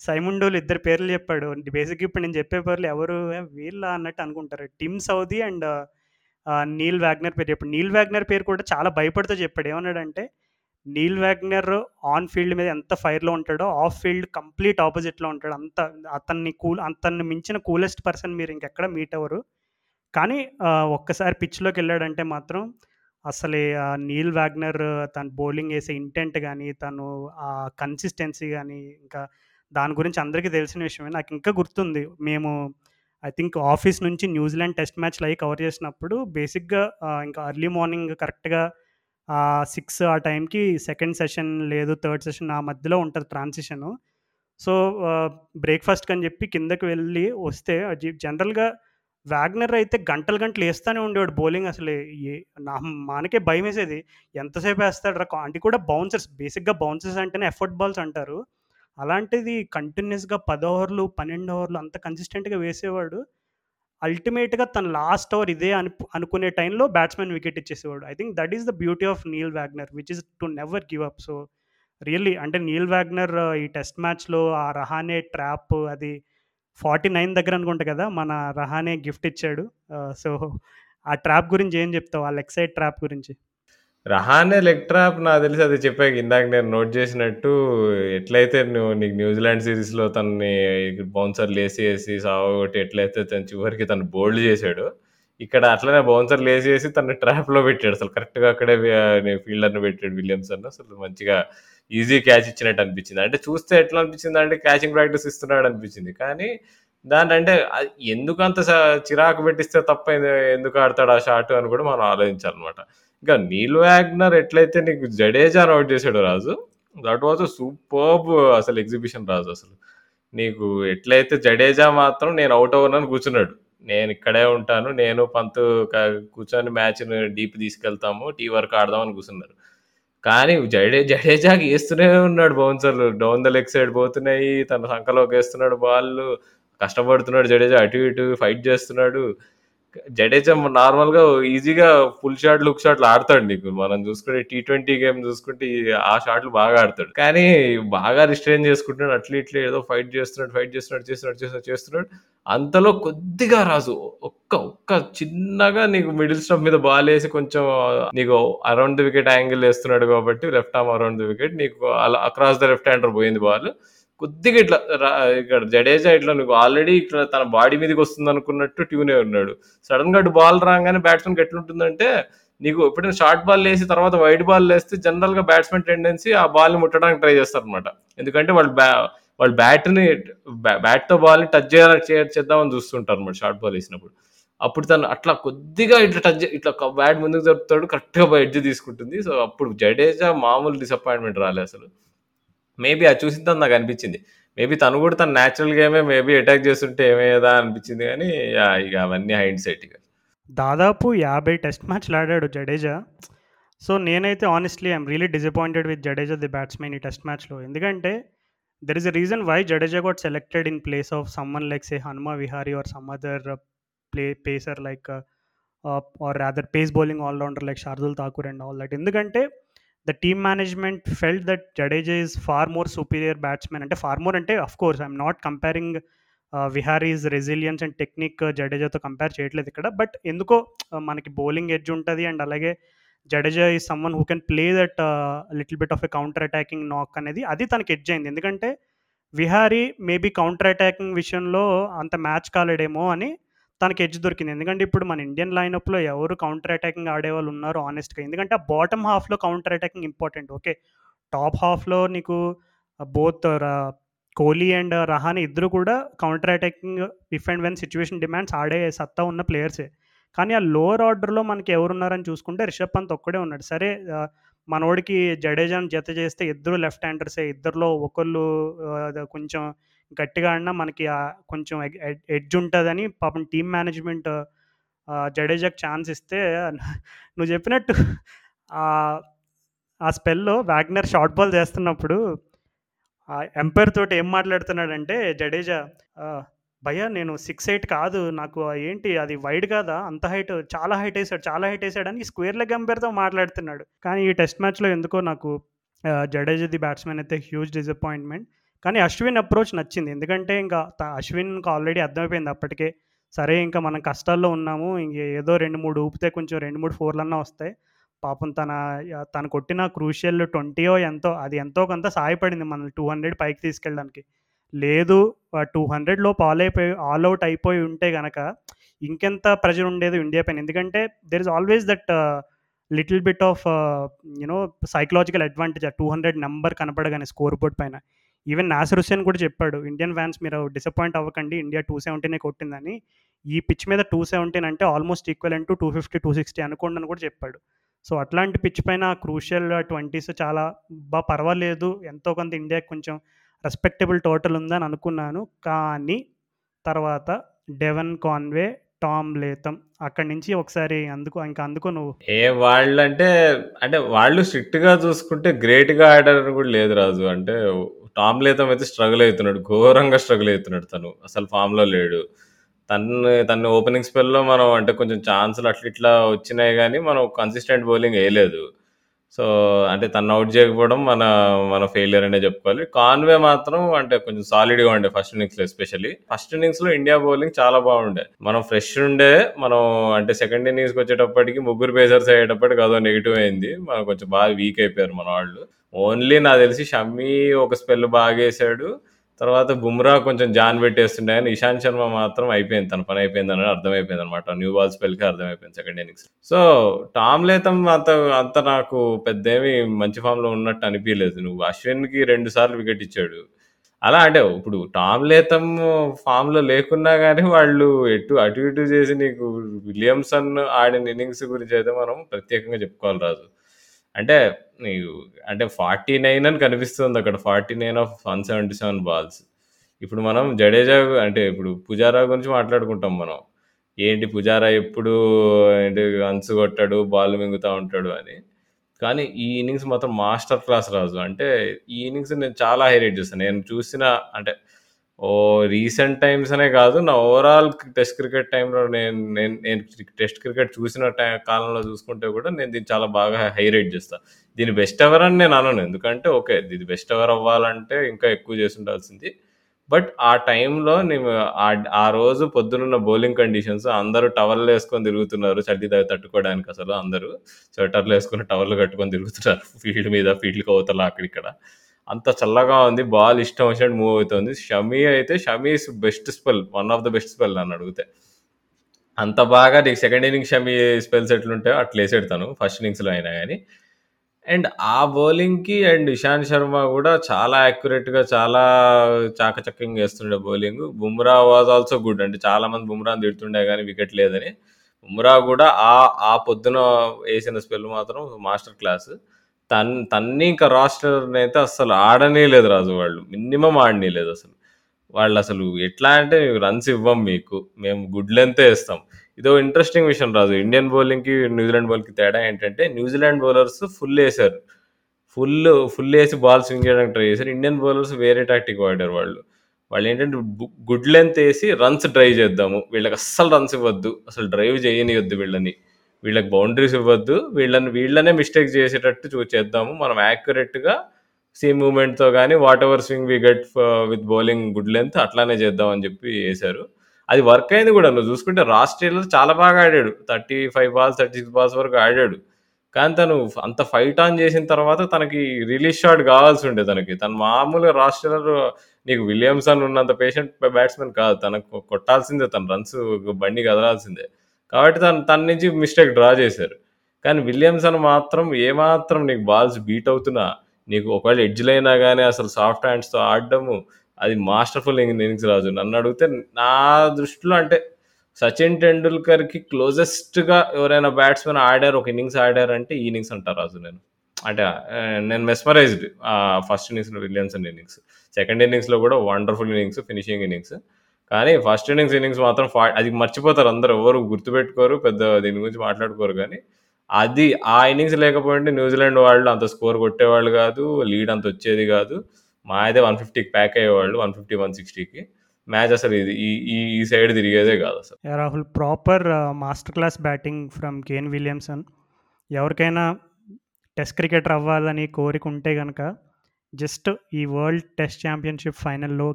[SPEAKER 2] సైమన్ డోల్ ఇద్దరు పేర్లు చెప్పాడు. బేసిక్ ఇప్పుడు నేను చెప్పే పేర్లు ఎవరు? వీళ్ళ అన్నట్టు అనుకుంటారు. Tim Southee and Neil Wagner పేరు చెప్పాడు. నీల్ వ్యాగ్నర్ పేరు కూడా చాలా భయపడుతూ చెప్పాడు. ఏమన్నాడంటే నీల్ వ్యాగ్నర్ ఆన్ ఫీల్డ్ మీద ఎంత ఫైర్లో ఉంటాడో ఆఫ్ ఫీల్డ్ కంప్లీట్ ఆపోజిట్లో ఉంటాడు. అంత అతన్ని కూల్ అతన్ని మించిన కూలెస్ట్ పర్సన్ మీరు ఇంకెక్కడ మీట్ అవ్వరు. కానీ ఒక్కసారి పిచ్లోకి వెళ్ళాడంటే మాత్రం అసలే నీల్ వ్యాగ్నర్ తను బౌలింగ్ వేసే ఇంటెంట్ కానీ తను ఆ కన్సిస్టెన్సీ కానీ ఇంకా దాని గురించి అందరికీ తెలిసిన విషయమే. నాకు ఇంకా గుర్తుంది మేము ఐ థింక్ ఆఫీస్ నుంచి న్యూజిలాండ్ టెస్ట్ మ్యాచ్లు అవి కవర్ చేసినప్పుడు బేసిక్గా ఇంకా అర్లీ మార్నింగ్ కరెక్ట్గా సిక్స్ ఆ టైంకి సెకండ్ సెషన్ లేదు థర్డ్ సెషన్ ఆ మధ్యలో ఉంటుంది ట్రాన్సిషను. సో బ్రేక్ఫాస్ట్ అని చెప్పి కిందకి వెళ్ళి వస్తే జనరల్గా వ్యాగ్నర్ అయితే గంటలు గంటలు వేస్తూనే ఉండేవాడు బౌలింగ్ అసలు. నా మనకే భయం వేసేది. ఎంతసేపు వేస్తాడు రా అంటే కూడా బౌన్సర్స్ బేసిక్గా బౌన్సర్స్ అంటేనే ఎఫర్ట్ బాల్స్ అంటారు. అలాంటిది కంటిన్యూస్గా పది ఓవర్లు పన్నెండు ఓవర్లు అంత కన్సిస్టెంట్గా వేసేవాడు. అల్టిమేట్గా తన లాస్ట్ ఓవర్ ఇదే అను అనుకునే టైంలో batsmen wicket ఇచ్చేసేవాడు. I think that is the beauty of Neil Wagner which is to never give up. So really అంటే నీల్ వ్యాగ్నర్ ఈ టెస్ట్ మ్యాచ్లో ఆ రహానే ట్రాప్ అది ఫార్టీ నైన్ దగ్గర అనుకుంటా కదా మన రహానే గిఫ్ట్ ఇచ్చాడు. సో ఆ ట్రాప్ గురించి ఏం చెప్తావు? ఆ లెగ్ సైడ్ ట్రాప్ గురించి.
[SPEAKER 3] రహానే లెగ్ ట్రాప్ నాకు తెలిసి అది చెప్పాక ఇందాక నేను నోట్ చేసినట్టు ఎట్లయితే నువ్వు నీకు న్యూజిలాండ్ సిరీస్లో తనని బౌన్సర్ లేసేసి సాగొట్టి ఎట్లయితే తను చివరికి తను బోల్డ్ చేశాడు ఇక్కడ అట్లనే బౌన్సర్ లేసేసి తను ట్రాప్లో పెట్టాడు. అసలు కరెక్ట్గా అక్కడే ఫీల్డర్ని పెట్టాడు విలియమ్సన్ అసలు మంచిగా ఈజీ క్యాచ్ ఇచ్చినట్టు అనిపించింది. అంటే చూస్తే ఎట్లా అనిపించింది అంటే క్యాచింగ్ ప్రాక్టీస్ ఇస్తున్నాడు అనిపించింది. కానీ దాని అది ఎందుకంత స చిరాకు పెట్టిస్తే తప్ప ఎందుకు ఆడతాడు ఆ షాట్ అని కూడా మనం ఆలోచించాలనమాట. ఇంకా నీల్ యాగ్నర్ ఎట్లయితే నీకు జడేజా అవుట్ చేశాడు Raju, that was a superb అసలు ఎగ్జిబిషన్ రాజు అసలు. నీకు ఎట్లయితే జడేజా మాత్రం నేను అవుట్ అవ్వనని కూర్చున్నాడు. నేను ఇక్కడే ఉంటాను. నేను పంతు కూర్చొని మ్యాచ్‌ని డీప్ తీసుకెళ్తాము. టీ వర్క్ ఆడదాం అని కూర్చున్నారు. కానీ జడే జడేజాకి గీస్తూనే ఉన్నాడు బౌన్సర్‌లు. డౌన్ ద లెగ్ సైడ్ పోతున్నాయి. తన సంకలోకేస్తున్నాడు బాల్ కష్టపడుతున్నాడు జడేజా అటు ఇటు ఫైట్ చేస్తున్నాడు. జడేజా నార్మల్‌గా ఈజీగా ఫుల్ షాట్, లుక్ షాట్‌లు ఆడతాడు నీకు. మనం చూసుకుంటే టీ20 గేమ్ చూసుకుంటే ఆ షాట్‌లు బాగా ఆడతాడు. కానీ బాగా రిస్ట్రెయిన్ చేసుకుంటున్నాడు. అట్లా ఇట్లా ఏదో ఫైట్ చేస్తున్నాడు, ఫైట్ చేస్తున్నాడు, చేస్తున్నాడు, చేస్తున్నాడు, చేస్తున్నాడు. అంతలో కొద్దిగా రాజు ఒక్క ఒక్క చిన్నగా నీకు మిడిల్ స్టంప్ మీద బాలేసి కొంచెం నీకు అరౌండ్ ది వికెట్ యాంగిల్ వేస్తున్నాడు కాబట్టి left arm around the wicket నీకు అలా అక్రాస్ ద లెఫ్ట్ హ్యాండర్ పోయింది బాల్. కొద్దిగా ఇట్లా రా ఇక్కడ జడేజా ఇట్లా నీకు ఆల్రెడీ ఇట్లా తన బాడీ మీదకి వస్తుందనుకున్నట్టు ట్యూనే ఉన్నాడు. సడెన్‌గా అటు బాల్ రాగానే బ్యాట్స్‌మన్‌కి ఎట్లుంటుందంటే నీకు ఎప్పుడైనా షార్ట్ బాల్ వేసి తర్వాత వైడ్ బాల్ వేస్తే జనరల్‌గా బ్యాట్స్మెన్ టెండెన్సీ ఆ బాల్‌ని ముట్టడానికి ట్రై చేస్తారనమాట. ఎందుకంటే వాళ్ళు బ్యా వాళ్ళు బ్యాట్‌ని బ్యాట్‌తో బాల్‌ని టచ్ చేయాలని చేద్దామని చేద్దామని చూస్తుంటారనమాట షార్ట్ బాల్ వేసినప్పుడు అప్పుడు తను అట్లా కొద్దిగా ఇట్లా టచ్ ఇట్లా బ్యాట్ ముందుకు జరుపుతాడు. కరెక్ట్‌గా ఎడ్జ్ తీసుకుంటుంది. సో, అప్పుడు జడేజా మామూలు డిసప్పాయింట్‌మెంట్ రాలే అసలు. మేబీ అది చూసిన తర్వాత నాకనిపించింది. మేబీ తను కూడా తన నేచురల్ గేమే మేబీ అటాక్ చేస్తుంటే ఏమేదా అనిపించింది కానీ ఇక అవన్నీ హైండ్‌సైట్ ఇక.
[SPEAKER 2] దాదాపు 50 టెస్ట్ మ్యాచ్‌లు ఆడాడు జడేజా. సో, నేనైతే honestly I'm really disappointed with Jadeja the batsmen ఈ టెస్ట్ మ్యాచ్‌లో. ఎందుకంటే there is a reason why Jadeja got selected in place of someone like say Hanuma Vihari or some other play pacer like or other pace bowling all rounder like Shardul Thakur and all that. ఎందుకంటే the team management felt that Jadeja is far more superior batsmen అంటే far more అంటే of course I'm not comparing Vihari's resilience and technique జడేజాతో compare చేయట్లేదు ఇక్కడ. But ఎందుకో మనకి bowling edge ఉంటుంది and అలాగే Jadeja is someone who can play that little bit of a counter attacking knock అనేది అది తనకి ఎడ్జ్ అయింది. ఎందుకంటే విహారీ మేబీ కౌంటర్ అటాకింగ్ విషయంలో అంత మ్యాచ్ కాలేడేమో అని తనకి ఎడ్జ్ దొరికింది. ఎందుకంటే ఇప్పుడు మన ఇండియన్ లైనప్‌లో ఎవరు కౌంటర్ అటాకింగ్ ఆడేవాళ్ళు ఉన్నారు ఆనెస్ట్గా ఎందుకంటే ఆ బాటమ్ హాఫ్‌లో counter attacking important. Okay. Top హాఫ్‌లో నీకు బోత్ కోహ్లీ అండ్ రహానే ఇద్దరు కూడా counter attacking if and when situation demands ఆడే సత్తా ఉన్న ప్లేయర్సే. కానీ ఆ లోవర్ ఆర్డర్‌లో మనకి ఎవరున్నారని చూసుకుంటే రిషబ్ పంత్ ఒక్కడే ఉన్నాడు. సరే మనోడికి జడేజాను జత చేస్తే ఇద్దరు లెఫ్ట్ హ్యాండర్సే. ఇద్దరిలో ఒకళ్ళు కొంచెం గట్టిగా ఆడినా మనకి కొంచెం ఎగ్ ఎడ్ ఎడ్జ్ ఉంటుందని పాపం టీం మేనేజ్మెంట్ జడేజాకి ఛాన్స్ ఇస్తే [laughs] నువ్వు చెప్పినట్టు ఆ స్పెల్‌లో వ్యాగ్నర్ షార్ట్ బాల్ చేస్తున్నప్పుడు ఆ ఎంపైర్ తోటి ఏం మాట్లాడుతున్నాడంటే జడేజా భయ్యా నేను 6'8" కాదు. నాకు ఏంటి అది వైడ్ కాదా? అంత హైట్ చాలా హైట్ వేసాడు చాలా హైట్ వేసాడని స్క్వేర్ లెగ్ ఎంపైర్‌తో మాట్లాడుతున్నాడు. కానీ ఈ టెస్ట్ మ్యాచ్‌లో ఎందుకో నాకు జడేజా ది బ్యాట్స్‌మెన్ అయితే హ్యూజ్ డిసప్పాయింట్‌మెంట్. కానీ అశ్విన్ అప్రోచ్ నచ్చింది. ఎందుకంటే ఇంకా అశ్విన్‌కి ఆల్రెడీ అర్థమైపోయింది అప్పటికే. సరే ఇంకా మనం కష్టాల్లో ఉన్నాము. ఇంక ఏదో 2, 3 ఊపితే కొంచెం 2, 3 ఫోర్‌లన్నా వస్తాయి. పాపం తన తను కొట్టిన క్రూషియల్ 20యో ఎంతో అది ఎంతో కొంత సహాయపడింది మనల్ని 200 పైకి తీసుకెళ్ళడానికి. లేదు ఆహ్, 200 లోపు ఆల్ అయిపోయి ఆల్ అవుట్ అయిపోయి ఉంటే గనక ఇంకెంత ప్రెజర్ ఉండేది ఇండియా పైన. ఎందుకంటే there is always that little bit of you know psychological advantage ఆ టూ హండ్రెడ్ నెంబర్ కనపడగానే స్కోర్ బోర్డ్ పైన. ఈవెన్ నాసిర్ హుస్సేన్ కూడా చెప్పాడు. ఇండియన్ ఫ్యాన్స్ మీరు డిసప్పాయింట్ అవ్వకండి. ఇండియా 270నే కొట్టిందని. ఈ పిచ్ మీద 217 అంటే ఆల్మోస్ట్ ఈక్వలెంట్ టు 250, 260 అనుకోండి అని కూడా చెప్పాడు. సో, అట్లాంటి పిచ్ పైన క్రూషియల్ 20స్ చాలా బాగా పర్వాలేదు. ఎంతో కొంత ఇండియాకి కొంచెం రెస్పెక్టబుల్ టోటల్ ఉందని అనుకున్నాను. కానీ తర్వాత డెవన్ కాన్వే, టామ్ లేతం అక్కడి నుంచి ఒకసారి అందుకో ఇంకా అందుకో నువ్వు.
[SPEAKER 3] ఏ వాళ్ళంటే అంటే వాళ్ళు స్ట్రిక్ట్‌గా చూసుకుంటే గ్రేట్‌గా ఆడారని కూడా లేదు రాజు. అంటే టామ్ లేతం అయితే స్ట్రగుల్ అవుతున్నాడు ఘోరంగా స్ట్రగుల్ అవుతున్నాడు తను. అసలు ఫామ్‌లో లేడు. తను తన ఓపెనింగ్ స్పెల్‌లో మనం అంటే కొంచెం ఛాన్సులు అట్లా ఇట్లా వచ్చినాయి కానీ మనం కన్సిస్టెంట్ బౌలింగ్ వేయలేదు సో, అంటే తను అవుట్ చేయకపోవడం మన మన ఫెయిలియర్ అనే చెప్పుకోవాలి. కాన్వే మాత్రం అంటే కొంచెం సాలిడ్‌గా ఉండే ఫస్ట్ ఇన్నింగ్స్‌లో ఎస్పెషల్లీ. ఫస్ట్ ఇన్నింగ్స్‌లో ఇండియా బౌలింగ్ చాలా బాగుండే. మనం ఫ్రెష్ ఉండే మనం అంటే సెకండ్ ఇన్నింగ్స్ వచ్చేటప్పటికి ముగ్గురు పేసర్స్ అయ్యేటప్పటికి అదో నెగిటివ్ అయింది. మనం కొంచెం బాగా వీక్ అయిపోయారు మన వాళ్ళు. ఓన్లీ నాకు తెలిసి షమ్మి ఒక స్పెల్ బాగేసాడు. తర్వాత బుమ్రా కొంచెం జాన్ పెట్టేస్తుండే కానీ ఇషాంత్ శర్మ మాత్రం అయిపోయింది. తన పని అయిపోయింది అని అర్థమైపోయింది అనమాట న్యూ బాల్స్ పెళ్ళికి అర్థమైపోయింది second innings. So, Tom Latham అంత అంత నాకు పెద్దేమి మంచి ఫామ్‌లో ఉన్నట్టు అనిపించలేదు నువ్వు అశ్విన్‌కి రెండు సార్లు వికెట్ ఇచ్చాడు. అలా అంటే ఇప్పుడు టామ్ లేథమ్ ఫామ్‌లో లేకున్నా కానీ వాళ్ళు ఎటు అటు ఇటు చేసి నీకు విలియమ్సన్ ఆడిన ఇన్నింగ్స్ గురించి అయితే మనం ప్రత్యేకంగా చెప్పుకోవాలి రాజు. అంటే అంటే ఫార్టీ నైన్ అని కనిపిస్తుంది అక్కడ 49 ఆఫ్ 177 బాల్స్. ఇప్పుడు మనం జడేజా అంటే ఇప్పుడు పుజారా గురించి మాట్లాడుకుంటాం మనం. ఏంటి పుజారా ఎప్పుడు ఏంటి రన్స్ కొట్టాడు, బాల్ మింగుతూ ఉంటాడు అని. కానీ ఈ ఇన్నింగ్స్ మాత్రం మాస్టర్ క్లాస్ రాజు. అంటే ఈ ఇన్నింగ్స్ నేను చాలా హైలైట్ చేస్తాను. నేను చూసిన అంటే ఓ రీసెంట్ టైమ్స్ అనే కాదు. నా ఓవరాల్ టెస్ట్ క్రికెట్ టైంలో నేను నేను నేను టెస్ట్ క్రికెట్ చూసిన టై కాలంలో చూసుకుంటే కూడా నేను దీన్ని చాలా బాగా హైలైట్ చేస్తాను దీన్ని బెస్ట్ ఎవర్ అని నేను అనను. ఎందుకంటే ఓకే. ఇది బెస్ట్ ఎవర్ అవ్వాలంటే ఇంకా ఎక్కువ చేసుండాల్సింది. బట్ ఆ టైంలో నేను ఆ ఆ రోజు పొద్దునున్న బౌలింగ్ కండిషన్స్ అందరూ టవల్లేసుకొని తిరుగుతున్నారు. చలి తట్టుకోవడానికి అసలు అందరూ. స్వెటర్‌లేసుకొని టవల్‌లు కట్టుకొని తిరుగుతున్నారు ఫీల్డ్ మీద, ఫీల్డ్‌కి అవతల అక్కడిక్కడ ఇక్కడ. అంత చల్లగా ఉంది. బాల్ ఇష్టం వచ్చినట్టు మూవ్ అవుతుంది. షమీ అయితే Shami is best spell. One of the best spell నన్నడిగితే. అంత బాగా నీకు సెకండ్ ఇన్నింగ్స్ షమీ స్పెల్స్ ఎట్లుంటాయో అట్లా వేసేడతాను ఫస్ట్ ఇన్నింగ్స్‌లో అయినా కానీ అండ్ ఆ బౌలింగ్‌కి అండ్ ఇషాంత్ శర్మ కూడా చాలా యాక్యురేట్‌గా చాలా చాకచక్యంగా వేస్తుండే bowling. Bumrah was also good. అంటే చాలామంది బుమ్రాని తిడుతుండే కానీ వికెట్ లేదని. బుమ్రా కూడా ఆ ఆ పొద్దున వేసిన స్పెల్ మాత్రం మాస్టర్ క్లాస్. తన్ తన్ని ఇంకా రాస్టర్‌నైతే అస్సలు ఆడనీయలేదు రాజు వాళ్ళు. మినిమం ఆడనీయలేదు అసలు వాళ్ళు అసలు ఎట్లా అంటే రన్స్ ఇవ్వం మీకు. మేము గుడ్ లెంత్ వేస్తాం ఇదో ఇంట్రెస్టింగ్ విషయం రాజు. ఇండియన్ బౌలింగ్‌కి, న్యూజిలాండ్ బౌలింగ్‌కి తేడా ఏంటంటే న్యూజిలాండ్ బౌలర్స్ ఫుల్ వేసారు ఫుల్ ఫుల్ వేసి బాల్ స్వింగ్ చేయడానికి ట్రై చేశారు. ఇండియన్ బౌలర్స్ వేరే టాక్టిక్ వాడారు వాళ్ళు. వాళ్ళు ఏంటంటే గుడ్ లెంత్ వేసి రన్స్ డ్రైవ్ చేద్దాము. వీళ్ళకి అస్సలు రన్స్ ఇవ్వద్దు. అసలు డ్రైవ్ చేయనీయొద్దు వీళ్ళని. వీళ్ళకి బౌండరీస్ ఇవ్వద్దు. వీళ్ళని వీళ్ళనే మిస్టేక్ చేసేటట్టు చూ చేద్దాము. మనం యాక్యురేట్‌గా సీమ్ కానీ whatever swing we get with bowling good length అట్లానే చేద్దాం అని చెప్పి వేశారు అది వర్క్ అయింది కూడా. నువ్వు చూసుకుంటే రాస్ చాలా బాగా ఆడాడు. 35 బాల్స్, 36 బాల్స్ వరకు ఆడాడు. కానీ తను అంత ఫైట్ ఆన్ చేసిన తర్వాత తనకి రిలీజ్ షాట్ కావాల్సి ఉండే తనకి. తను మామూలుగా రాస్ టేలర్ నీకు విలియమ్సన్ ఉన్నంత పేషెంట్ బ్యాట్స్మెన్ కాదు. తనకు కొట్టాల్సిందే తన రన్స్ బండి కదలాల్సిందే. కాబట్టి తను తన నుంచి మిస్టేక్ డ్రా చేశారు. కానీ విలియమ్సన్ మాత్రం ఏమాత్రం నీకు బాల్స్ బీట్ అవుతున్నా, నీకు ఒకవేళ ఎడ్జ్‌లో అయినా కానీ అసలు సాఫ్ట్ హ్యాండ్స్‌తో ఆడడము అది మాస్టర్‌ఫుల్ ఇన్నింగ్స్ రాజు. నన్ను అడిగితే నా దృష్టిలో అంటే సచిన్ టెండూల్కర్‌కి క్లోజెస్ట్‌గా ఎవరైనా బ్యాట్స్మెన్ ఆడారు. ఒక ఇన్నింగ్స్ ఆడారంటే ఈ ఇన్నింగ్స్ అంటారు రాజు నేను. అంటే నేను మెస్మరైజ్డ్. ఫస్ట్ ఇన్నింగ్స్‌లో విలియమ్సన్ ఇన్నింగ్స్. సెకండ్ ఇన్నింగ్స్‌లో కూడా వండర్‌ఫుల్ ఇన్నింగ్స్, ఫినిషింగ్ ఇన్నింగ్స్. కానీ ఫస్ట్ ఇన్నింగ్స్ ఇన్నింగ్స్ మాత్రం ఫా అది మర్చిపోతారు అందరూ. ఎవరు గుర్తుపెట్టుకోరు. పెద్ద దీని గురించి మాట్లాడుకోరు కానీ అది ఆ ఇన్నింగ్స్ లేకపోయింటే న్యూజిలాండ్ వాళ్ళు అంత స్కోర్ కొట్టేవాళ్ళు కాదు. లీడ్ అంత వచ్చేది కాదు. మా అయితే వన్ ఫిఫ్టీకి ప్యాక్ అయ్యేవాళ్ళు. 150, 160కి. మ్యాచ్ అసలు ఇది ఈ ఈ ఈ సైడ్ తిరిగేదే కాదు
[SPEAKER 2] అసలు Rahul proper master class batting from Kane Williamson. ఎవరికైనా టెస్ట్ క్రికెటర్ అవ్వాలని కోరిక ఉంటే కనుక జస్ట్ ఈ వరల్డ్ టెస్ట్ ఛాంపియన్‌షిప్ ఫైనల్‌లో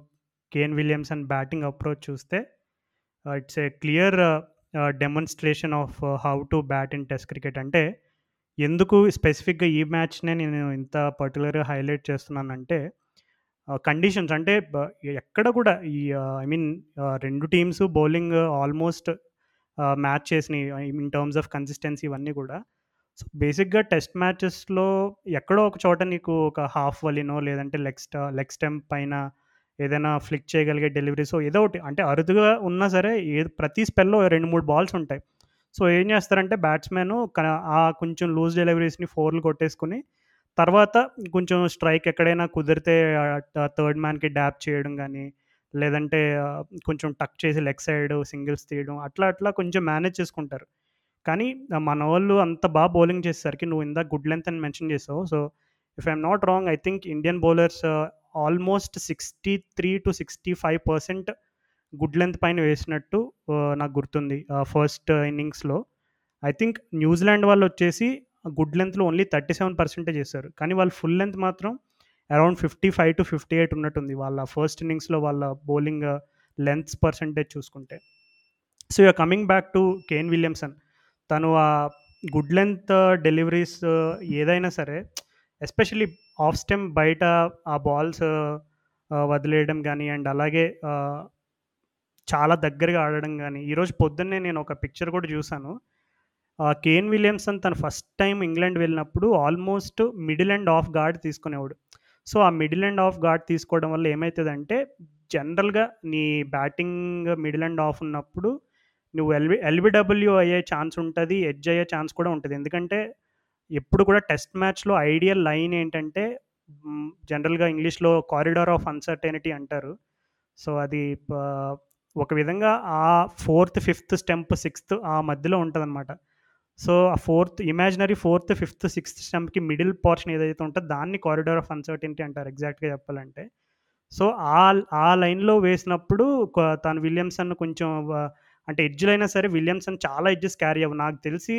[SPEAKER 2] కేన్ విలియమ్సన్ బ్యాటింగ్ అప్రోచ్ చూస్తే it's a clear demonstration of how to bat in test cricket. అంటే ఎందుకు స్పెసిఫిక్‌గా ఈ మ్యాచ్‌నే నేను ఇంత పర్టిక్యులర్‌గా హైలైట్ చేస్తున్నానంటే uh, కండిషన్స్ అంటే ఎక్కడ కూడా ఈ uh, ఐ మీన్ uh, రెండు టీమ్స్ బౌలింగ్ ఆల్మోస్ట్ మ్యాచ్ చేసినాయి ఇన్ టర్మ్స్ ఆఫ్ కన్సిస్టెన్సీ ఇవన్నీ కూడా. సో, బేసిక్‌గా టెస్ట్ మ్యాచెస్‌లో ఎక్కడో ఒక చోట నీకు ఒక హాఫ్ వలీనో లేదంటే లెగ్ లెగ్ స్టంప్ పైన ఏదైనా ఫ్లిక్ చేయగలిగే డెలివరీస్ ఏదో ఒకటి అంటే అరుదుగా ఉన్నా సరే ఏది ప్రతి స్పెల్‌లో 2, 3 బాల్స్ ఉంటాయి. సో, ఏం చేస్తారంటే బ్యాట్స్‌మెన్ ఆ కొంచెం లూజ్ డెలివరీస్‌ని ఫోర్‌లు కొట్టేసుకొని తర్వాత కొంచెం స్ట్రైక్ ఎక్కడైనా కుదిరితే థర్డ్ మ్యాన్‌కి డ్యాప్ చేయడం కానీ లేదంటే కొంచెం టక్ చేసి లెగ్ సైడ్ సింగిల్స్ తీయడం అట్లా అట్లా కొంచెం మేనేజ్ చేసుకుంటారు. కానీ మన వాళ్ళు అంత బాగా బౌలింగ్ చేసేసరికి నువ్వు ఇందాక గుడ్ లెంగ్త్ అని మెన్షన్ చేసావు. So, if I'm not wrong I think Indian bowlers almost 63-65% good length పైన వేసినట్టు నాకు గుర్తుంది. ఫస్ట్ ఇన్నింగ్స్‌లో. ఐ థింక్ న్యూజిలాండ్ వాళ్ళు వచ్చేసి గుడ్ లెంత్లో ఓన్లీ 37% చేశారు. కానీ వాళ్ళు ఫుల్ లెంత్ మాత్రం అరౌండ్ 55-58 ఉన్నట్టుంది. వాళ్ళ ఫస్ట్ ఇన్నింగ్స్‌లో వాళ్ళ బౌలింగ్ లెంత్స్ పర్సెంటేజ్ చూసుకుంటే. So, you're coming back to Kane Williamson. తను ఆ గుడ్ లెంత్ డెలివరీస్ ఏదైనా సరే ఎస్పెషల్లీ ఆఫ్ స్టెమ్ బయట ఆ బాల్స్ వదిలేయడం కానీ అండ్ అలాగే చాలా దగ్గరగా ఆడడం కానీ ఈరోజు పొద్దున్నే నేను ఒక పిక్చర్ కూడా చూశాను. కేన్ విలియమ్సన్ తను ఫస్ట్ టైం ఇంగ్లాండ్ వెళ్ళినప్పుడు almost middle and off guard తీసుకునేవాడు. సో ఆ మిడిల్ అండ్ ఆఫ్ గార్డ్ తీసుకోవడం వల్ల ఏమవుతుందంటే జనరల్గా నీ బ్యాటింగ్ మిడిల్ అండ్ ఆఫ్ ఉన్నప్పుడు నువ్వు ఎల్బి ఎల్బిడబ్ల్యూ అయ్యే ఛాన్స్ ఉంటుంది ఎడ్జ్ అయ్యే ఛాన్స్ కూడా ఉంటుంది. ఎందుకంటే ఎప్పుడు కూడా టెస్ట్ మ్యాచ్లో ఐడియల్ లైన్ ఏంటంటే జనరల్గా ఇంగ్లీష్లో కారిడార్ ఆఫ్ అన్సర్టెనిటీ అంటారు. సో అది ఒక విధంగా ఆ ఫోర్త్ ఫిఫ్త్ స్టెంప్ సిక్స్త్ ఆ మధ్యలో ఉంటుందన్నమాట. సో ఆ fourth imaginary fourth fifth sixth స్టెంప్కి middle portion ఏదైతే ఉంటుందో దాన్ని కారిడార్ ఆఫ్ అన్సర్టెనిటీ అంటారు ఎగ్జాక్ట్గా చెప్పాలంటే. సో ఆ ఆ లైన్లో వేసినప్పుడు తను విలియమ్సన్ కొంచెం అంటే ఎడ్జ్లైనా సరే విలియమ్సన్ చాలా ఎడ్జెస్ క్యారీ అవ్వ నాకు తెలిసి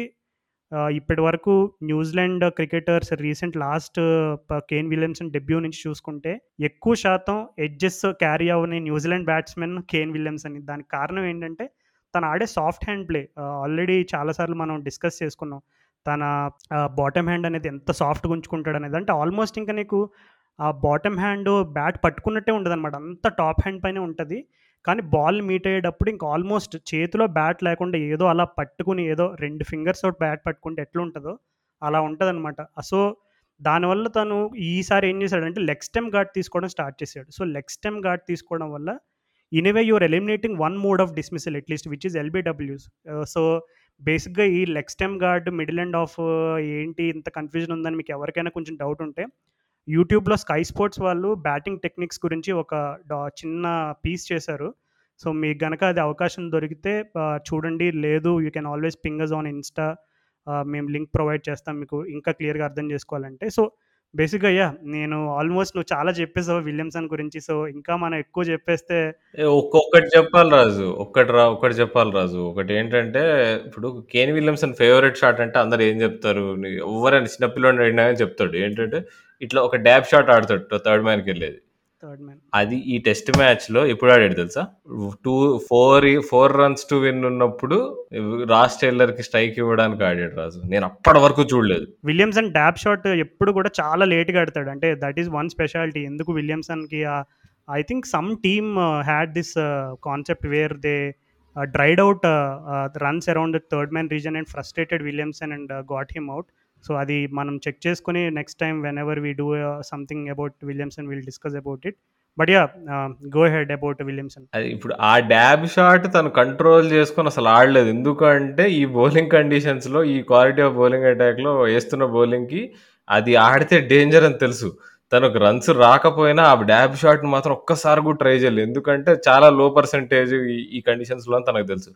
[SPEAKER 2] ఇప్పటి వరకు New Zealand cricketers recent last Kane Williamson debut నుంచి చూసుకుంటే ఎక్కువ శాతం ఎడ్జెస్ క్యారీ అవ్వని New Zealand batsmen Kane Williamson. దానికి కారణం ఏంటంటే తను ఆడే సాఫ్ట్ హ్యాండ్ ప్లే. ఆల్రెడీ చాలాసార్లు మనం డిస్కస్ చేసుకున్నాం. తన బాటమ్ హ్యాండ్ అనేది ఎంత సాఫ్ట్గా ఉంచుకుంటాడు అనేది. అంటే ఆల్మోస్ట్ ఇంకా నీకు ఆ బాటమ్ హ్యాండ్ బ్యాట్ పట్టుకున్నట్టే ఉంటుంది అనమాట అంత టాప్ హ్యాండ్ పైనే ఉంటుంది. కానీ బాల్ మీట్ అయ్యేటప్పుడు ఇంకా ఆల్మోస్ట్ చేతిలో బ్యాట్ లేకుండా ఏదో అలా పట్టుకుని ఏదో రెండు ఫింగర్స్ తోటి బ్యాట్ పట్టుకుంటే ఎట్లా ఉంటుందో అలా ఉంటుంది అనమాట సో దానివల్ల తను ఈసారి ఏం చేశాడంటే లెగ్ స్టెమ్ గార్డ్ తీసుకోవడం స్టార్ట్ చేశాడు. సో లెగ్ స్టెమ్ గార్డ్ తీసుకోవడం వల్ల in a way your eliminating one mode of dismissal at least which is LBWs. So బేసిక్గా ఈ leg stump guard middle and off ఏంటి ఇంత కన్ఫ్యూజన్ ఉందని మీకు ఎవరికైనా కొంచెం డౌట్ ఉంటే యూట్యూబ్లో స్కై స్పోర్ట్స్ వాళ్ళు బ్యాటింగ్ టెక్నిక్స్ గురించి ఒక చిన్న పీస్ చేశారు. సో మీకు గనక అది అవకాశం దొరికితే చూడండి. లేదు you can always ping us on Insta మేము లింక్ ప్రొవైడ్ చేస్తాం. మీకు ఇంకా క్లియర్గా అర్థం చేసుకోవాలంటే. సో బేసిక్గా అయ్యా నేను ఆల్మోస్ట్ నువ్వు చాలా చెప్పేసావు విలియమ్సన్ గురించి. సో ఇంకా మనం ఎక్కువ చెప్పేస్తే
[SPEAKER 3] ఒక్కొక్కటి చెప్పాలి రాజు. ఒక్కటి రా ఒక్కటి చెప్పాలి రాజు. ఒకటి ఏంటంటే ఇప్పుడు కేన్ విలియమ్సన్ ఫేవరెట్ షాట్ అంటే అందరు ఏం చెప్తారు? ఎవరైనా చిన్నపిల్లడు అయినా చెప్తాడు. ఏంటంటే ఇట్లా ఒక డ్యాబ్ షాట్ ఆడతాడు థర్డ్ మ్యాన్కి వెళ్ళేది.
[SPEAKER 2] Third man.
[SPEAKER 3] అది ఈ టెస్ట్ మ్యాచ్లో ఎప్పుడు ఆడాడు తెలుసా? Two four four runs to win ఉన్నప్పుడు రాస్ టైలర్కి స్ట్రైక్ ఇవ్వడానికి ఆడాడు రాజు. నేను అప్పటి వరకు చూడలేదు.
[SPEAKER 2] విలియమ్సన్ డ్యాబ్ షాట్ ఎప్పుడు కూడా చాలా లేట్గా ఆడతాడు. అంటే దట్ ఈస్ వన్ స్పెషాలిటీ ఎందుకు విలియమ్సన్కి I think some team had this concept where they dried out runs around third man region and frustrated Williamson and got him out so అది మనం చెక్ చేసుకుని next time whenever we do something about Williamson will discuss about it but yeah go ahead about Williamson
[SPEAKER 3] అది ఇప్పుడు ఆ డ్యాబ్ shot తను control చేసుకొని అసలు ఆడలేదు. ఎందుకంటే ఈ బౌలింగ్ కండిషన్స్లో ఈ క్వాలిటీ ఆఫ్ బౌలింగ్ అటాక్లో వేస్తున్న బౌలింగ్కి అది ఆడితే డేంజర్ అని తెలుసు. తనకు రన్స్ రాకపోయినా ఆ డ్యాబ్ షాట్ మాత్రం ఒక్కసారి కూడా ట్రై చేయలేదు. ఎందుకంటే చాలా లో పర్సంటేజ్ ఈ కండిషన్స్లో తనకు తెలుసు.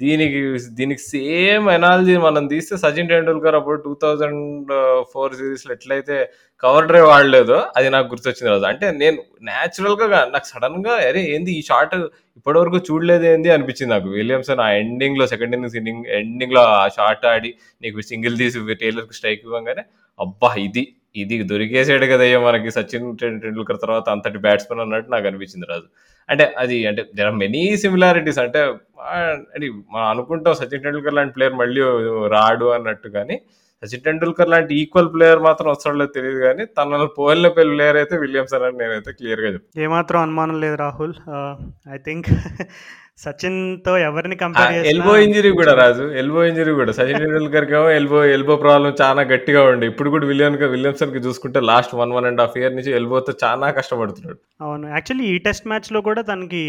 [SPEAKER 3] దీనికి దీనికి సేమ్ ఎనాలజీ మనం తీస్తే సచిన్ టెండూల్కర్ అప్పుడు టూ థౌజండ్ ఫోర్ సిరీస్లో ఎట్లయితే కవర్ డ్రైవ్ ఆడలేదో అది నాకు గుర్తొచ్చింది రోజు. అంటే నేను న్యాచురల్గా నాకు సడన్గా అరే ఏంది ఈ షాట్ ఇప్పటివరకు చూడలేదు ఏంది అనిపించింది నాకు. విలియమ్సన్ ఆ ఎండింగ్లో సెకండ్ ఇన్నింగ్స్ ఇన్నింగ్ ఎండింగ్లో ఆ షాట్ ఆడి నీకు సింగిల్ తీసి టైలర్కి స్ట్రైక్ ఇవ్వగానే అబ్బా ఇది ఇది దొరికేసాడు కదయ్యా మనకి సచిన్ టెండూల్కర్ తర్వాత అంతటి బ్యాట్స్మెన్ అన్నట్టు నాకు అనిపించింది రాజు. అంటే అది అంటే దెర్ ఆర్ మెనీ సిమిలారిటీస్ అంటే అది మనం అనుకుంటాం సచిన్ టెండూల్కర్ లాంటి ప్లేయర్ మళ్ళీ రాడు అన్నట్టు కానీ సచిన్ టెండూల్కర్ లాంటి ఈక్వల్ ప్లేయర్ మాత్రం వస్తాడో తెలియదు కానీ తనను పోలిన ప్లేయర్ అయితే విలియమ్సన్ అని నేనైతే క్లియర్గా చెప్తాను
[SPEAKER 2] ఏమాత్రం అనుమానం లేదు రాహుల్. ఐ థింక్ సచిన్తో ఎవరిని కంపేర్
[SPEAKER 3] ఎల్బో ఇంజరీ కూడా రాజు ఎల్బో ఇంజరీ కూడా. సచిన్ టెండూల్కర్ ఏమో ఎల్బో ఎల్బో ప్రాబ్లం చాలా గట్టిగా ఉండే ఇప్పుడు కూడా విలియన్ విలియమ్సన్కి చూసుకుంటే last one one and half year నుంచి ఎల్బోతో చాలా కష్టపడుతున్నాడు.
[SPEAKER 2] అవును. యాక్చువల్లీ ఈ టెస్ట్ మ్యాచ్లో కూడా తనకి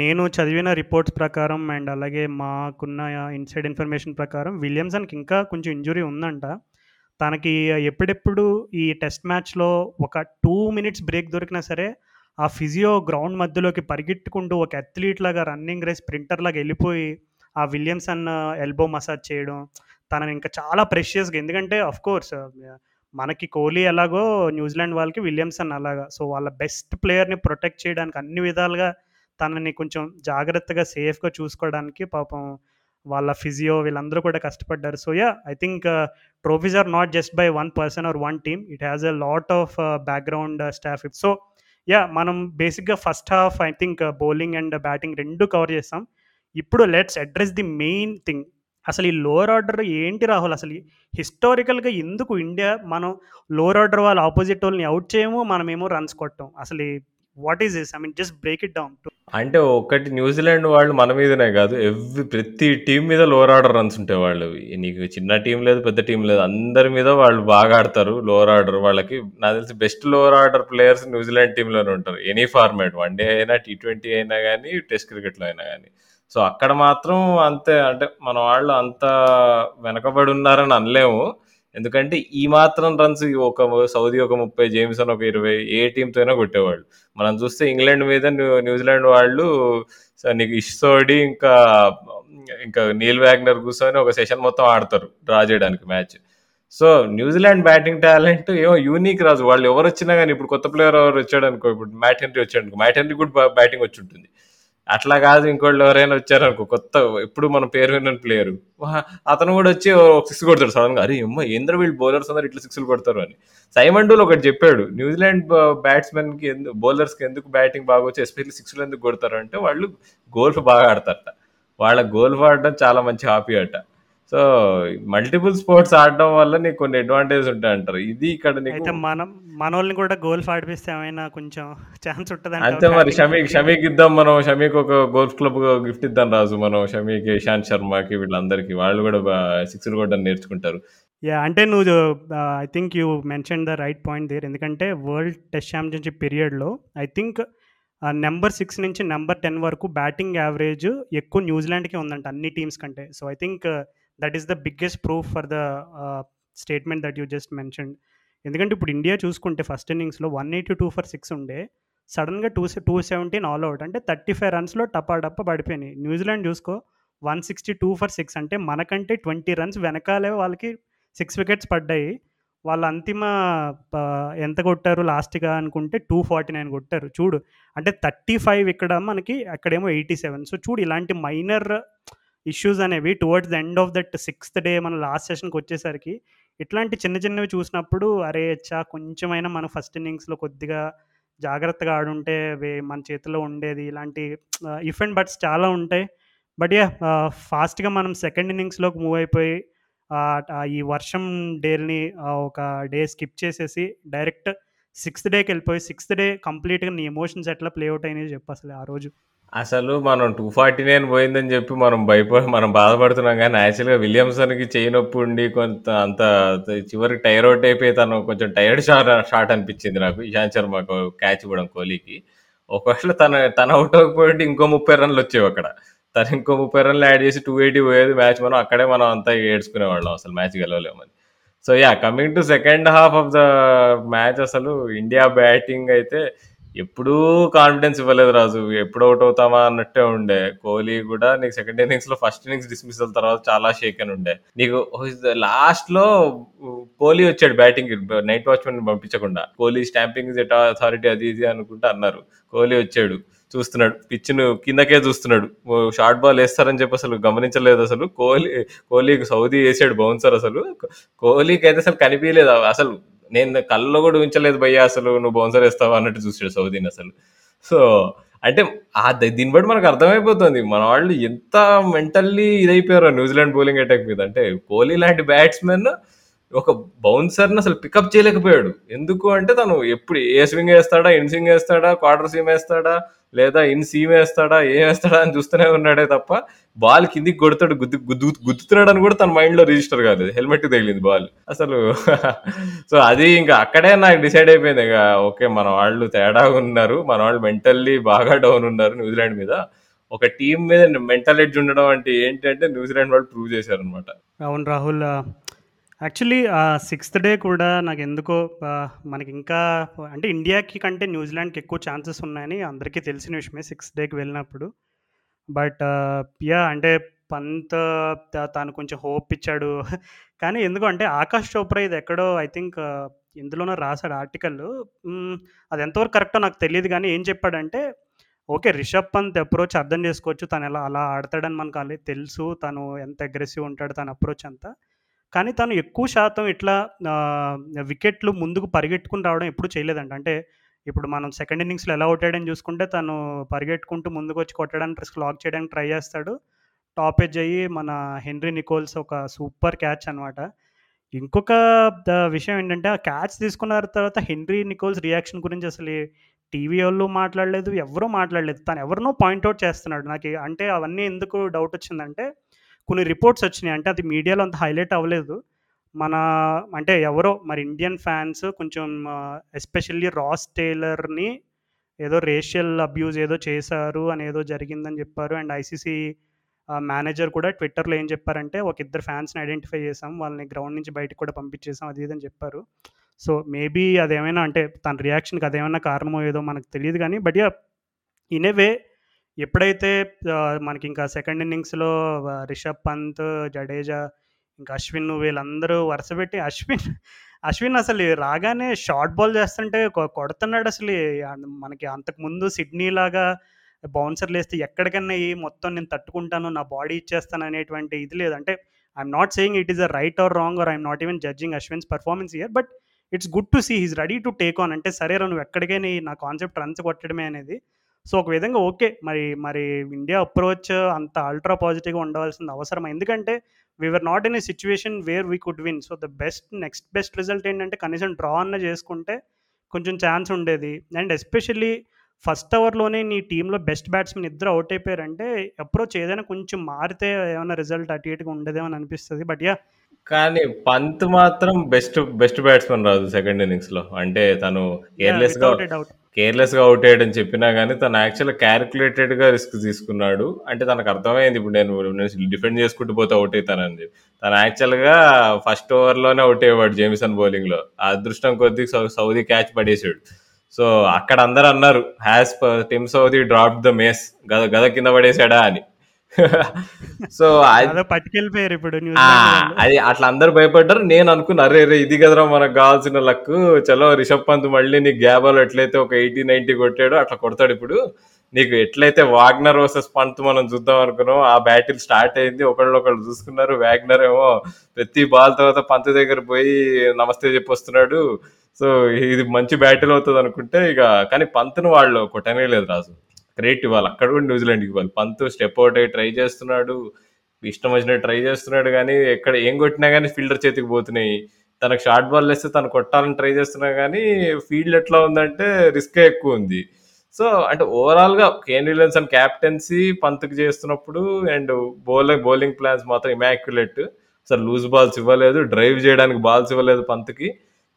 [SPEAKER 2] నేను చదివిన రిపోర్ట్స్ ప్రకారం అండ్ అలాగే మాకున్న ఇన్సైడ్ ఇన్ఫర్మేషన్ ప్రకారం విలియమ్సన్కి ఇంకా కొంచెం ఇంజురీ ఉందంట. తనకి ఎప్పుడెప్పుడు ఈ టెస్ట్ మ్యాచ్లో ఒక టూ మినిట్స్ బ్రేక్ దొరికినా సరే ఆ ఫిజియో గ్రౌండ్ మధ్యలోకి పరిగెట్టుకుంటూ ఒక అథ్లీట్ లాగా రన్నింగ్ రేస్ స్ప్రింటర్ లాగా వెళ్ళిపోయి ఆ విలియమ్సన్ ఎల్బో మసాజ్ చేయడం తనని ఇంకా చాలా ప్రెషియస్గా ఎందుకంటే అఫ్ కోర్స్ మనకి కోహ్లీ ఎలాగో న్యూజిలాండ్ వాళ్ళకి విలియమ్సన్ అలాగా. సో వాళ్ళ బెస్ట్ ప్లేయర్ని ప్రొటెక్ట్ చేయడానికి అన్ని విధాలుగా తనని కొంచెం జాగ్రత్తగా సేఫ్గా చూసుకోవడానికి పాపం వాళ్ళ ఫిజియో వీళ్ళందరూ కూడా కష్టపడ్డారు. So yeah I think trophies are not just by one person or one team it has a lot of background staff so yeah మనం బేసిక్గా first half I think bowling and batting రెండు cover చేస్తాం. ఇప్పుడు let's address the main thing అసలు ఈ lower order ఏంటి రాహుల్? అసలు హిస్టారికల్గా ఎందుకు ఇండియా మనం లోవర్ ఆర్డర్ వాళ్ళ ఆపోజిట్ వాళ్ళని అవుట్ చేయము? మనమేమో రన్స్ కొట్టాం. అసలు what is this I mean just break it down
[SPEAKER 3] అంటే ఒకటి న్యూజిలాండ్ వాళ్ళు మన మీదనే కాదు ఎవ్రీ ప్రతి టీం మీద లోవర్ ఆర్డర్ రన్స్ ఉంటాయి వాళ్ళు నీకు చిన్న టీం లేదు పెద్ద టీం లేదు అందరి మీద వాళ్ళు బాగా ఆడతారు లోవర్ ఆర్డర్ వాళ్ళకి. నాకు తెలిసి best lower order players New Zealand టీంలోనే ఉంటారు. ఎనీ ఫార్మాట్ వన్ డే అయినా టీ ట్వంటీ అయినా కానీ టెస్ట్ క్రికెట్లో అయినా కానీ సో అక్కడ మాత్రం అంతే అంటే మన వాళ్ళు అంత వెనకబడి ఉన్నారని అనలేము. ఎందుకంటే ఈ మాత్రం రన్స్ ఒక సౌదీ ఒక ముప్పై జేమ్సన్ ఒక ఇరవై ఏ టీంతో అయినా కొట్టేవాళ్ళు. మనం చూస్తే ఇంగ్లాండ్ మీద న్యూజిలాండ్ వాళ్ళు నీకు ఇష్టోడి ఇంకా ఇంకా నీల్ వ్యాగ్నర్ కూర్చొని ఒక సెషన్ మొత్తం ఆడతారు డ్రా చేయడానికి match. So New Zealand batting talent ఏమో యూనిక్ రాజు. వాళ్ళు ఎవరు వచ్చినా కానీ ఇప్పుడు కొత్త ప్లేయర్ ఎవరు వచ్చాడు అనుకో ఇప్పుడు మ్యాట్ హెన్రీ వచ్చాడు అనుకో మ్యాట్ హెన్రీ కూడా బ్యాటింగ్ వచ్చి ఉంటుంది. అట్లా కాదు ఇంకోళ్ళు ఎవరైనా వచ్చారనుకో కొత్త ఎప్పుడు మన పేరు విన్న ప్లేయర్ అతను కూడా వచ్చి ఒక సిక్స్ కొడతాడు సడన్గా. అరే అమ్మ ఏంద్ర వీళ్ళు బౌలర్స్ అందరు ఇట్లా సిక్స్లు కొడతారు అని. సైమన్ డూల్ ఒకటి చెప్పాడు న్యూజిలాండ్ బ్యాట్స్మెన్కి ఎందుకు బౌలర్స్కి ఎందుకు బ్యాటింగ్ బాగా వచ్చి ఎస్పెషల్లీ సిక్స్లు ఎందుకు కొడతారు? అంటే వాళ్ళు గోల్ఫ్ బాగా ఆడతారట. వాళ్ళ గోల్ఫ్ ఆడడం చాలా మంచి హాబీ అట. సో మల్టిపుల్ స్పోర్ట్స్ ఆడడం వల్ల నీకు కొన్ని అడ్వాంటేజ్ ఉంటాయి అంటారు. ఇది ఇక్కడ
[SPEAKER 2] అయితే మనం మనోళ్ళని కూడా గోల్ఫ్ ఆడిపిస్తే ఏమైనా కొంచెం ఛాన్స్ ఉంటుంది
[SPEAKER 3] అంతే మరి షమీక్ షమీక్ ఇద్దాం మనం షమీక్ ఒక గోల్ఫ్ క్లబ్ గిఫ్ట్ ఇద్దాం రాజు మనం షమీక్ ఇషాంత్ శర్మకి వీళ్ళందరికీ. వాళ్ళు కూడా సిక్స్ కొట్టడం నేర్చుకుంటారు.
[SPEAKER 2] యా అంటే నువ్వు I think you mention the right point there ఎందుకంటే వరల్డ్ టెస్ట్ ఛాంపియన్షిప్ పీరియడ్లో ఐ థింక్ నెంబర్ సిక్స్ నుంచి నెంబర్ టెన్ వరకు బ్యాటింగ్ యావరేజ్ ఎక్కువ న్యూజిలాండ్కే ఉందంట అన్ని టీమ్స్ కంటే. So I think that is the biggest proof for the statement that you just mention ఎందుకంటే ఇప్పుడు ఇండియా చూసుకుంటే ఫస్ట్ ఇన్నింగ్స్లో one eighty two for six ఉండే. సడన్గా two two seventeen all out అంటే థర్టీ ఫైవ్ రన్స్లో టపా టప్ప పడిపోయినాయి. న్యూజిలాండ్ చూసుకో one sixty two for six అంటే మనకంటే ట్వంటీ రన్స్ వెనకాలే వాళ్ళకి సిక్స్ వికెట్స్ పడ్డాయి. వాళ్ళ అంతిమ ప- ఎంత కొట్టారు లాస్ట్గా అనుకుంటే టూ ఫార్టీ నైన్ కొట్టారు. చూడు అంటే థర్టీ ఫైవ్ ఇక్కడ మనకి అక్కడేమో ఎయిటీ సెవెన్ సో చూడు ఇలాంటి మైనర్ ఇష్యూస్ అనేవి towards the end of that sixth day మన లాస్ట్ సెషన్కి వచ్చేసరికి ఇట్లాంటి చిన్న చిన్నవి చూసినప్పుడు అరే చా కొంచెమైనా మన ఫస్ట్ ఇన్నింగ్స్లో కొద్దిగా జాగ్రత్తగా ఆడుంటే అవి మన చేతిలో ఉండేది ఇలాంటి ఇఫ్ అండ్ బట్స్ చాలా ఉంటాయి. బట్ యా ఫాస్ట్గా మనం సెకండ్ ఇన్నింగ్స్లోకి మూవ్ అయిపోయి ఈ వర్షం డేని ఒక డే స్కిప్ చేసేసి డైరెక్ట్ సిక్స్త్ డేకి వెళ్ళిపోయి సిక్స్త్ డే కంప్లీట్గా నీ ఎమోషన్స్ ఎట్లా ప్లే అవుట్ అయినాయి చెప్పు అసలు ఆ రోజు.
[SPEAKER 3] అసలు మనం టూ ఫార్టీ నైన్ పోయిందని చెప్పి మనం భయపడి మనం బాధపడుతున్నాం కానీ యాక్చువల్గా విలియమ్సన్కి చేయి నొప్పి ఉండి కొంత అంత చివరికి టైర్ అవుట్ అయిపోయి తను కొంచెం టైర్డ్ షాట్ షాట్ అనిపించింది నాకు. ఇషాంత్ శర్మకు క్యాచ్ ఇవ్వడం కోహ్లీకి. ఒకవేళ తన తన అవుట్ అవ్వకపోయింటే ఇంకో ముప్పై రన్లు వచ్చేవి అక్కడ. తను ఇంకో ముప్పై రన్లు యాడ్ చేసి టూ ఎయిటీ పోయేది మ్యాచ్ మనం అక్కడే మనం అంతా ఏడ్చుకునేవాళ్ళం అసలు match గెలవలేమని. So yeah coming to second half of the match అసలు ఇండియా బ్యాటింగ్ అయితే ఎప్పుడూ కాన్ఫిడెన్స్ ఇవ్వలేదు రాజు. ఎప్పుడు అవుట్ అవుతామా అన్నట్టే ఉండే. కోహ్లీ కూడా నీకు సెకండ్ ఇన్నింగ్స్లో ఫస్ట్ ఇన్నింగ్స్ డిస్మిసల్ తర్వాత చాలా షేక్ అని ఉండే. నీకు లాస్ట్లో కోహ్లీ వచ్చాడు బ్యాటింగ్ నైట్ వాచ్మెన్ పంపించకుండా. కోహ్లీ స్టాంపింగ్ అథారిటీ అది ఇది అనుకుంటా అన్నారు. కోహ్లీ వచ్చాడు. చూస్తున్నాడు. పిచ్ను కిందకే చూస్తున్నాడు. షార్ట్ బాల్ వేస్తారని చెప్పి అసలు గమనించలేదు అసలు. కోహ్లీ కోహ్లీకి సౌదీ వేసాడు బౌన్సర్ అసలు. కోహ్లీకి అయితే అసలు కనిపించలేదు. అసలు నేను కళ్ళలో కూడా ఉంచలేదు భయ్యా అసలు నువ్వు బౌన్సర్ వేస్తావా అన్నట్టు చూసాడు సౌదీని అసలు. సో అంటే ఆ దీన్ని బట్టి మనకు అర్థమైపోతుంది. మన వాళ్ళు ఎంత మెంటల్లీ ఇదైపోయారో న్యూజిలాండ్ బౌలింగ్ అటాక్ మీద. అంటే కోహ్లీ లాంటి బ్యాట్స్మెన్ ఒక బౌన్సర్ని అసలు పికప్ చేయలేకపోయాడు. ఎందుకు అంటే తను ఎప్పుడు ఏ స్వింగ్ వేస్తాడా ఇన్ స్వింగ్ వేస్తాడా క్వార్టర్ సీమ్ వేస్తాడా లేదా ఇన్ సీమ్ వేస్తాడా ఏం వేస్తాడా అని చూస్తూనే ఉన్నాడే తప్ప బాల్ కిందికి కొడతాడు గుద్దు గుద్దు గుద్దుతున్నాడు అని కూడా తన మైండ్లో రిజిస్టర్ కాలేదు. హెల్మెట్ తగిలింది బాల్ అసలు [laughs] సో అది ఇంకా అక్కడే నాకు డిసైడ్ అయిపోయింది. ఇక ఓకే మన వాళ్ళు తేడా ఉన్నారు మన వాళ్ళు మెంటల్లీ బాగా డౌన్ ఉన్నారు న్యూజిలాండ్ మీద. ఒక టీం మీద మెంటల్ ఎడ్జ్ ఉండడం అంటే ఏంటంటే న్యూజిలాండ్ వాళ్ళు ప్రూవ్ చేశారు అనమాట
[SPEAKER 2] అవును రాహుల్ యాక్చువల్లీ సిక్స్త్ డే కూడా నాకు ఎందుకో మనకి ఇంకా అంటే ఇండియాకి కంటే న్యూజిలాండ్కి ఎక్కువ ఛాన్సెస్ ఉన్నాయని అందరికీ తెలిసిన విషయమే సిక్స్త్ డేకి వెళ్ళినప్పుడు. బట్ యా అంటే పంత్ తను కొంచెం హోప్ ఇచ్చాడు. కానీ ఎందుకు అంటే ఆకాష్ చోప్రా ఇది ఎక్కడో ఐ థింక్ ఇందులోనో రాశాడు ఆర్టికల్ అది ఎంతవరకు కరెక్టో నాకు తెలియదు కానీ ఏం చెప్పాడంటే ఓకే రిషబ్ పంత్ అప్రోచ్ అర్థం చేసుకోవచ్చు. తను ఎలా అలా ఆడతాడని మనకు అలా తెలుసు. తను ఎంత అగ్రెసివ్ ఉంటాడు తన అప్రోచ్ అంతా. కానీ తను ఎక్కువ శాతం ఇట్లా వికెట్లు ముందుకు పరిగెట్టుకుని రావడం ఎప్పుడు చేయలేదంట. అంటే ఇప్పుడు మనం సెకండ్ ఇన్నింగ్స్లో ఎలా కొట్టాడని చూసుకుంటే తను పరిగెట్టుకుంటూ ముందుకు వచ్చి కొట్టడానికి లాక్ చేయడానికి ట్రై చేస్తాడు. టాప్ ఎడ్జ్ అయ్యి మన హెన్రీ నికోల్స్ ఒక సూపర్ క్యాచ్ అనమాట ఇంకొక విషయం ఏంటంటే ఆ క్యాచ్ తీసుకున్న తర్వాత హెన్రీ నికోల్స్ రియాక్షన్ గురించి అసలు టీవీ వాళ్ళు మాట్లాడలేదు ఎవరూ మాట్లాడలేదు. తను ఎవరినో పాయింట్అవుట్ చేస్తున్నాడు. నాకు అంటే అవన్నీ ఎందుకు డౌట్ వచ్చిందంటే కొన్ని రిపోర్ట్స్ వచ్చినాయి. అంటే అది మీడియాలో అంత హైలైట్ అవ్వలేదు. మన అంటే ఎవరో మరి ఇండియన్ ఫ్యాన్స్ కొంచెం ఎస్పెషల్లీ రాస్ టేలర్ని ఏదో రేషియల్ అబ్యూజ్ ఏదో చేశారు అని ఏదో జరిగిందని చెప్పారు. అండ్ ఐసీసీ మేనేజర్ కూడా ట్విట్టర్లో ఏం చెప్పారంటే ఒక ఇద్దరు ఫ్యాన్స్ని ఐడెంటిఫై చేసాం వాళ్ళని గ్రౌండ్ నుంచి బయటకు కూడా పంపించేసాం అది ఇదని చెప్పారు. సో మేబీ అదేమైనా అంటే తన రియాక్షన్కి అదేమైనా కారణమో ఏదో మనకు తెలియదు కానీ but yeah in a way ఎప్పుడైతే మనకి ఇంకా సెకండ్ ఇన్నింగ్స్లో రిషబ్ పంత్ జడేజా ఇంకా అశ్విన్ వీళ్ళందరూ వరుస పెట్టి అశ్విన్ అశ్విన్ అసలు రాగానే షార్ట్ బాల్ చేస్తుంటే కొ- కొడుతున్నాడు అసలు. మనకి అంతకుముందు సిడ్నీ లాగా బౌన్సర్లు వేస్తే ఎక్కడికన్నా ఈ మొత్తం నేను తట్టుకుంటాను నా బాడీ ఇచ్చేస్తాను అనేటువంటి ఇది లేదు. అంటే I'm not saying it is a right or wrong or I'm not even judging Ashwin's performance year but it's good to see he's ready to take on అంటే సరే నువ్వు ఎక్కడికైనా ఈ నా కాన్సెప్ట్ రన్స్ కొట్టడమే అనేది. సో ఒక విధంగా ఓకే. మరి మరి ఇండియా అప్రోచ్ అంత అల్ట్రా పాజిటివ్గా ఉండవలసిన అవసరం ఎందుకంటే we're not in a situation where we could win so the best next best result ఏంటంటే కనీసం డ్రా అన్న చేసుకుంటే కొంచెం ఛాన్స్ ఉండేది. అండ్ ఎస్పెషల్లీ ఫస్ట్ అవర్లోనే నీ టీంలో బెస్ట్ బ్యాట్స్మెన్ ఇద్దరు అవుట్ అయిపోయారంటే అప్రోచ్ ఏదైనా కొంచెం మారితే ఏమైనా రిజల్ట్ అటు ఇటుగా ఉండేదేమో అని అనిపిస్తుంది. బట్ యా
[SPEAKER 3] కానీ పంత్ మాత్రం బెస్ట్ బెస్ట్ బ్యాట్స్మెన్ రాదు సెకండ్ ఇన్నింగ్స్లో అంటే తను కేర్లెస్గా కేర్లెస్గా అవుట్ అయ్యాడని చెప్పినా కానీ తను యాక్చువల్ క్యాలిక్యులేటెడ్గా రిస్క్ తీసుకున్నాడు. అంటే తనకు అర్థమైంది ఇప్పుడు నేను డిఫెండ్ చేసుకుంటూ పోతే అవుట్ అవుతానని. చెప్పి తను యాక్చువల్గా ఫస్ట్ ఓవర్లోనే అవుట్ అయ్యేవాడు జేమిసన్ బౌలింగ్లో. ఆ అదృష్టం కొద్దీ సౌదీ క్యాచ్ పడేసాడు సో అక్కడ అందరు అన్నారు has Tim Southee drop the mace గద గద కింద పడేసాడా అని. సో
[SPEAKER 2] అదో పట్టుకెళ్ళిపోయారు ఇప్పుడు
[SPEAKER 3] అది అట్లా అందరు భయపడ్డారు. నేను అనుకున్నా అరే రే ఇది కదరా మనకు కావాల్సిన లక్ చలో రిషబ్ పంత్ మళ్ళీ నీకు గ్యాబాల్ ఎట్లయితే ఒక ఎయిటీ నైన్టీ కొట్టాడో అట్లా కొడతాడు ఇప్పుడు. నీకు ఎట్లయితే వాగ్నర్ వర్సెస్ పంత్ మనం చూద్దాం అనుకున్నాం ఆ బ్యాటిల్ స్టార్ట్ అయింది. ఒకళ్ళు ఒకళ్ళు చూసుకున్నారు. వాగ్నర్ ఏమో ప్రతి బాల్ తర్వాత పంత్ దగ్గర పోయి నమస్తే చెప్పొస్తున్నాడు సో ఇది మంచి బ్యాటిల్ అవుతుంది అనుకుంటే ఇక కానీ పంత్ను వాళ్ళు కొట్టనే లేదు రాజు. క్రెడిట్ ఇవ్వాలి. అక్కడ కూడా న్యూజిలాండ్కి ఇవ్వాలి. పంతు స్టెప్ అవుట్ అయ్యి ట్రై చేస్తున్నాడు. ఇష్టం వచ్చినట్టు ట్రై చేస్తున్నాడు కానీ ఎక్కడ ఏం కొట్టినా కానీ ఫీల్డర్ చేతికి పోతున్నాయి. తనకు షార్ట్ బాల్ వేస్తే తను కొట్టాలని ట్రై చేస్తున్నా కానీ ఫీల్డ్ ఎట్లా ఉందంటే రిస్క్ ఎక్కువ ఉంది. సో అంటే ఓవరాల్గా కేన్ విలియమ్సన్ క్యాప్టెన్సీ పంతుకు చేస్తున్నప్పుడు అండ్ బౌలింగ్ బౌలింగ్ ప్లాన్స్ మాత్రం ఇమాక్యులేట్. అసలు లూజ్ బాల్స్ ఇవ్వలేదు. డ్రైవ్ చేయడానికి బాల్స్ ఇవ్వలేదు పంతుకి.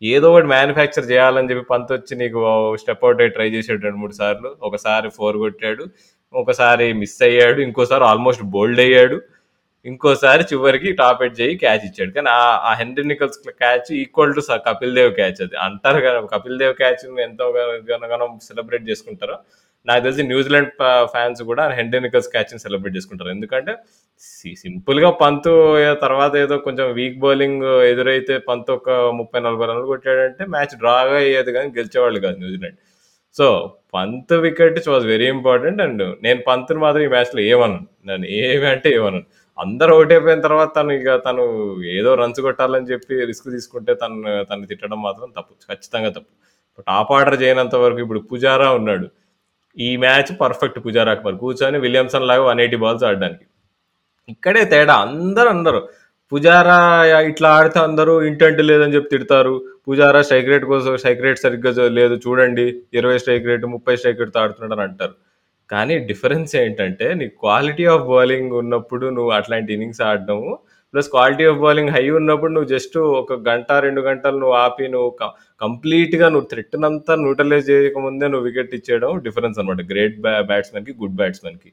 [SPEAKER 3] ఏదో ఒకటి మ్యానుఫ్యాక్చర్ చేయాలని చెప్పి పంత్ వచ్చి నీకు స్టెప్ అవుట్ అయ్యి ట్రై చేసాడు రెండు మూడు సార్లు. ఒకసారి ఫోర్ కొట్టాడు ఒకసారి మిస్ అయ్యాడు ఇంకోసారి ఆల్మోస్ట్ బోల్డ్ అయ్యాడు ఇంకోసారి చివరికి టాప్ ఎట్ చేయి క్యాచ్ ఇచ్చాడు. కానీ ఆ Henry Nicholls catch equal to Kapil Dev catch అది. అంటారు కదా కపిల్ దేవ్ క్యాచ్ ఎంతో గనగనం సెలబ్రేట్ చేసుకుంటారో. నాకు తెలిసి న్యూజిలాండ్ ఫ్యాన్స్ కూడా హెన్రీ క్యాచ్ని క్యాచ్ సెలబ్రేట్ చేసుకుంటారు. ఎందుకంటే సింపుల్గా పంతు తర్వాత ఏదో కొంచెం వీక్ బౌలింగ్ ఎదురైతే పంత్ ఒక ముప్పై నలభై రన్లు కొట్టాడంటే మ్యాచ్ డ్రాగా అయ్యేది కానీ గెలిచేవాళ్ళు కాదు New Zealand so Pant wicket was very important and నేను పంత్ని మాత్రం ఈ మ్యాచ్లో ఏమన్నాను నేను ఏమి అంటే ఏమన్నాను అందరూ అవుట్ అయిపోయిన తర్వాత తను ఇక తను ఏదో రన్స్ కొట్టాలని చెప్పి రిస్క్ తీసుకుంటే తను తను తిట్టడం మాత్రం తప్పు ఖచ్చితంగా తప్పు. టాప్ ఆర్డర్ చేయనంత వరకు ఇప్పుడు పుజారా ఉన్నాడు. ఈ మ్యాచ్ పర్ఫెక్ట్ పుజారాకి మరి కూర్చొని విలియమ్సన్ లాగా వన్ ఎయిటీ బాల్స్ ఆడడానికి. ఇక్కడే తేడా అందరు అందరు. పుజారా ఇట్లా ఆడితే అందరూ ఇంటెంట్ లేదని చెప్పి తిడతారు. పుజారా స్ట్రైక్ రేట్ కోసం స్ట్రైక్ రేట్ సరిగ్గా లేదు చూడండి ఇరవై స్ట్రైక్ రేట్ ముప్పై స్ట్రైక్ రేట్తో ఆడుతున్నాడు అని అంటారు. కానీ డిఫరెన్స్ ఏంటంటే నీ క్వాలిటీ ఆఫ్ బౌలింగ్ ఉన్నప్పుడు నువ్వు అట్లాంటి ఇన్నింగ్స్ ఆడడము plus quality of bowling high ఉన్నప్పుడు నువ్వు జస్ట్ ఒక గంట రెండు గంటలు నువ్వు ఆపి నువ్వు కంప్లీట్గా నువ్వు థ్రెట్నంతా న్యూట్రలైజ్ చేయకముందే నువ్వు వికెట్ ఇచ్చేయడం డిఫరెన్స్ అనమాట గ్రేట్ బ్యాట్స్మెన్కి గుడ్ బ్యాట్స్మెన్కి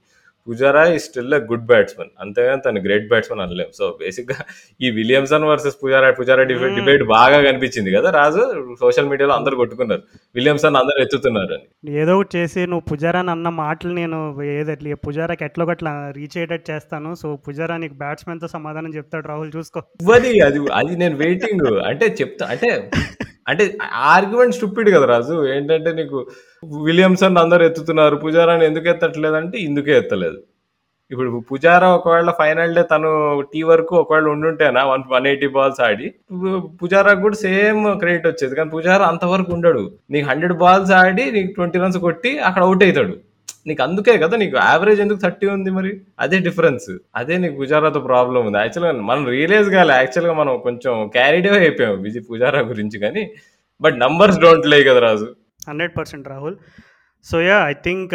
[SPEAKER 3] పుజారా ఈ స్టిల్ గుడ్ బ్యాట్స్మెన్ అంతేగాని తను గ్రేట్ బ్యాట్స్మెన్ అనలేం. సో బేసిక్గా ఈ Williamson versus Pujara Pujara
[SPEAKER 2] Hmm.
[SPEAKER 3] Debate బాగా కనిపించింది కదా రాజు? సోషల్ మీడియాలో అందరు కొట్టుకున్నారు. విలియమ్సన్ అందరు ఎత్తుతున్నారు అని.
[SPEAKER 2] ఏదో ఒకటి చేసి నువ్వు పుజారాని అన్న మాటలు నేను ఏదట్లే పుజారాకి ఎట్లో గట్లా రీచ్ అయ్యేటట్టు చేస్తాను. సో పుజారా నీకు బ్యాట్స్మెన్తో సమాధానం చెప్తాడు రాహుల్ చూసుకో.
[SPEAKER 3] అది అది నేను వెయిటింగ్ అంటే చెప్తా అంటే అంటే ఆర్గ్యుమెంట్ స్టూపిడ్ కదా రాజు. ఏంటంటే నీకు విలియమ్సన్ అందరు ఎత్తుతున్నారు పుజారాని ఎందుకు ఎత్తట్లేదంటే ఇందుకే ఎత్తలేదు. ఇప్పుడు పుజారా ఒకవేళ ఫైనల్ డే తను టీ వరకు ఒకవేళ ఉండుంటేనా వన్ వన్ ఎయిటీ బాల్స్ ఆడి పుజారాకు కూడా సేమ్ క్రెడిట్ వచ్చేది. కానీ పుజారా అంతవరకు ఉండడు. నీకు హండ్రెడ్ బాల్స్ ఆడి నీకు ట్వంటీ రన్స్ కొట్టి అక్కడ అవుట్ అవుతాడు. నీకు అందుకే కదా నీకు యావరేజ్ ఎందుకు థర్టీ ఉంది మరి? అదే డిఫరెన్స్ అదే నీకు పుజారాతో ప్రాబ్లం ఉంది. యాక్చువల్గా మనం రియలైజ్ కాలే. యాక్చువల్గా మనం కొంచెం క్యారీడే అయిపోయాం విజయ్ పుజారా గురించి కానీ. బట్ నంబర్స్ డోంట్ లే కదా Raju.
[SPEAKER 2] Hundred percent Rahul. So ya I think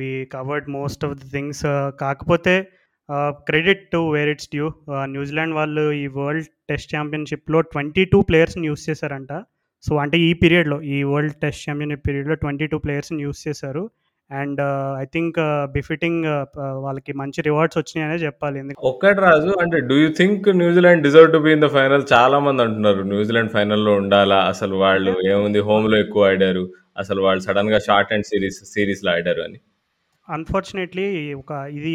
[SPEAKER 2] we covered most of the things కాకపోతే credit to where it's due New Zealand వాళ్ళు ఈ వరల్డ్ టెస్ట్ ఛాంపియన్షిప్లో ట్వంటీ టూ ప్లేయర్స్ని యూస్ చేశారంట. సో అంటే ఈ పీరియడ్లో ఈ వరల్డ్ టెస్ట్ ఛాంపియన్షిప్ పీరియడ్లో ట్వంటీ టూ ప్లేయర్స్ని యూస్ చేశారు. అండ్ ఐ థింక్ బిఫిటింగ్ వాళ్ళకి మంచి రివార్డ్స్ వచ్చినాయనే చెప్పాలి.
[SPEAKER 3] ఒక్కటి రాజు అంటే do you think New Zealand deserve to be in the final చాలా మంది అంటున్నారు న్యూజిలాండ్ ఫైనల్లో ఉండాలా? అసలు వాళ్ళు ఏముంది హోమ్లో ఎక్కువ ఆడారు? అసలు వాళ్ళు సడన్గా షార్ట్ అండ్ సిరీస్ సిరీస్లో ఆడారు అని.
[SPEAKER 2] అన్ఫార్చునేట్లీ ఒక ఇది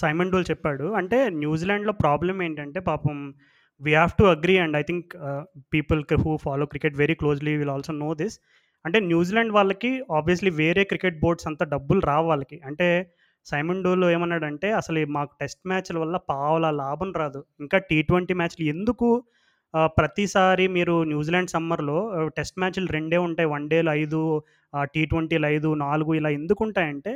[SPEAKER 2] సైమన్ డోల్ చెప్పాడు. అంటే న్యూజిలాండ్లో ప్రాబ్లం ఏంటంటే పాపం we have to agree and I think people who follow cricket very closely will also know this అంటే న్యూజిలాండ్ వాళ్ళకి ఆబ్వియస్లీ వేరే క్రికెట్ బోర్డ్స్ అంత డబ్బులు రావు వాళ్ళకి. అంటే సైమన్ డోలో ఏమన్నాడంటే అసలు మాకు టెస్ట్ మ్యాచ్ల వల్ల పావుల లాభం రాదు. ఇంకా టీ ట్వంటీ మ్యాచ్లు ఎందుకు ప్రతిసారి మీరు న్యూజిలాండ్ సమ్మర్లో టెస్ట్ మ్యాచ్లు రెండే ఉంటాయి. వన్ డేలు ఐదు టీ ట్వంటీలు ఐదు నాలుగు ఇలా ఎందుకు ఉంటాయంటే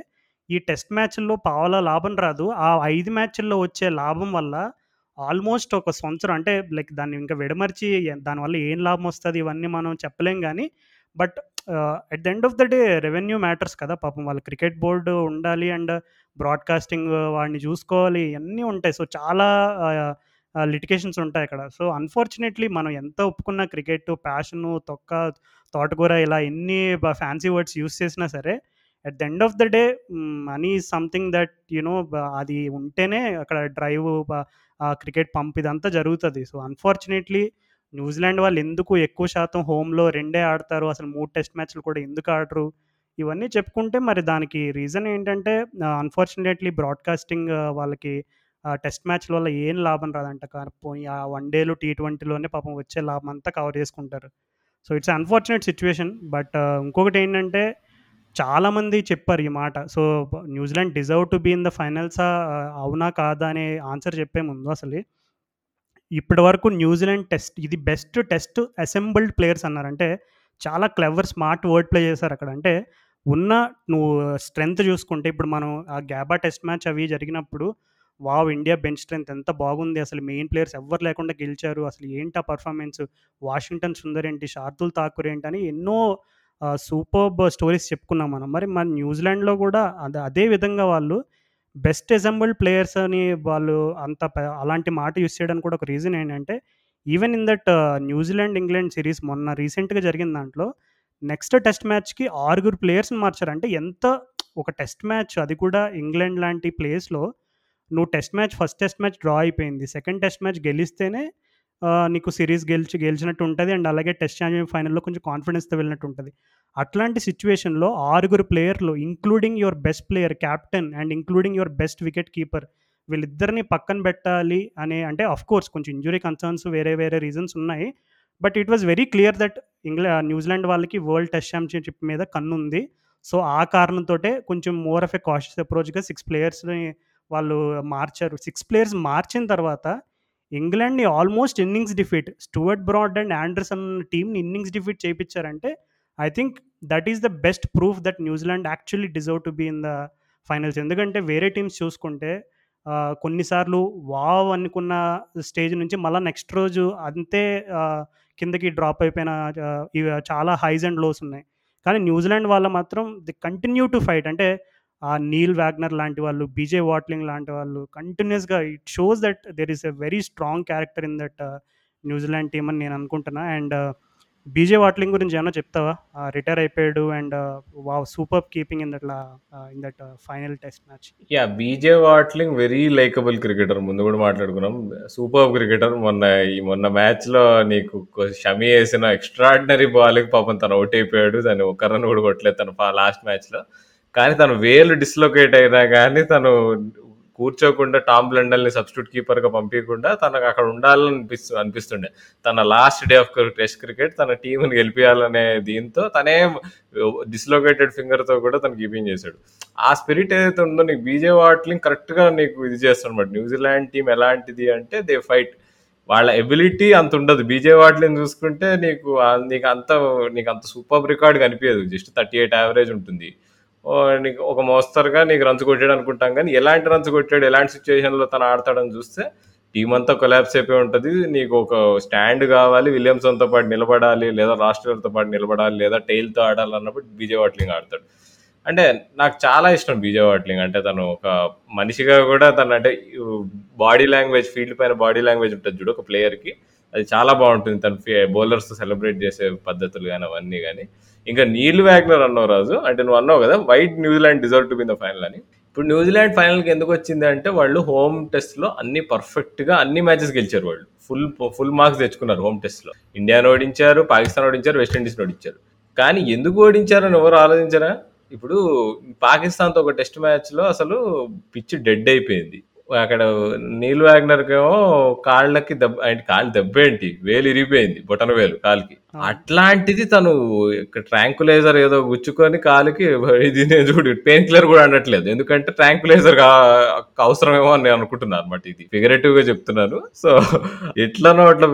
[SPEAKER 2] ఈ టెస్ట్ మ్యాచ్ల్లో పావుల లాభం రాదు. ఆ ఐదు మ్యాచ్ల్లో వచ్చే లాభం వల్ల ఆల్మోస్ట్ ఒక సంవత్సరం అంటే లైక్ దాన్ని ఇంకా విడమర్చి దానివల్ల ఏం లాభం వస్తుంది ఇవన్నీ మనం చెప్పలేం కానీ but at the end of the day revenue matters కదా పాపం. వాళ్ళ క్రికెట్ బోర్డు ఉండాలి అండ్ బ్రాడ్కాస్టింగ్ వాడిని చూసుకోవాలి. ఇవన్నీ ఉంటాయి. సో చాలా లిటికేషన్స్ ఉంటాయి అక్కడ. సో అన్ఫార్చునేట్లీ మనం ఎంత ఒప్పుకున్న క్రికెట్ ప్యాషను తొక్క తోటకూర ఇలా ఎన్ని ఫ్యాన్సీ వర్డ్స్ యూస్ చేసినా సరే at the end of the day money something that you know అది ఉంటేనే అక్కడ డ్రైవ్ క్రికెట్ పంప్ ఇదంతా జరుగుతుంది. సో అన్ఫార్చునేట్లీ న్యూజిలాండ్ వాళ్ళు ఎందుకు ఎక్కువ శాతం హోమ్లో రెండే ఆడతారు? అసలు మూడు టెస్ట్ మ్యాచ్లు కూడా ఎందుకు ఆడరు? ఇవన్నీ చెప్పుకుంటే మరి దానికి రీజన్ ఏంటంటే అన్ఫార్చునేట్లీ బ్రాడ్కాస్టింగ్ వాళ్ళకి టెస్ట్ మ్యాచ్ల వల్ల ఏం లాభం రాదంట. కానీ పోయి ఆ వన్ డేలు టీ ట్వంటీలోనే పాపం వచ్చే లాభం అంతా కవర్ చేసుకుంటారు. So it's unfortunate situation but ఇంకొకటి ఏంటంటే చాలామంది చెప్పారు ఈ మాట. So New Zealand deserve to be in the ఫైనల్సా? అవునా కాదా? అనే ఆన్సర్ చెప్పే ముందు అసలు. ఇప్పటి వరకు న్యూజిలాండ్ టెస్ట్ ఇది బెస్ట్ టెస్ట్ అసెంబుల్డ్ ప్లేయర్స్ అన్నారంటే చాలా క్లెవర్ స్మార్ట్ వర్డ్ ప్లే చేశారు అక్కడ. అంటే ఉన్న నువ్వు స్ట్రెంగ్త్ చూసుకుంటే ఇప్పుడు మనం ఆ గ్యాబా టెస్ట్ మ్యాచ్ అవి జరిగినప్పుడు వావ్ ఇండియా బెంచ్ స్ట్రెంత్ ఎంత బాగుంది. అసలు మెయిన్ ప్లేయర్స్ ఎవ్వరు లేకుండా గెలిచారు. అసలు ఏంటి ఆ పర్ఫార్మెన్స్ వాషింగ్టన్ సుందర్ ఏంటి? శార్దుల్ ఠాకూర్ ఏంటి? అని ఎన్నో సూపర్బ్ స్టోరీస్ చెప్పుకున్నాం మనం. మరి మన న్యూజిలాండ్లో కూడా అదే అదే విధంగా వాళ్ళు బెస్ట్ అసెంబుల్డ్ ప్లేయర్స్ అని వాళ్ళు అంత అలాంటి మాట యూస్ చేయడానికి కూడా ఒక రీజన్ ఏంటంటే even in that New Zealand England series మొన్న రీసెంట్గా జరిగిన దాంట్లో నెక్స్ట్ టెస్ట్ మ్యాచ్కి ఆరుగురు ప్లేయర్స్ని మార్చారు. అంటే ఎంత ఒక టెస్ట్ మ్యాచ్ అది కూడా ఇంగ్లాండ్ లాంటి ప్లేస్లో నువ్వు test match first test match draw అయిపోయింది. సెకండ్ టెస్ట్ మ్యాచ్ గెలిస్తేనే నీకు సిరీస్ గెలిచి గెలిచినట్టు ఉంటుంది. అండ్ అలాగే టెస్ట్ ఛాంపియన్ ఫైనల్లో కొంచెం కాన్ఫిడెన్స్తో వెళ్ళినట్టు ఉంటుంది. అట్లాంటి సిచ్యువేషన్లో ఆరుగురు ప్లేయర్లు including your best player captain and including your best wicket keeper వీళ్ళిద్దరిని పక్కన పెట్టాలి అనే అంటే అఫ్ కోర్స్ కొంచెం ఇంజురీ కన్సర్న్స్ వేరే వేరే రీజన్స్ ఉన్నాయి. But it was very clear that England New Zealand వాళ్ళకి వరల్డ్ టెస్ట్ ఛాంపియన్షిప్ మీద కన్ను ఉంది సో ఆ కారణంతో కొంచెం మోర్ ఆఫ్ ఎ కాషియస్ అప్రోచ్గా సిక్స్ ప్లేయర్స్ని వాళ్ళు మార్చారు. సిక్స్ ప్లేయర్స్ మార్చిన తర్వాత ఇంగ్లాండ్ని almost innings defeat. Stuart Broad and Anderson టీమ్ని innings defeat చేయించారంటే I think that is the best proof that New Zealand actually deserve to be in the finals. ఎందుకంటే వేరే teams చూసుకుంటే కొన్నిసార్లు వావ్ అనుకున్న స్టేజ్ నుంచి మళ్ళీ నెక్స్ట్ రోజు అంతే కిందకి డ్రాప్ అయిపోయిన ఇవి చాలా హైస్ అండ్ లోస్ ఉన్నాయి. కానీ న్యూజిలాండ్ వాళ్ళ మాత్రం ది కంటిన్యూ టు ఫైట్. అంటే ఆ నీల్ వ్యాగ్నర్ లాంటి వాళ్ళు బీజే వాట్లింగ్ లాంటి వాళ్ళు కంటిన్యూస్గా it shows that there is a very strong character in that New Zealand team అని నేను అనుకుంటున్నా. అండ్ బీజే వాట్లింగ్ గురించి ఏమైనా చెప్తావా? రిటైర్ అయిపోయాడు and wow super keeping in that in that final test match
[SPEAKER 3] yeah BJ Watling very likable cricketer ముందు కూడా మాట్లాడుకున్నాం. సూపర్ క్రికెటర్ మొన్న ఈ మొన్న మ్యాచ్లో నీకు షమి వేసిన ఎక్స్ట్రాడినరీ బాల్కి పాపం తను అవుట్ అయిపోయాడు. దాన్ని ఒక రన్ కూడా కొట్టలేదు తను లాస్ట్ మ్యాచ్లో కానీ తను వేలు డిస్లొకేట్ అయినా కానీ తను కూర్చోకుండా టామ్ బ్లండల్ సబ్స్టిట్యూట్ కీపర్గా పంపించకుండా తనకు అక్కడ ఉండాలని అనిపిస్తు అనిపిస్తుండే. తన last day of test cricket తన టీంని గెలిపించాలనే దీంతో తనే డిస్లొకేటెడ్ ఫింగర్తో కూడా తను కీపింగ్ చేశాడు. ఆ స్పిరిట్ ఏదైతే ఉందో నీకు బీజే వాట్లింగ్ కరెక్ట్గా నీకు ఇది చేస్తాడు న్యూజిలాండ్ టీం ఎలాంటిది అంటే దే ఫైట్ వాళ్ళ ఎబిలిటీ అంత ఉండదు. బీజే వాట్లిని చూసుకుంటే నీకు నీకు అంత నీకు అంత సూపర్ రికార్డ్ కనిపించదు జస్ట్ థర్టీ ఎయిట్ యావరేజ్ ఉంటుంది. నీకు ఒక మోస్తరుగా నీకు రన్స్ కొట్టాడు అనుకుంటాం కానీ ఎలాంటి రన్స్ కొట్టాడు ఎలాంటి సిచ్యువేషన్లో తను ఆడతాడని చూస్తే టీం అంతా కొలాబ్స్ అయిపోయి ఉంటుంది. నీకు ఒక స్టాండ్ కావాలి విలియమ్సన్తో పాటు నిలబడాలి లేదా రాష్ట్రాలతో పాటు నిలబడాలి లేదా టైల్తో ఆడాలి అన్నప్పుడు బీజే వాట్లింగ్ ఆడతాడు. అంటే నాకు చాలా ఇష్టం బీజే వాట్లింగ్ అంటే తను ఒక మనిషిగా కూడా తను అంటే బాడీ లాంగ్వేజ్ ఫీల్డ్ పైన బాడీ లాంగ్వేజ్ ఉంటుంది చూడు ఒక ప్లేయర్కి అది చాలా బాగుంటుంది తను బౌలర్స్ సెలబ్రేట్ చేసే పద్ధతులు కానీ అవన్నీ కానీ ఇంకా నీల్ వ్యాగ్నర్ అన్నావు రాజు. అంటే నువ్వు అన్నావు కదా wait New Zealand deserve to be in the final అని. ఇప్పుడు న్యూజిలాండ్ ఫైనల్కి ఎందుకు వచ్చింది అంటే వాళ్ళు హోమ్ టెస్ట్లో అన్ని పర్ఫెక్ట్గా అన్ని మ్యాచెస్ గెలిచారు వాళ్ళు. ఫుల్ ఫుల్ మార్క్స్ తెచ్చుకున్నారు హోమ్ టెస్ట్లో ఇండియాను ఓడించారు పాకిస్తాన్ ఓడించారు వెస్టిండీస్ని ఓడించారు. కానీ ఎందుకు ఓడించారని ఎవరు ఆలోచించారా? ఇప్పుడు పాకిస్తాన్తో ఒక టెస్ట్ మ్యాచ్లో అసలు పిచ్ డెడ్ అయిపోయింది. అక్కడ నీల్ వ్యాగ్నర్కేమో కాళ్ళకి దెబ్బ అంటే కాళ్ళు దెబ్బ ఏంటి వేలు ఇరిగిపోయింది బొటన వేలు కాలుకి అట్లాంటిది తను ట్రాంకులైజర్ ఏదో గుచ్చుకొని కాలుకి ఇది నేను చూడు పెయిన్ కిల్లర్ కూడా అనట్లేదు. ఎందుకంటే ట్రాంకులైజర్ అవసరమేమో అని నేను అనుకుంటున్నాను అనమాట ఇది. ఫిగరేటివ్గా చెప్తున్నాను. సో ఎట్లనో అట్లా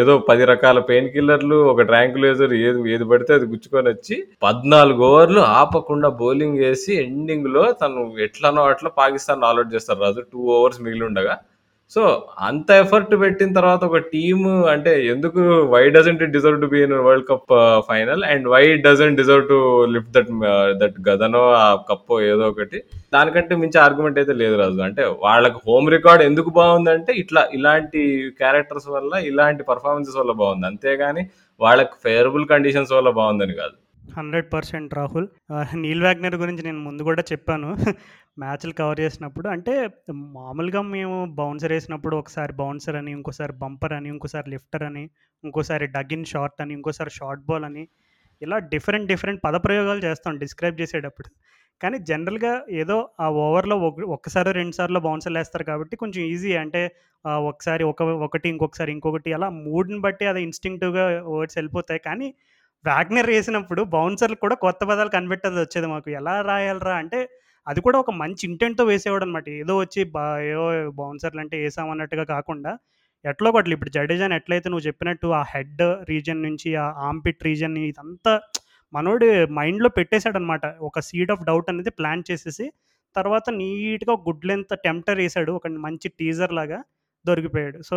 [SPEAKER 3] ఏదో పది రకాల పెయిన్ కిల్లర్లు ఒక ట్రాంకులైజర్ ఏది ఏది పడితే అది గుచ్చుకొని వచ్చి పద్నాలుగు ఓవర్లు ఆపకుండా బౌలింగ్ వేసి ఎండింగ్లో తను ఎట్లనో అట్లా పాకిస్తాన్ ఆల్అౌట్ చేస్తారు రాజు. టూ ఓవర్స్ మిగిలి ఉండగా సో అంత ఎఫర్ట్ పెట్టిన తర్వాత ఒక టీమ్ అంటే ఎందుకు why doesn't it deserve to be in world cup final and why doesn't deserve to lift that that గదనో ఆ కప్పో ఏదో ఒకటి? దానికంటే మించి ఆర్గ్యుమెంట్ అయితే లేదు రాజు. అంటే వాళ్ళకి హోమ్ రికార్డ్ ఎందుకు బాగుందంటే ఇట్లా ఇలాంటి క్యారెక్టర్స్ వల్ల ఇలాంటి పర్ఫార్మెన్సెస్ వల్ల బాగుంది. అంతేగాని వాళ్ళకి ఫేవరబుల్ కండిషన్స్ వల్ల బాగుందని కాదు.
[SPEAKER 2] Hundred percent Rahul. Neil Wagner గురించి నేను ముందు కూడా చెప్పాను. మ్యాచ్లు కవర్ చేసినప్పుడు అంటే మామూలుగా మేము బౌన్సర్ వేసినప్పుడు ఒకసారి బౌన్సర్ అని ఇంకోసారి బంపర్ అని ఇంకోసారి లిఫ్టర్ అని ఇంకోసారి డగిన్ షార్ట్ అని ఇంకోసారి షార్ట్ బాల్ అని ఇలా డిఫరెంట్ డిఫరెంట్ పదప్రయోగాలు చేస్తాం డిస్క్రైబ్ చేసేటప్పుడు. కానీ జనరల్గా ఏదో ఆ ఓవర్లో ఒక ఒక్కసారి రెండు సార్లు బౌన్సర్లు వేస్తారు కాబట్టి కొంచెం ఈజీ అంటే ఒకసారి ఒక ఒకటి ఇంకొకసారి ఇంకొకటి అలా మూడ్ని బట్టి అది ఇన్స్టింక్టివ్గా వర్డ్స్ వెళ్ళిపోతాయి. కానీ వ్యాగ్నర్ వేసినప్పుడు బౌన్సర్లు కూడా కొత్త పదాలు కనిపెట్టేది వచ్చేది మాకు. ఎలా రాయాలరా అంటే అది కూడా ఒక మంచి ఇంటెంట్తో వేసేవాడు అనమాట ఏదో వచ్చి బా ఏదో బౌన్సర్లు అంటే వేసామన్నట్టుగా కాకుండా ఎట్లో ఒకటి ఇప్పుడు జడేజాని ఎట్లయితే నువ్వు చెప్పినట్టు ఆ హెడ్ రీజన్ నుంచి ఆ ఆంపిట్ రీజన్ ఇదంతా మనోడు మైండ్లో పెట్టేశాడనమాట. ఒక సీడ్ ఆఫ్ డౌట్ అనేది ప్లాన్ చేసేసి తర్వాత నీట్గా గుడ్ లెంత్ టెంప్టర్ వేసాడు. ఒక మంచి టీజర్ లాగా దొరికిపోయాడు. సో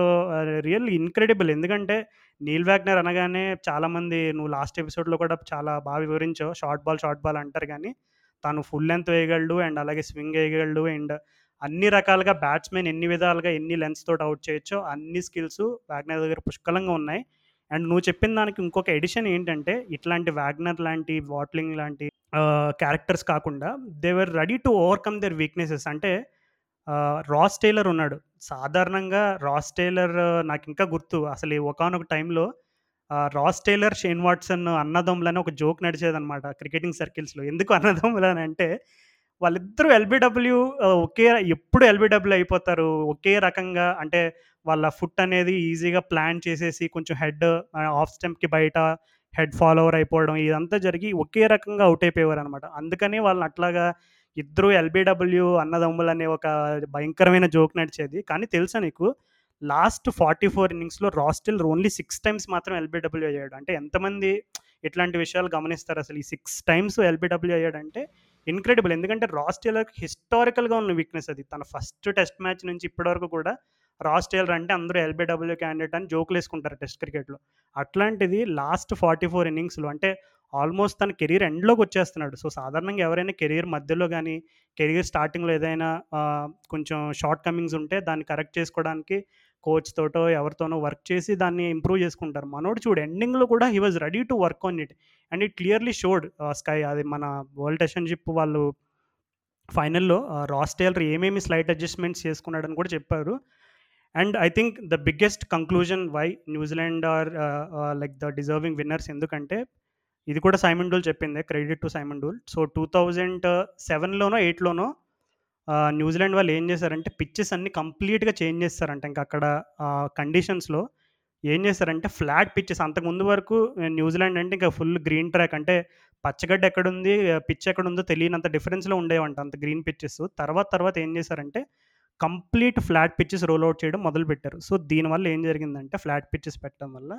[SPEAKER 2] రియల్ ఇన్క్రెడిబుల్ ఎందుకంటే నీల్ వ్యాగ్నర్ అనగానే చాలామంది నువ్వు లాస్ట్ ఎపిసోడ్లో కూడా చాలా బాగా వివరించావు. షార్ట్ బాల్ షార్ట్ బాల్ అంటారు కానీ తను ఫుల్ లెంత్ వేయగలడు అండ్ అలాగే స్వింగ్ వేయగలడు అండ్ అన్ని రకాలుగా బ్యాట్స్మెన్ ఎన్ని విధాలుగా ఎన్ని లెన్స్ తోటి అవుట్ చేయొచ్చో అన్ని స్కిల్స్ వ్యాగ్నర్ దగ్గర పుష్కలంగా ఉన్నాయి. అండ్ నువ్వు చెప్పిన దానికి ఇంకొక ఎడిషన్ ఏంటంటే ఇట్లాంటి వ్యాగ్నర్ లాంటి వాట్లింగ్ లాంటి క్యారెక్టర్స్ కాకుండా they were ready to overcome their weaknesses అంటే రాస్ టైలర్ ఉన్నాడు. సాధారణంగా రాస్ టైలర్ నాకు ఇంకా గుర్తు. అసలు ఒకనొక టైంలో రాస్ టైలర్ షేన్ వాట్సన్ అన్నదమ్ములని ఒక జోక్ నడిచేదనమాట క్రికెటింగ్ సర్కిల్స్లో. ఎందుకు అన్నదమ్ములని అంటే వాళ్ళిద్దరూ ఎల్బిడబ్ల్యూ ఒకే ఎప్పుడు ఎల్బిడబ్ల్యూ అయిపోతారు. ఒకే రకంగా అంటే వాళ్ళ ఫుట్ అనేది ఈజీగా ప్లాన్ చేసేసి కొంచెం హెడ్ ఆఫ్ స్టెంప్కి బయట హెడ్ ఫాలోవర్ అయిపోవడం ఇదంతా జరిగి ఒకే రకంగా అవుట్ అయిపోయేవారు అనమాట అందుకని వాళ్ళని అట్లాగా ఇద్దరు ఎల్బిడబ్ల్యూ అన్నదమ్ములు అనే ఒక భయంకరమైన జోక్ నడిచేది. కానీ తెలుసా నీకు? లాస్ట్ ఫార్టీ ఫోర్ ఇన్నింగ్స్లో Ross still only six times మాత్రం ఎల్బిడబ్ల్యూ అయ్యాడు. అంటే ఎంతమంది ఇట్లాంటి విషయాలు గమనిస్తారు అసలు? ఈ సిక్స్ టైమ్స్ ఎల్బిడబ్ల్యూ అయ్యాడంటే ఇన్క్రెడిబుల్ ఎందుకంటే రాస్ హిస్టారికల్గా ఉన్న వీక్నెస్ అది. తన ఫస్ట్ టెస్ట్ మ్యాచ్ నుంచి ఇప్పటివరకు కూడా రాస్ టేలర్ అంటే అందరూ ఎల్బిడబ్ల్యూ క్యాండిడేట్ అని జోకులు వేసుకుంటారు టెస్ట్ క్రికెట్లో. అట్లాంటిది లాస్ట్ ఫార్టీ ఫోర్ ఇన్నింగ్స్లో అంటే ఆల్మోస్ట్ తన కెరీర్ ఎండ్లోకి వచ్చేస్తున్నాడు. సో సాధారణంగా ఎవరైనా కెరీర్ మధ్యలో కానీ కెరీర్ స్టార్టింగ్లో ఏదైనా కొంచెం షార్ట్ కమింగ్స్ ఉంటే దాన్ని కరెక్ట్ చేసుకోవడానికి కోచ్ తోటో ఎవరితోనో వర్క్ చేసి దాన్ని ఇంప్రూవ్ చేసుకుంటారు. మనోడు చూడు ఎండింగ్లో కూడా he was ready to work on it and it clearly showed sky అది మన వరల్డ్ టెషన్షిప్ వాళ్ళు ఫైనల్లో రాస్టేలర్ uh, ఏమేమి స్లైట్ అడ్జస్ట్మెంట్స్ చేసుకున్నాడని కూడా చెప్పారు. And I think the biggest conclusion why New Zealand are like the deserving winners ఎందుకంటే ఇది కూడా సైమన్ డూల్ చెప్పింది credit to Simon Doull so two thousand సెవెన్లోనో ఎయిట్లోనో న్యూజిలాండ్ వాళ్ళు ఏం చేశారంటే పిచ్చెస్ అన్ని కంప్లీట్గా చేంజ్ చేస్తారంట ఇంకా అక్కడ కండిషన్స్లో. ఏం చేస్తారంటే ఫ్లాట్ పిచ్చెస్. అంతకుముందు వరకు న్యూజిలాండ్ అంటే ఇంకా ఫుల్ గ్రీన్ ట్రాక్ అంటే పచ్చగడ్డ ఎక్కడుంది పిచ్ ఎక్కడుందో తెలియనంత డిఫరెన్స్లో ఉండేవంట అంత గ్రీన్ పిచ్చెస్. తర్వాత తర్వాత ఏం చేశారంటే complete flat pitches roll out చేయడం మొదలుపెట్టారు. సో దీనివల్ల ఏం జరిగిందంటే ఫ్లాట్ పిచ్చెస్ పెట్టడం వల్ల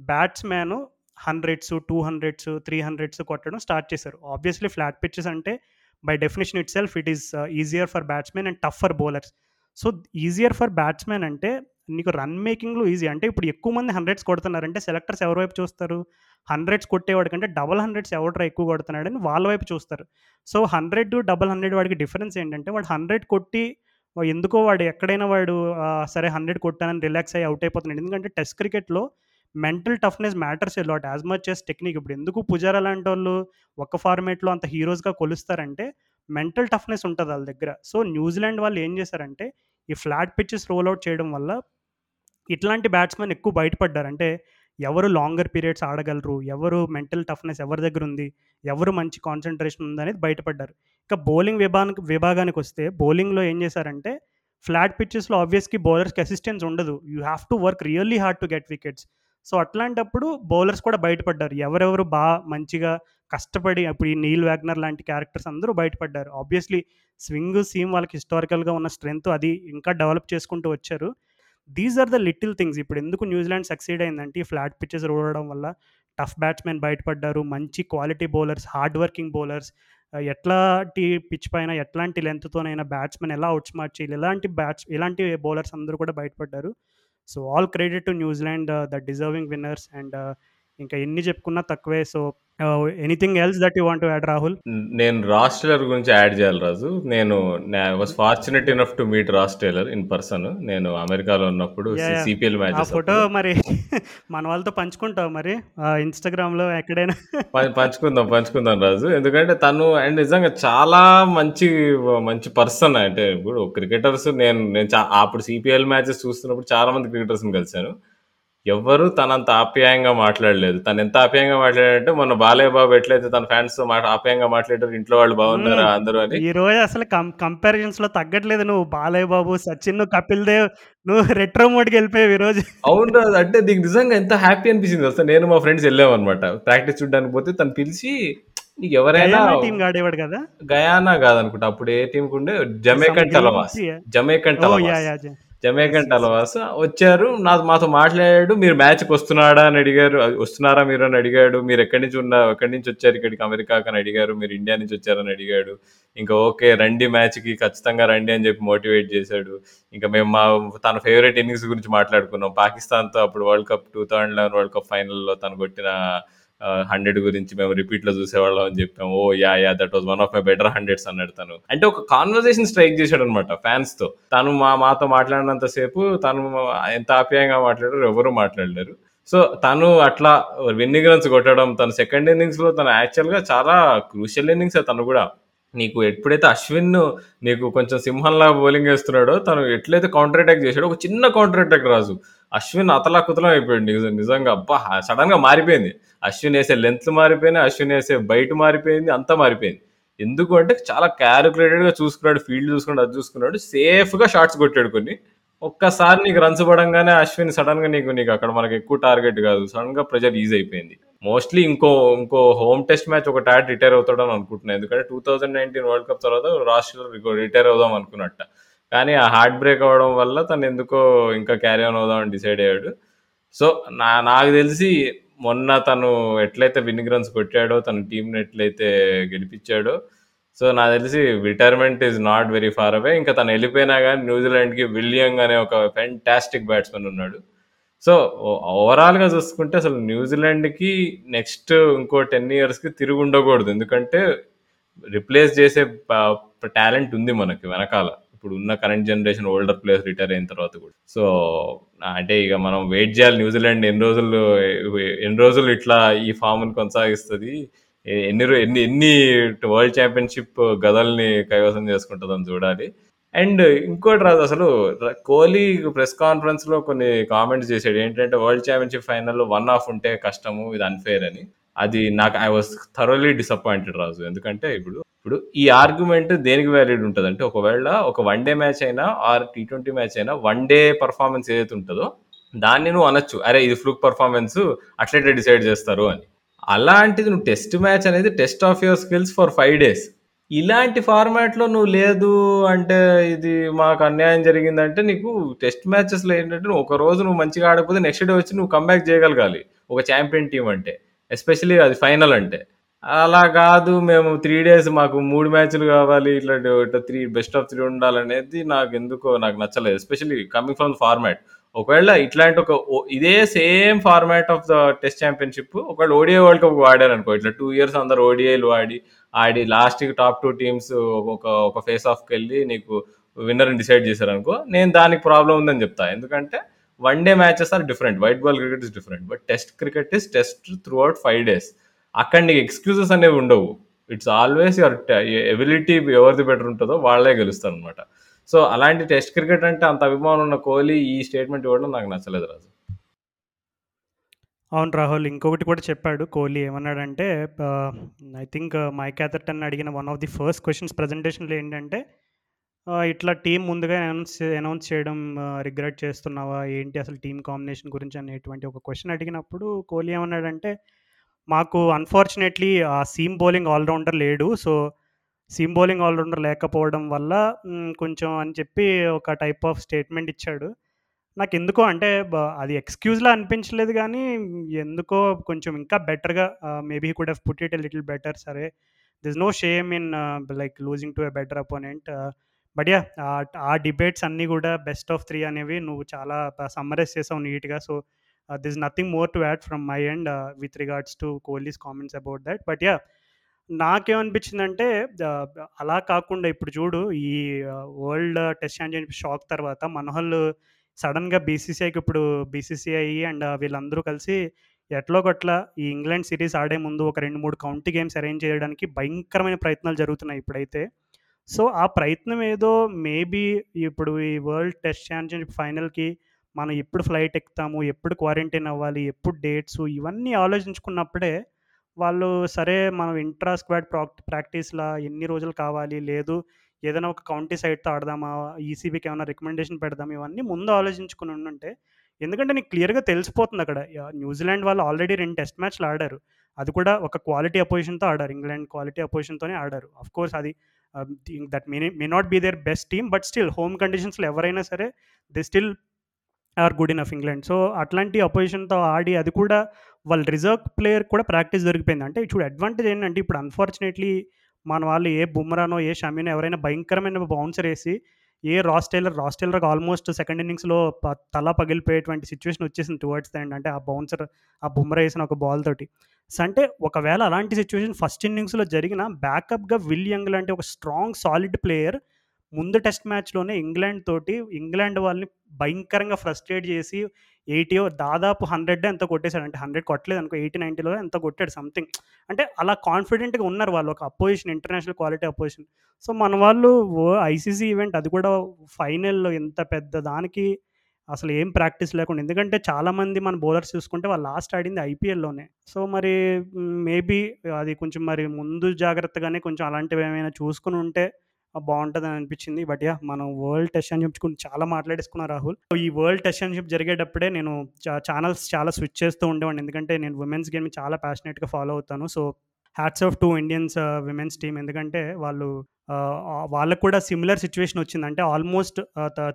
[SPEAKER 2] batsman hundreds two hundreds three hundreds కొట్టడం స్టార్ట్ చేశారు. ఆబ్వియస్లీ ఫ్లాట్ పిచ్చెస్ అంటే by definition itself it is easier for batsmen and tough for bowlers so easier for batsmen అంటే నీకు రన్ మేకింగ్‌లో ఈజీ. అంటే ఇప్పుడు ఎక్కువ మంది హండ్రెడ్స్ కొడుతున్నారంటే సెలెక్టర్స్ ఎవరి వైపు చూస్తారు? హండ్రెడ్స్ కొట్టేవాడి కంటే డబల్ హండ్రెడ్స్ ఎవడురా ఎక్కువ కొడుతున్నాడని వాళ్ళ వైపు చూస్తారు. సో, హండ్రెడ్ డబల్ హండ్రెడ్ వాడికి డిఫరెన్స్ ఏంటంటే వాడు 100 కొట్టి ఎందుకో వాడు ఎక్కడైనా వాడు సరే 100 కొట్టానని రిలాక్స్ అయ్యి అవుట్ అయిపోతున్నాడు. ఎందుకంటే టెస్ట్ క్రికెట్‌లో mental toughness matters a lot as much as technique. ఇప్పుడు ఎందుకు పుజారా లాంటోళ్ళు ఒక ఫార్మేట్లో అంత హీరోస్‌గా కొలుస్తారంటే మెంటల్ టఫ్‌నెస్ ఉంటుంది వాళ్ళ దగ్గర. సో, న్యూజిలాండ్ వాళ్ళు ఏం చేశారంటే ఈ ఫ్లాట్ పిచ్చెస్ రోల్ చేయడం వల్ల ఇట్లాంటి బ్యాట్స్‌మెన్ ఎక్కువ బయటపడ్డారు. అంటే ఎవరు లాంగర్ పీరియడ్స్ ఆడగలరు? ఎవరు మెంటల్ టఫ్‌నెస్ ఎవరి దగ్గర ఉంది? ఎవరు మంచి కాన్సన్ట్రేషన్ ఉంది అనేది బయటపడ్డారు. ఇంకా బౌలింగ్ విభాగా విభాగానికి వస్తే బౌలింగ్‌లో ఏం చేశారంటే ఫ్లాట్ పిచ్చెస్లో ఆబ్వియస్కి బౌలర్స్‌కి అసిస్టెన్స్ ఉండదు. You have to work really hard to get wickets. So, అట్లాంటప్పుడు బౌలర్స్ కూడా బయటపడ్డారు. ఎవరెవరు బాగా మంచిగా కష్టపడి ఇప్పుడు ఈ నీల్ వ్యాగ్నర్ లాంటి క్యారెక్టర్స్ అందరూ బయటపడ్డారు. ఆబ్వియస్‌లీ స్వింగ్, సీమ్ వాళ్ళకి హిస్టారికల్‌గా ఉన్న స్ట్రెంత్ అది ఇంకా డెవలప్ చేసుకుంటూ వచ్చారు. These are the little things. ఇప్పుడు ఎందుకు న్యూజిలాండ్ సక్సీడ్ అయిందంటే ఈ ఫ్లాట్ పిచ్చెస్ రోడడం వల్ల టఫ్ బ్యాట్స్‌మెన్ బయటపడ్డారు. మంచి quality bowlers, hard working bowlers ఎట్లాంటి పిచ్ పైన ఎట్లాంటి లెంగ్త్‌తోనైనా బ్యాట్స్‌మెన్ ఎలా ఔట్ స్మార్ట్ చేయాలి. ఇలాంటి బ్యాట్స్ ఇలాంటి బౌలర్స్ అందరూ కూడా బయటపడ్డారు. So all credit to New Zealand, uh, the deserving winners, and uh, ఇంకా ఎన్ని చెప్పుకున్నా తక్కువే. So, anything else that you want add Rahul?
[SPEAKER 3] నేను రాస్ టేలర్ గురించి యాడ్ చేయాలి రాజు. నేను was fortunate enough to meet Ross Taylor in person. నేను అమెరికాలో ఉన్నప్పుడు! సీపీఎల్
[SPEAKER 2] ఆ
[SPEAKER 3] మ్యాచెస్
[SPEAKER 2] ఫోటో. మరి [laughs] మన వాళ్ళతో పంచుకుంటావా మరి? ఆహ్, ఇన్‌స్టాగ్రామ్‌లో ఎక్కడైనా?
[SPEAKER 3] పంచుకుందాం. పంచుకుందాం రాజు. ఎందుకంటే తను అండ్ నిజంగా చాలా మంచి మంచి పర్సన్. అంటే ఇప్పుడు క్రికెటర్స్ నేను నేను అప్పుడు సీపీఎల్ మ్యాచెస్ చూస్తున్నప్పుడు చాలా మంది క్రికెటర్స్‌ని కలిసాను. ఎవ్వరు తనంత ఆప్యాయంగా మాట్లాడలేదు. తను ఎంత ఆప్యాయంగా మాట్లాడాడంటే మొన్న బాలయ్య బాబు ఎట్లయితే తన ఫ్యాన్స్‌తో మాట ఆప్యాయంగా మాట్లాడారో ఇంట్లో వాళ్ళు బాగున్నారా. అందరూ అని.
[SPEAKER 2] ఈరోజు అసలు కం కంపారిజన్స్‌లో తగ్గట్లేదు నువ్వు. బాలయ్య బాబు, సచిన్, కపిల్ దేవ్ నువ్వు రెట్రో మోడ్‌కెళ్ళిపోయావు ఈరోజు.
[SPEAKER 3] అవును రాజు. అంటే నీకు నిజంగా ఎంత హ్యాపీ అనిపించింది తెలుసా? నేను మా ఫ్రెండ్స్ ఎళ్ళామనమాట. ప్రాక్టీస్ చూడ్డానికి పోతే తను పిలిచి నీకు ఎవరైనా
[SPEAKER 2] ఆడేవాడు కదా?
[SPEAKER 3] గయానా కాదనుకుంటా. అప్పుడు ఏ టీమ్‌కుండే
[SPEAKER 2] some
[SPEAKER 3] Jamaican Tallawahs.
[SPEAKER 2] గిల్‌సియా? Jamaican oh!
[SPEAKER 3] Tallawahs.
[SPEAKER 2] Yeah! Jamaican
[SPEAKER 3] Tallawahs వచ్చారు. నా మాతో మాట్లాడాడు. మీరు మ్యాచ్‌కి వస్తున్నాడా అని అడిగారు. వస్తున్నారా మీరు అని అడిగాడు. మీరు ఎక్కడి నుంచి ఉన్న ఎక్కడి నుంచి వచ్చారు ఇక్కడికి అమెరికాకి అని అడిగారు. మీరు ఇండియా నుంచి వచ్చారని అడిగాడు. ఇంకా ఓకే రండి మ్యాచ్‌కి ఖచ్చితంగా రండి అని చెప్పి మోటివేట్ చేశాడు. ఇంకా మేము మా తన ఫేవరెట్ ఇన్నింగ్స్ గురించి మాట్లాడుకున్నాం. పాకిస్తాన్‌తో అప్పుడు వరల్డ్ కప్ 2011 వరల్డ్ కప్ ఫైనల్‌లో తను కొట్టిన హండ్రెడ్ గురించి మేము రిపీట్‌లో చూసేవాళ్ళం అని చెప్పాం. ఓ ya ya that was one of my better hundreds అన్నాడు తను. అంటే ఒక కాన్వర్జేషన్ స్ట్రైక్ చేశాడు అనమాట ఫ్యాన్స్‌తో. తను మా మాతో మాట్లాడినంత సేపు తను ఎంత ఆప్యాయంగా మాట్లాడారు ఎవరు మాట్లాడలేరు. సో, తను అట్లా విన్నింగ్ రన్స్ కొట్టడం తన సెకండ్ ఇన్నింగ్స్‌లో తను యాక్చువల్‌గా చాలా క్రూషియల్ ఇన్నింగ్స్ తను కూడా. నీకు ఎప్పుడైతే అశ్విన్ నీకు కొంచెం సింహంలా బౌలింగ్ వేస్తున్నాడో తను ఎట్లయితే కౌంటర్ అటాక్ చేశాడో ఒక చిన్న కౌంటర్ అటాక్ రాజు. అశ్విన్ అతలాకుతలం అయిపోయాడు. నిజంగా అబ్బా! సడెన్‌గా మారిపోయింది. అశ్విన్ వేసే లెంత్ మారిపోయినాయి. అశ్విన్ వేసే బయట మారిపోయింది. అంతా మారిపోయింది. ఎందుకు అంటే చాలా క్యాలిక్యులేటెడ్‌గా చూసుకున్నాడు. ఫీల్డ్ చూసుకున్నాడు. అది చూసుకున్నాడు. సేఫ్‌గా షార్ట్స్ కొట్టాడు కొన్ని. ఒక్కసారి నీకు రన్స్ పడంగానే అశ్విన్ సడన్గా నీకు నీకు అక్కడ మనకు ఎక్కువ టార్గెట్ కాదు. సడన్గా ప్రెజర్ ఈజ్ అయిపోయింది. మోస్ట్‌లీ ఇంకో ఇంకో హోమ్ టెస్ట్ మ్యాచ్ ఒక టాట్ రిటైర్ అవుతాడని అనుకుంటున్నాను ఎందుకంటే 2019 వరల్డ్ కప్ తర్వాత రాష్ట్రంలో రిటైర్ అవుదాం అనుకున్నట్ట. కానీ ఆ హార్ట్ బ్రేక్ అవ్వడం వల్ల తను ఎందుకో ఇంకా క్యారీ ఆన్ అవుదామని డిసైడ్ అయ్యాడు. సో, నా నాకు తెలిసి మొన్న తను ఎట్లయితే విన్నింగ్ రన్స్ కొట్టాడో తన టీంని ఎట్లయితే గెలిపించాడో సో, నాకు తెలిసి retirement is not very far away. ఇంకా తను వెళ్ళిపోయినా కానీ న్యూజిలాండ్‌కి విలియంగ్ అనే ఒక ఫెంటాస్టిక్ బ్యాట్స్మెన్ ఉన్నాడు. సో, ఓవరాల్‌గా చూసుకుంటే అసలు న్యూజిలాండ్‌కి నెక్స్ట్ ఇంకో 10 ఇయర్స్‌కి తిరిగి ఉండకూడదు. ఎందుకంటే రిప్లేస్ చేసే టాలెంట్ ఉంది మనకి వెనకాల. ఇప్పుడు ఉన్న current generation older players retire అయిన తర్వాత కూడా. సో, అంటే ఇక మనం వెయిట్ చేయాలి న్యూజిలాండ్ ఎన్ని రోజులు ఎన్ని రోజులు ఇట్లా ఈ ఫామ్ని కొనసాగిస్తుంది ఎన్ని ఎన్ని ఎన్ని వరల్డ్ ఛాంపియన్‌షిప్ గదల్ని కైవసం చేసుకుంటుందని చూడాలి. అండ్ ఇంకోటి రాదు అసలు కోహ్లీ ప్రెస్ కాన్ఫరెన్స్‌లో కొన్ని కామెంట్స్ చేశాడు ఏంటంటే వరల్డ్ ఛాంపియన్‌షిప్ ఫైనల్‌లో వన్ ఆఫ్ ఉంటే కష్టము. ఇది అన్‌ఫెయిర్ అని. అది నాకు I was thoroughly disappointed Raju. ఎందుకంటే ఇప్పుడు ఇప్పుడు ఈ ఆర్గ్యుమెంట్ దేనికి వ్యాలిడ్ ఉంటుంది అంటే ఒకవేళ ఒక వన్ డే మ్యాచ్ అయినా ఆర్ టీ20 మ్యాచ్ అయినా వన్ డే పర్ఫార్మెన్స్ ఏదైతే ఉంటుందో దాన్ని నువ్వు అనొచ్చు. అరే! ఇది ఫ్లూక్ పర్ఫార్మెన్స్ అట్లెట్లా డిసైడ్ చేస్తారు అని. అలాంటిది నువ్వు టెస్ట్ మ్యాచ్ అనేది test of your skills for five days. ఇలాంటి ఫార్మాట్‌లో నువ్వు లేదు అంటే ఇది మాకు అన్యాయం జరిగిందంటే నీకు టెస్ట్ మ్యాచెస్‌లో ఏంటంటే నువ్వు ఒక రోజు నువ్వు మంచిగా ఆడకపోతే నెక్స్ట్ డే వచ్చి నువ్వు కమ్‌బ్యాక్ చేయగలగాలి. ఒక ఛాంపియన్ టీం అంటే. ఎస్పెషల్లీ అది ఫైనల్ అంటే. అలా కాదు మేము 3 డేస్ మాకు 3 మ్యాచ్‌లు కావాలి. ఇట్లా డ ఇట్లా 3 బెస్ట్ ఆఫ్ 3 ఉండాలనేది నాకెందుకో నాకు నచ్చలేదు. Especially coming from the format. ఒకవేళ ఇట్లాంటి ఒక ఇదే same format of the test championship ఒకవేళ ఓడిఐ వరల్డ్ కప్ వాడారనుకో ఇట్లా టూ ఇయర్స్ అందరు ఓడిఐలు ఆడి ఆడి లాస్ట్ టాప్ టూ టీమ్స్ ఒక ఒక ఫేస్ ఆఫ్కి వెళ్ళి నీకు విన్నర్ డిసైడ్ చేశారు అనుకో నేను దానికి ప్రాబ్లం ఉందని చెప్తా ఎందుకంటే one day matches are different white ball cricket is different but test cricket is test throughout five days అక్కడ నీకు ఎక్స్క్యూజెస్ అనేవి ఉండవు. ఇట్స్ ఆల్వేస్ యువర్ ఎబిలిటీ ఎవరిది బెటర్ ఉంటుందో వాళ్ళే గెలుస్తారు అనమాట సో అలాంటి టెస్ట్ క్రికెట్ అంటే అంత అభిమానం ఉన్న కోహ్లీ ఈ స్టేట్మెంట్ ఇవ్వడం నాకు నచ్చలేదు రాజు.
[SPEAKER 2] అవును రాహుల్ ఇంకొకటి కూడా చెప్పాడు కోహ్లీ ఏమన్నాడంటే ఐ థింక్ మైక్ అథర్టన్ అడిగిన one of the first questions ప్రజెంటేషన్లో ఏంటంటే ఇట్లా టీం ముందుగా అనౌన్స్ అనౌన్స్ చేయడం రిగ్రెట్ చేస్తున్నావా? ఏంటి అసలు టీం కాంబినేషన్ గురించి? అనేటువంటి ఒక క్వశ్చన్ అడిగినప్పుడు కోహ్లీ ఏమన్నాడంటే మాకు అన్ఫార్చునేట్లీ ఆ సీమ్ బౌలింగ్ ఆల్రౌండర్ లేడు. సో సీమ్ బౌలింగ్ ఆల్రౌండర్ లేకపోవడం వల్ల కొంచెం అని చెప్పి ఒక టైప్ ఆఫ్ స్టేట్మెంట్ ఇచ్చాడు. నాకు ఎందుకో అంటే అది ఎక్స్క్యూజ్లా అనిపించలేదు కానీ ఎందుకో కొంచెం ఇంకా బెటర్గా maybe could have put it a little better సరే. This no shame in like losing to a better opponent but ya ఆ డిబేట్స్ అన్నీ కూడా బెస్ట్ ఆఫ్ త్రీ అనేవి నువ్వు చాలా సమ్మరైజ్ చేసావు నీట్గా so this nothing more to add from my end with regards to Kohli's comments about that but yeah నాకేమనిపించిందంటే అలా కాకుండా ఇప్పుడు చూడు ఈ వరల్డ్ టెస్ట్ ఛాంపియన్షిప్ షాక్ తర్వాత మనోహల్ సడన్గా బీసీసీఐకి ఇప్పుడు బీసీసీఐ అండ్ వీళ్ళందరూ కలిసి ఎట్లో గట్ల ఈ ఇంగ్లాండ్ సిరీస్ ఆడే ముందు ఒక రెండు మూడు కౌంటీ గేమ్స్ అరేంజ్ చేయడానికి భయంకరమైన ప్రయత్నాలు జరుగుతున్నాయి ఇప్పుడైతే. సో ఆ ప్రయత్నం ఏదో మేబీ ఇప్పుడు ఈ వరల్డ్ టెస్ట్ ఛాంపియన్షిప్ ఫైనల్కి మనం ఎప్పుడు ఫ్లైట్ ఎక్కుతాము ఎప్పుడు క్వారంటైన్ అవ్వాలి ఎప్పుడు డేట్స్ ఇవన్నీ ఆలోచించుకున్నప్పుడే వాళ్ళు సరే మనం ఇంట్రా స్క్వాడ్ ప్రాక్ ప్రాక్టీస్లా ఎన్ని రోజులు కావాలి లేదు ఏదైనా ఒక కౌంటీ సైడ్తో ఆడదామా ఈసీబీకి ఏమైనా రికమెండేషన్ పెడదాం ఇవన్నీ ముందు ఆలోచించుకుని ఉండుంటే ఎందుకంటే నీకు క్లియర్గా తెలిసిపోతుంది అక్కడ. న్యూజిలాండ్ వాళ్ళు ఆల్రెడీ రెండు టెస్ట్ మ్యాచ్లు ఆడారు. అది కూడా ఒక క్వాలిటీ అపోజిషన్తో ఆడారు. ఇంగ్లాండ్ క్వాలిటీ అపోజిషన్తోనే ఆడారు. అఫ్ కోర్స్ అది that may may not be their best team but still home కండిషన్స్లో ఎవరైనా సరే they still are good enough England. So అట్లాంటి అపోజిషన్తో ఆడి అది కూడా వాళ్ళ రిజర్వ్ ప్లేయర్ కూడా ప్రాక్టీస్ దొరికిపోయింది అంటే చూడు అడ్వాంటేజ్ ఏంటంటే ఇప్పుడు అన్ఫార్చునేట్లీ మన వాళ్ళు ఏ బుమ్రానో ఏ షమీనో ఎవరైనా భయంకరమైన బౌన్సర్ వేసి ఏ రాస్ టైలర్ రాస్ టైలర్కి ఆల్మోస్ట్ సెకండ్ ఇన్నింగ్స్లో ప తల పగిలిపోయేటువంటి సిచ్యువేషన్ వచ్చేసింది టువర్డ్స్ ద ఎండ్ అంటే ఆ బౌన్సర్ ఆ బుమ్రా వేసిన ఒక బాల్ తోటి. సో అంటే ఒకవేళ అలాంటి సిచ్యువేషన్ ఫస్ట్ ఇన్నింగ్స్లో జరిగిన బ్యాకప్గా విల్ యంగ్ లాంటి ఒక స్ట్రాంగ్ సాలిడ్ ప్లేయర్ ముందు టెస్ట్ మ్యాచ్లోనే ఇంగ్లాండ్ తోటి ఇంగ్లాండ్ వాళ్ళని భయంకరంగా ఫ్రస్ట్రేట్ చేసి ఎయిటీ దాదాపు హండ్రెడ్ ఎంత కొట్టేశాడు? అంటే హండ్రెడ్ కొట్టలేదు అనుకో ఎయిటీ నైంటీలో ఎంత కొట్టాడు? సంథింగ్. అంటే అలా కాన్ఫిడెంట్గా ఉన్నారు వాళ్ళు. ఒక opposition international quality opposition. So మన వాళ్ళు ఐసీసీ ఈవెంట్ అది కూడా ఫైనల్లో ఎంత పెద్ద దానికి అసలు ఏం ప్రాక్టీస్ లేకుండా ఎందుకంటే చాలామంది మన బౌలర్స్ చూసుకుంటే వాళ్ళు లాస్ట్ ఆడింది ఐపీఎల్లోనే. సో మరి మేబీ అది కొంచెం మరి ముందు జాగ్రత్తగానే కొంచెం అలాంటివి ఏమైనా చూసుకుని ఉంటే బాగుంటుందని అనిపించింది. బట్ యా మనం వరల్డ్ టెస్ట్ ఛాంపియన్షిప్ గురించి చాలా మాట్లాడేసుకున్నాం రాహుల్. ఈ వరల్డ్ టెస్ట్ ఛాంపియన్షిప్ జరిగేటప్పుడే నేను ఛానల్స్ చాలా స్విచ్ చేస్తూ ఉండేవాడిని. ఎందుకంటే నేను ఉమెన్స్ గేమ్ చాలా ప్యాషనెట్గా ఫాలో అవుతాను. So hats off to Indians women's team ఎందుకంటే వాళ్ళు uh, వాళ్ళకు కూడా సిమిలర్ సిచ్యువేషన్ వచ్చింది. అంటే ఆల్మోస్ట్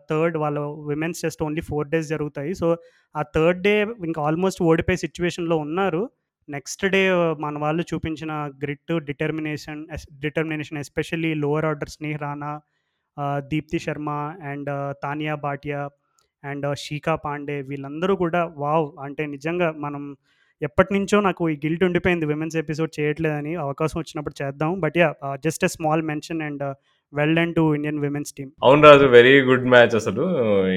[SPEAKER 2] థర్డ్ uh, వాళ్ళ women's test only four days జరుగుతాయి. సో ఆ థర్డ్ డే ఇంకా ఆల్మోస్ట్ ఓడిపోయే సిచ్యువేషన్లో ఉన్నారు. నెక్స్ట్ డే మన వాళ్ళు చూపించిన grit determination determination especially lower order Sneh Rana Deepti Sharma and Taniya Bhatia and Shikha Pandey వీళ్ళందరూ కూడా వావ్ అంటే నిజంగా మనం ఎప్పటి నుంచో నాకు ఈ గిల్ట్ ఉండిపోయింది విమెన్స్ ఎపిసోడ్ చేయట్లేదని అవకాశం వచ్చినప్పుడు చేద్దాం. But yeah just a small mention and well and to Indian women's team.
[SPEAKER 3] అవును రాజు వెరీ గుడ్ మ్యాచ్ అసలు.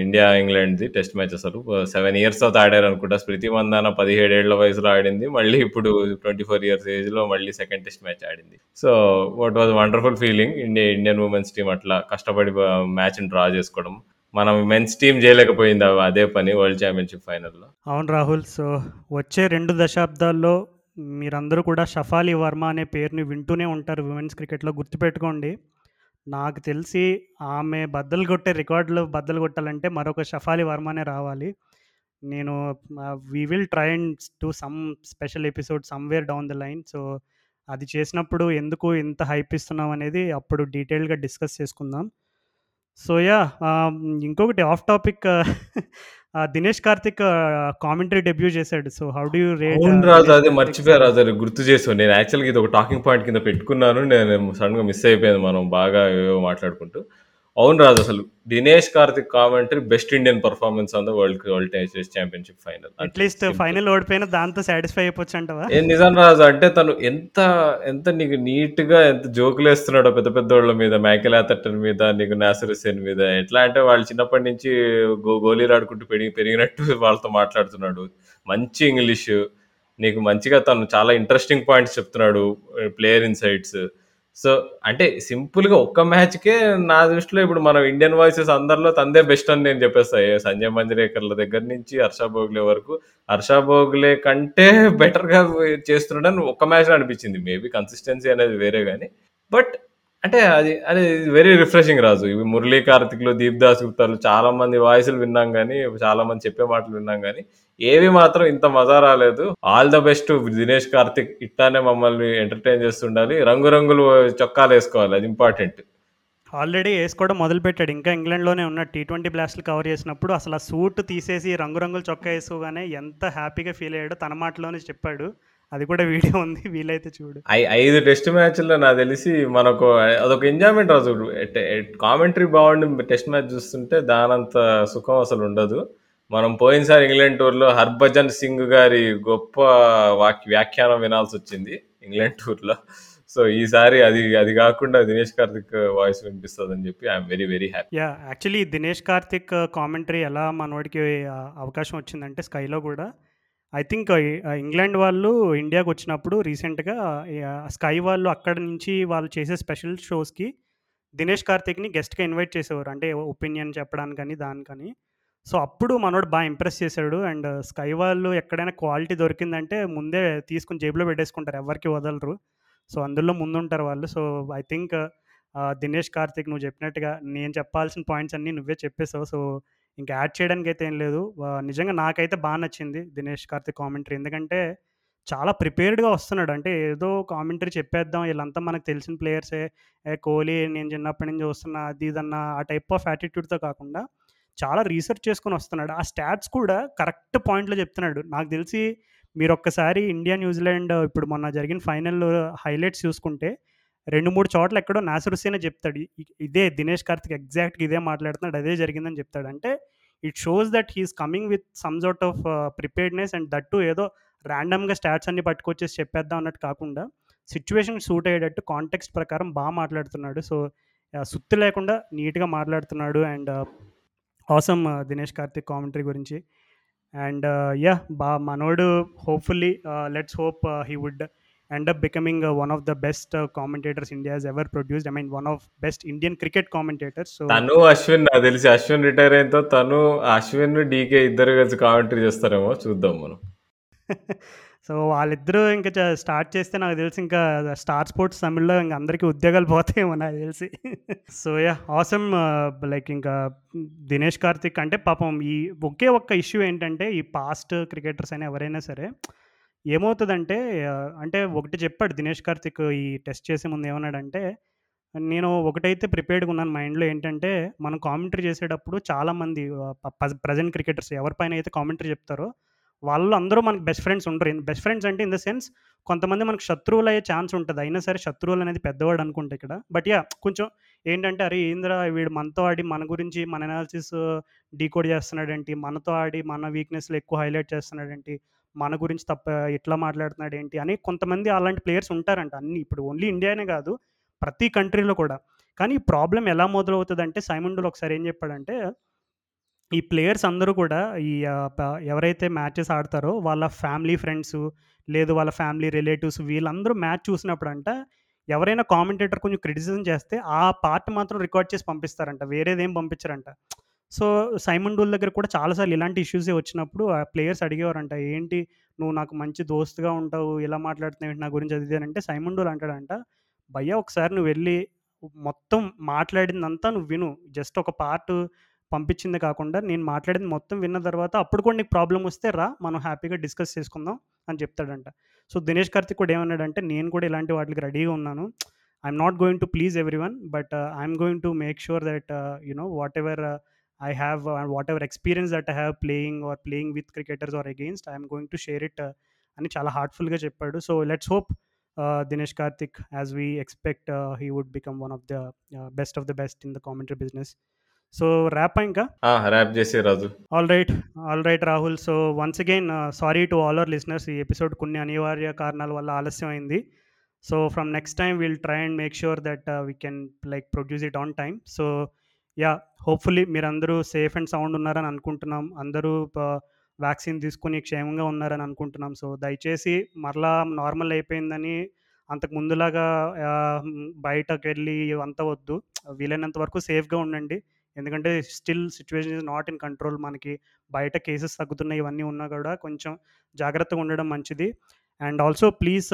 [SPEAKER 3] ఇండియా ఇంగ్లాండ్ది టెస్ట్ మ్యాచ్ అసలు. సెవెన్ ఇయర్స్ తర్వాత ఆడారు అనుకుంటా. స్మృతి మందాన పదిహేడేళ్ళ వయసులో ఆడింది. మళ్ళీ ఇప్పుడు ట్వంటీ ఫోర్ ఇయర్స్ ఏజ్లో మళ్ళీ సెకండ్ టెస్ట్ మ్యాచ్ ఆడింది. So what was wonderful feeling India Indian women's team అట్లా కష్టపడి మ్యాచ్ డ్రా చేసుకోవడం. మనం మెన్స్ టీం చేయలేకపోయింది అదే పని వరల్డ్ ఛాంపియన్షిప్ ఫైనల్లో
[SPEAKER 2] అవును రాహుల్ సో వచ్చే రెండు దశాబ్దాల్లో మీరందరూ కూడా షఫాలి వర్మ అనే పేరుని వింటూనే ఉంటారు విమెన్స్ క్రికెట్లో గుర్తుపెట్టుకోండి. నాకు తెలిసి ఆమె బద్దలు కొట్టే రికార్డులు బద్దలు కొట్టాలంటే మరొక షఫాలి వర్మనే రావాలి. నేను we will try and to some special episode somewhere down the line so అది చేసినప్పుడు ఎందుకు ఇంత హైప్ ఇస్తున్నాం అనేది అప్పుడు డీటెయిల్గా డిస్కస్ చేసుకుందాం. సో యా ఇంకొకటి off topic Dinesh Karthik commentary debut చేశాడు. సో హౌ డూ రేట్
[SPEAKER 3] అవును రాజు అదే మర్చిపోయారు రాజు అది గుర్తు చేసావు. నేను యాక్చువల్గా ఇది ఒక టాకింగ్ పాయింట్ కింద పెట్టుకున్నాను. నేను సడన్గా మిస్ అయిపోయాను మనం బాగా మాట్లాడుకుంటూ. అవును రాజు అసలు Dinesh Karthik commentary best Indian performance on the world world test championship final
[SPEAKER 2] at least final ఓడిపోయిన దాంతో సాటిస్ఫై అయిపోవచ్చు అంటవా?
[SPEAKER 3] ఏ నిజం రాజు అంటే తను ఎంత ఎంత నీకు నీట్గా ఎంత జోకులు వేస్తున్నాడో పెద్ద పెద్ద వాళ్ళ మీద మైకెల్ ఆథర్టన్ మీద నీకు నాసర్ హుసేన్ మీద ఎట్లా అంటే వాళ్ళు చిన్నప్పటి నుంచి గో గోళీలు ఆడుకుంటూ పెరిగి పెరిగినట్టు [laughs] వాళ్ళతో మాట్లాడుతున్నాడు. మంచి ఇంగ్లీష్ నీకు మంచిగా తను చాలా ఇంట్రెస్టింగ్ పాయింట్స్ చెప్తున్నాడు ప్లేయర్ ఇన్సైట్స్ సో అంటే సింపుల్గా ఒక్క మ్యాచ్ కే నా దృష్టిలో ఇప్పుడు మనం ఇండియన్ వాయిసెస్ అందరిలో తందే బెస్ట్ అని నేను చెప్పేస్తా. ఏ సంజయ్ మంజరేకర్ల దగ్గర నుంచి హర్ష బోగ్లే వరకు. హర్ష బోగ్లే కంటే బెటర్గా చేస్తున్నాడని ఒక్క మ్యాచ్ అనిపించింది. మేబీ కన్సిస్టెన్సీ అనేది వేరే కానీ బట్ అంటే అది అది వెరీ రిఫ్రెషింగ్ రాజు. ఇవి మురళీ కార్తిక్లు దీప్ దాస్ గుప్తాలు చాలా మంది వాయిస్లు విన్నాం కానీ చాలా మంది చెప్పే మాటలు విన్నాం కానీ ఏవి మాత్రం ఇంత మజా రాలేదు. All the best Dinesh Karthik. ఇట్లానే మమ్మల్ని ఎంటర్టైన్ చేస్తుండాలి. రంగురంగులు చొక్కాలు వేసుకోవాలి అది ఇంపార్టెంట్
[SPEAKER 2] ఆల్రెడీ వేసుకోవడం మొదలు పెట్టాడు ఇంకా ఇంగ్లాండ్లోనే ఉన్న టీ ట్వంటీ బ్లాస్ట్లు కవర్ చేసినప్పుడు అసలు ఆ సూట్ తీసేసి రంగురంగుల చొక్కా వేసుకోగానే ఎంత హ్యాపీగా ఫీల్ అయ్యాడో తన మాటలోనే చెప్పాడు. అది కూడా వీడియో ఉంది వీలైతే చూడు.
[SPEAKER 3] ఐదు టెస్ట్ మ్యాచ్ల్లో నాకు తెలిసి మనకు అదొక ఎంజాయ్మెంట్ రాజు కామెంటరీ బాగుండి టెస్ట్ మ్యాచ్ చూస్తుంటే దానంత సుఖం అసలు ఉండదు. మనం పోయినసారి ఇంగ్లాండ్ టూర్లో హర్భజన్ సింగ్ గారి గొప్ప వాక్ వ్యాఖ్యానం వినాల్సి వచ్చింది ఇంగ్లాండ్ టూర్లో. సో ఈసారి అది అది కాకుండా దినేష్ కార్తిక్ వాయిస్ వినిపిస్తుంది అని చెప్పి I'm very very happy.
[SPEAKER 2] Yeah actually Dinesh Karthik commentary ఎలా మనోడికి అవకాశం వచ్చిందంటే స్కైలో కూడా ఐ థింక్ ఇంగ్లాండ్ వాళ్ళు ఇండియాకి వచ్చినప్పుడు రీసెంట్గా స్కై వాళ్ళు అక్కడ నుంచి వాళ్ళు చేసే స్పెషల్ షోస్కి దినేష్ కార్తిక్ని గెస్ట్గా ఇన్వైట్ చేసేవారు. అంటే ఒపీనియన్ చెప్పడానికని దానికని సో అప్పుడు మనోడు బాగా ఇంప్రెస్ చేశాడు. అండ్ స్కై వాళ్ళు ఎక్కడైనా క్వాలిటీ దొరికిందంటే ముందే తీసుకుని జేబులో పెట్టేసుకుంటారు. ఎవరికి వదలరు. సో అందులో ముందుంటారు వాళ్ళు. So I think Dinesh Karthik నువ్వు చెప్పినట్టుగా నేను చెప్పాల్సిన పాయింట్స్ అన్నీ నువ్వే చెప్పేసావు. సో ఇంకా యాడ్ చేయడానికి అయితే ఏం లేదు. నిజంగా నాకైతే బాగా నచ్చింది దినేష్ కార్తిక్ కామెంటరీ. ఎందుకంటే చాలా ప్రిపేర్డ్గా వస్తున్నాడు. అంటే ఏదో కామెంటరీ చెప్పేద్దాం. వీళ్ళంతా మనకు తెలిసిన ప్లేయర్సే. కోహ్లీ నేను చిన్నప్పటి నుంచి చూస్తున్నా అది ఇదన్నా ఆ టైప్ ఆఫ్ యాటిట్యూడ్తో కాకుండా చాలా రీసెర్చ్ చేసుకొని వస్తున్నాడు. ఆ స్టాట్స్ కూడా కరెక్ట్ పాయింట్లో చెప్తున్నాడు. నాకు తెలిసి మీరు ఒక్కసారి ఇండియా న్యూజిలాండ్ ఇప్పుడు మొన్న జరిగిన ఫైనల్ హైలైట్స్ చూసుకుంటే రెండు మూడు చోట్ల ఎక్కడో నాసర్ హుసేనే చెప్తాడు. ఇదే దినేష్ కార్తిక్ ఎగ్జాక్ట్గా ఇదే మాట్లాడుతున్నాడు. అదే జరిగిందని చెప్తాడు. అంటే it shows that he's coming with some sort of preparedness and that ఏదో ర్యాండమ్గా స్టాట్స్ అన్ని పట్టుకొచ్చేసి చెప్పేద్దాం అన్నట్టు కాకుండా సిచ్యువేషన్ సూట్ అయ్యేటట్టు కాంటెక్స్ట్ ప్రకారం బాగా మాట్లాడుతున్నాడు. సో సుత్తి లేకుండా నీట్గా మాట్లాడుతున్నాడు and awesome Dinesh Karthik commentary గురించి. అండ్ యా బా మనోడు hopefully let's hope he would end up becoming one of the best commentators India ever produced I mean one of best Indian cricket commentators so
[SPEAKER 3] తను అశ్విన్ నాకు తెలిసి Ashwin retire అయిన తర్వాత తను Ashwin DK ఇద్దరు కలిసి కామెంటరీ చేస్తారేమో చూద్దాం మనం. [laughs]
[SPEAKER 2] సో వాళ్ళిద్దరూ ఇంకా స్టార్ట్ చేస్తే నాకు తెలిసి ఇంకా స్టార్ స్పోర్ట్స్ తమిళ్ళో ఇంకా అందరికీ ఉద్యోగాలు పోతాయేమో నాకు తెలిసి. సో యా ఆసమ్ లైక్ ఇంకా దినేష్ కార్తిక్ అంటే పాపం ఈ ఒకే ఒక్క ఇష్యూ ఏంటంటే ఈ పాస్ట్ క్రికెటర్స్ అయినా ఎవరైనా సరే ఏమవుతుందంటే అంటే ఒకటి చెప్పాడు దినేష్ కార్తిక్ ఈ టెస్ట్ చేసే ముందు ఏమన్నాడంటే నేను ఒకటైతే ప్రిపేర్డ్గా ఉన్నాను మైండ్లో ఏంటంటే మనం కామెంటరీ చేసేటప్పుడు చాలామంది ప్రజెంట్ క్రికెటర్స్ ఎవరిపైన అయితే కామెంటరీ చెప్తారో వాళ్ళు అందరూ మనకి బెస్ట్ ఫ్రెండ్స్ ఉండరు. బెస్ట్ ఫ్రెండ్స్ అంటే ఇన్ ద సెన్స్ కొంతమంది మనకు శత్రువులు అయ్యే ఛాన్స్ ఉంటుంది. అయినా సరే శత్రువులు అనేది పెద్దవాడు అనుకుంటే ఇక్కడ. బట్ యా కొంచెం ఏంటంటే అరే ఏంద్రా వీడు మనతో ఆడి మన గురించి మన అనాలిసిస్ డీకోడ్ చేస్తున్నాడేంటి? మనతో ఆడి మన వీక్నెస్లు ఎక్కువ హైలైట్ చేస్తున్నాడేంటి? మన గురించి తప్ప ఎట్లా మాట్లాడుతున్నాడు ఏంటి అని కొంతమంది అలాంటి ప్లేయర్స్ ఉంటారంట. అన్ని ఇప్పుడు ఓన్లీ ఇండియానే కాదు ప్రతి కంట్రీలో కూడా. కానీ ఈ ప్రాబ్లం ఎలా మొదలవుతుంది అంటే సైమండులు ఒకసారి ఏం చెప్పాడంటే ఈ ప్లేయర్స్ అందరూ కూడా ఈ ఎవరైతే మ్యాచెస్ ఆడతారో వాళ్ళ ఫ్యామిలీ ఫ్రెండ్స్ లేదు వాళ్ళ ఫ్యామిలీ రిలేటివ్స్ వీళ్ళందరూ మ్యాచ్ చూసినప్పుడు అంట ఎవరైనా కామెంటేటర్ కొంచెం క్రిటిసిజం చేస్తే ఆ పార్ట్ మాత్రం రికార్డ్ చేసి పంపిస్తారంట. వేరేదేం పంపించారంట. సో సైమన్ డూల్ దగ్గర కూడా చాలాసార్లు ఇలాంటి ఇష్యూసే వచ్చినప్పుడు ఆ ప్లేయర్స్ అడిగేవారంట ఏంటి నువ్వు నాకు మంచి దోస్తుగా ఉంటావు ఇలా మాట్లాడుతున్నావు నా గురించి అది అంటే సైమన్ డూల్ అంటాడంట భయ్యా ఒకసారి నువ్వు వెళ్ళి మొత్తం మాట్లాడిందంతా నువ్వు విను. జస్ట్ ఒక పార్ట్ పంపించింది కాకుండా నేను మాట్లాడింది మొత్తం విన్న తర్వాత అప్పుడు కూడా నీకు ప్రాబ్లం వస్తే రా మనం హ్యాపీగా డిస్కస్ చేసుకుందాం అని చెప్తాడంట. సో దినేష్ కార్తిక్ కూడా ఏమన్నాడంటే నేను కూడా ఇలాంటి వాటికి రెడీగా ఉన్నాను. I'm not going to please everyone but I'm going to make sure that you know whatever I have whatever experience that I have playing or playing with cricketers or against I'm going to share it అని చాలా హార్ట్ఫుల్గా చెప్పాడు. So let's hope uh, as we expect uh, he would become one of the uh, best of the best in the commentary business. So rap ఇంకా?
[SPEAKER 3] Rap చేసే Raju.
[SPEAKER 2] All right all right Rahul so once again sorry to all our listeners ఈ episode కొన్ని అనివార్య కారణాల వల్ల ఆలస్యం అయింది. So from next time will try and make sure that we can like produce it on time so yeah hopefully మీరందరూ safe and sound ఉన్నారని అనుకుంటున్నాం. అందరూ వ్యాక్సిన్ తీసుకుని క్షేమంగా ఉన్నారని అనుకుంటున్నాం. సో దయచేసి మరలా నార్మల్ అయిపోయిందని అంతకు ముందులాగా బయటకు వెళ్ళి అంత వద్దు. వీలైనంత వరకు సేఫ్గా ఉండండి. ఎందుకంటే still situation is not in control మనకి. బయట కేసెస్ తగ్గుతున్నాయి ఇవన్నీ ఉన్నా కూడా కొంచెం జాగ్రత్తగా ఉండడం మంచిది. అండ్ ఆల్సో ప్లీజ్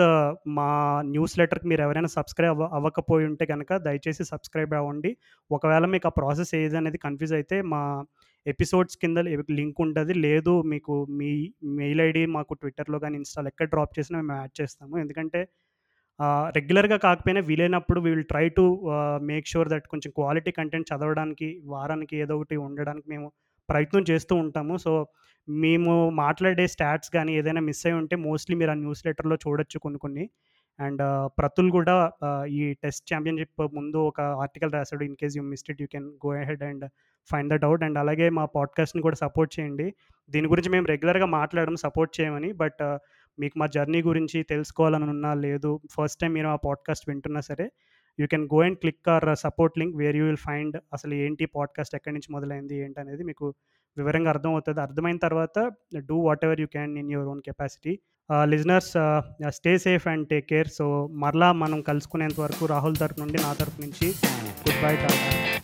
[SPEAKER 2] మా న్యూస్ లెటర్కి మీరు ఎవరైనా సబ్స్క్రైబ్ అవ్వ అవ్వకపోయి ఉంటే కనుక దయచేసి సబ్స్క్రైబ్ అవ్వండి. ఒకవేళ మీకు ఆ ప్రాసెస్ ఏది అనేది కన్ఫ్యూజ్ అయితే మా ఎపిసోడ్స్ కింద లింక్ ఉంటుంది. లేదు మీకు మీ మెయిల్ ఐడి మాకు ట్విట్టర్లో కానీ ఇన్స్టాల్ ఎక్కడ డ్రాప్ చేసినా మేము యాడ్ చేస్తాము. ఎందుకంటే రెగ్యులర్గా కాకపోయినా వీలైనప్పుడు we will try to make sure that కొంచెం క్వాలిటీ కంటెంట్ చదవడానికి వారానికి ఏదో ఒకటి ఉండడానికి మేము ప్రయత్నం చేస్తూ ఉంటాము. సో మేము మాట్లాడే స్టాట్స్ కానీ ఏదైనా మిస్ అయి ఉంటే మోస్ట్లీ మీరు ఆ న్యూస్ లెటర్లో చూడొచ్చు కొన్ని కొన్ని. అండ్ ప్రతుల్ కూడా ఈ టెస్ట్ ఛాంపియన్షిప్ ముందు ఒక ఆర్టికల్ రాశాడు in case you missed it you can go ahead and find that out and అలాగే మా పాడ్కాస్ట్ని కూడా సపోర్ట్ చేయండి. దీని గురించి మేము రెగ్యులర్గా మాట్లాడడం సపోర్ట్ చేయమని బట్ మీకు మా జర్నీ గురించి తెలుసుకోవాలని ఉన్నా లేదు ఫస్ట్ టైం మీరు ఆ పాడ్కాస్ట్ వింటున్నా సరే you can go and click or support link where you will find అసలు ఏంటి పాడ్కాస్ట్ ఎక్కడి నుంచి మొదలైంది ఏంటి అనేది మీకు వివరంగా అర్థం అవుతుంది అర్థమైన తర్వాత do whatever you can in your own capacity. Listeners stay safe and take care. So మరలా మనం కలుసుకునేంత వరకు రాహుల్ తరఫు నుండి నా తరపు నుంచి గుడ్ బై టాటా.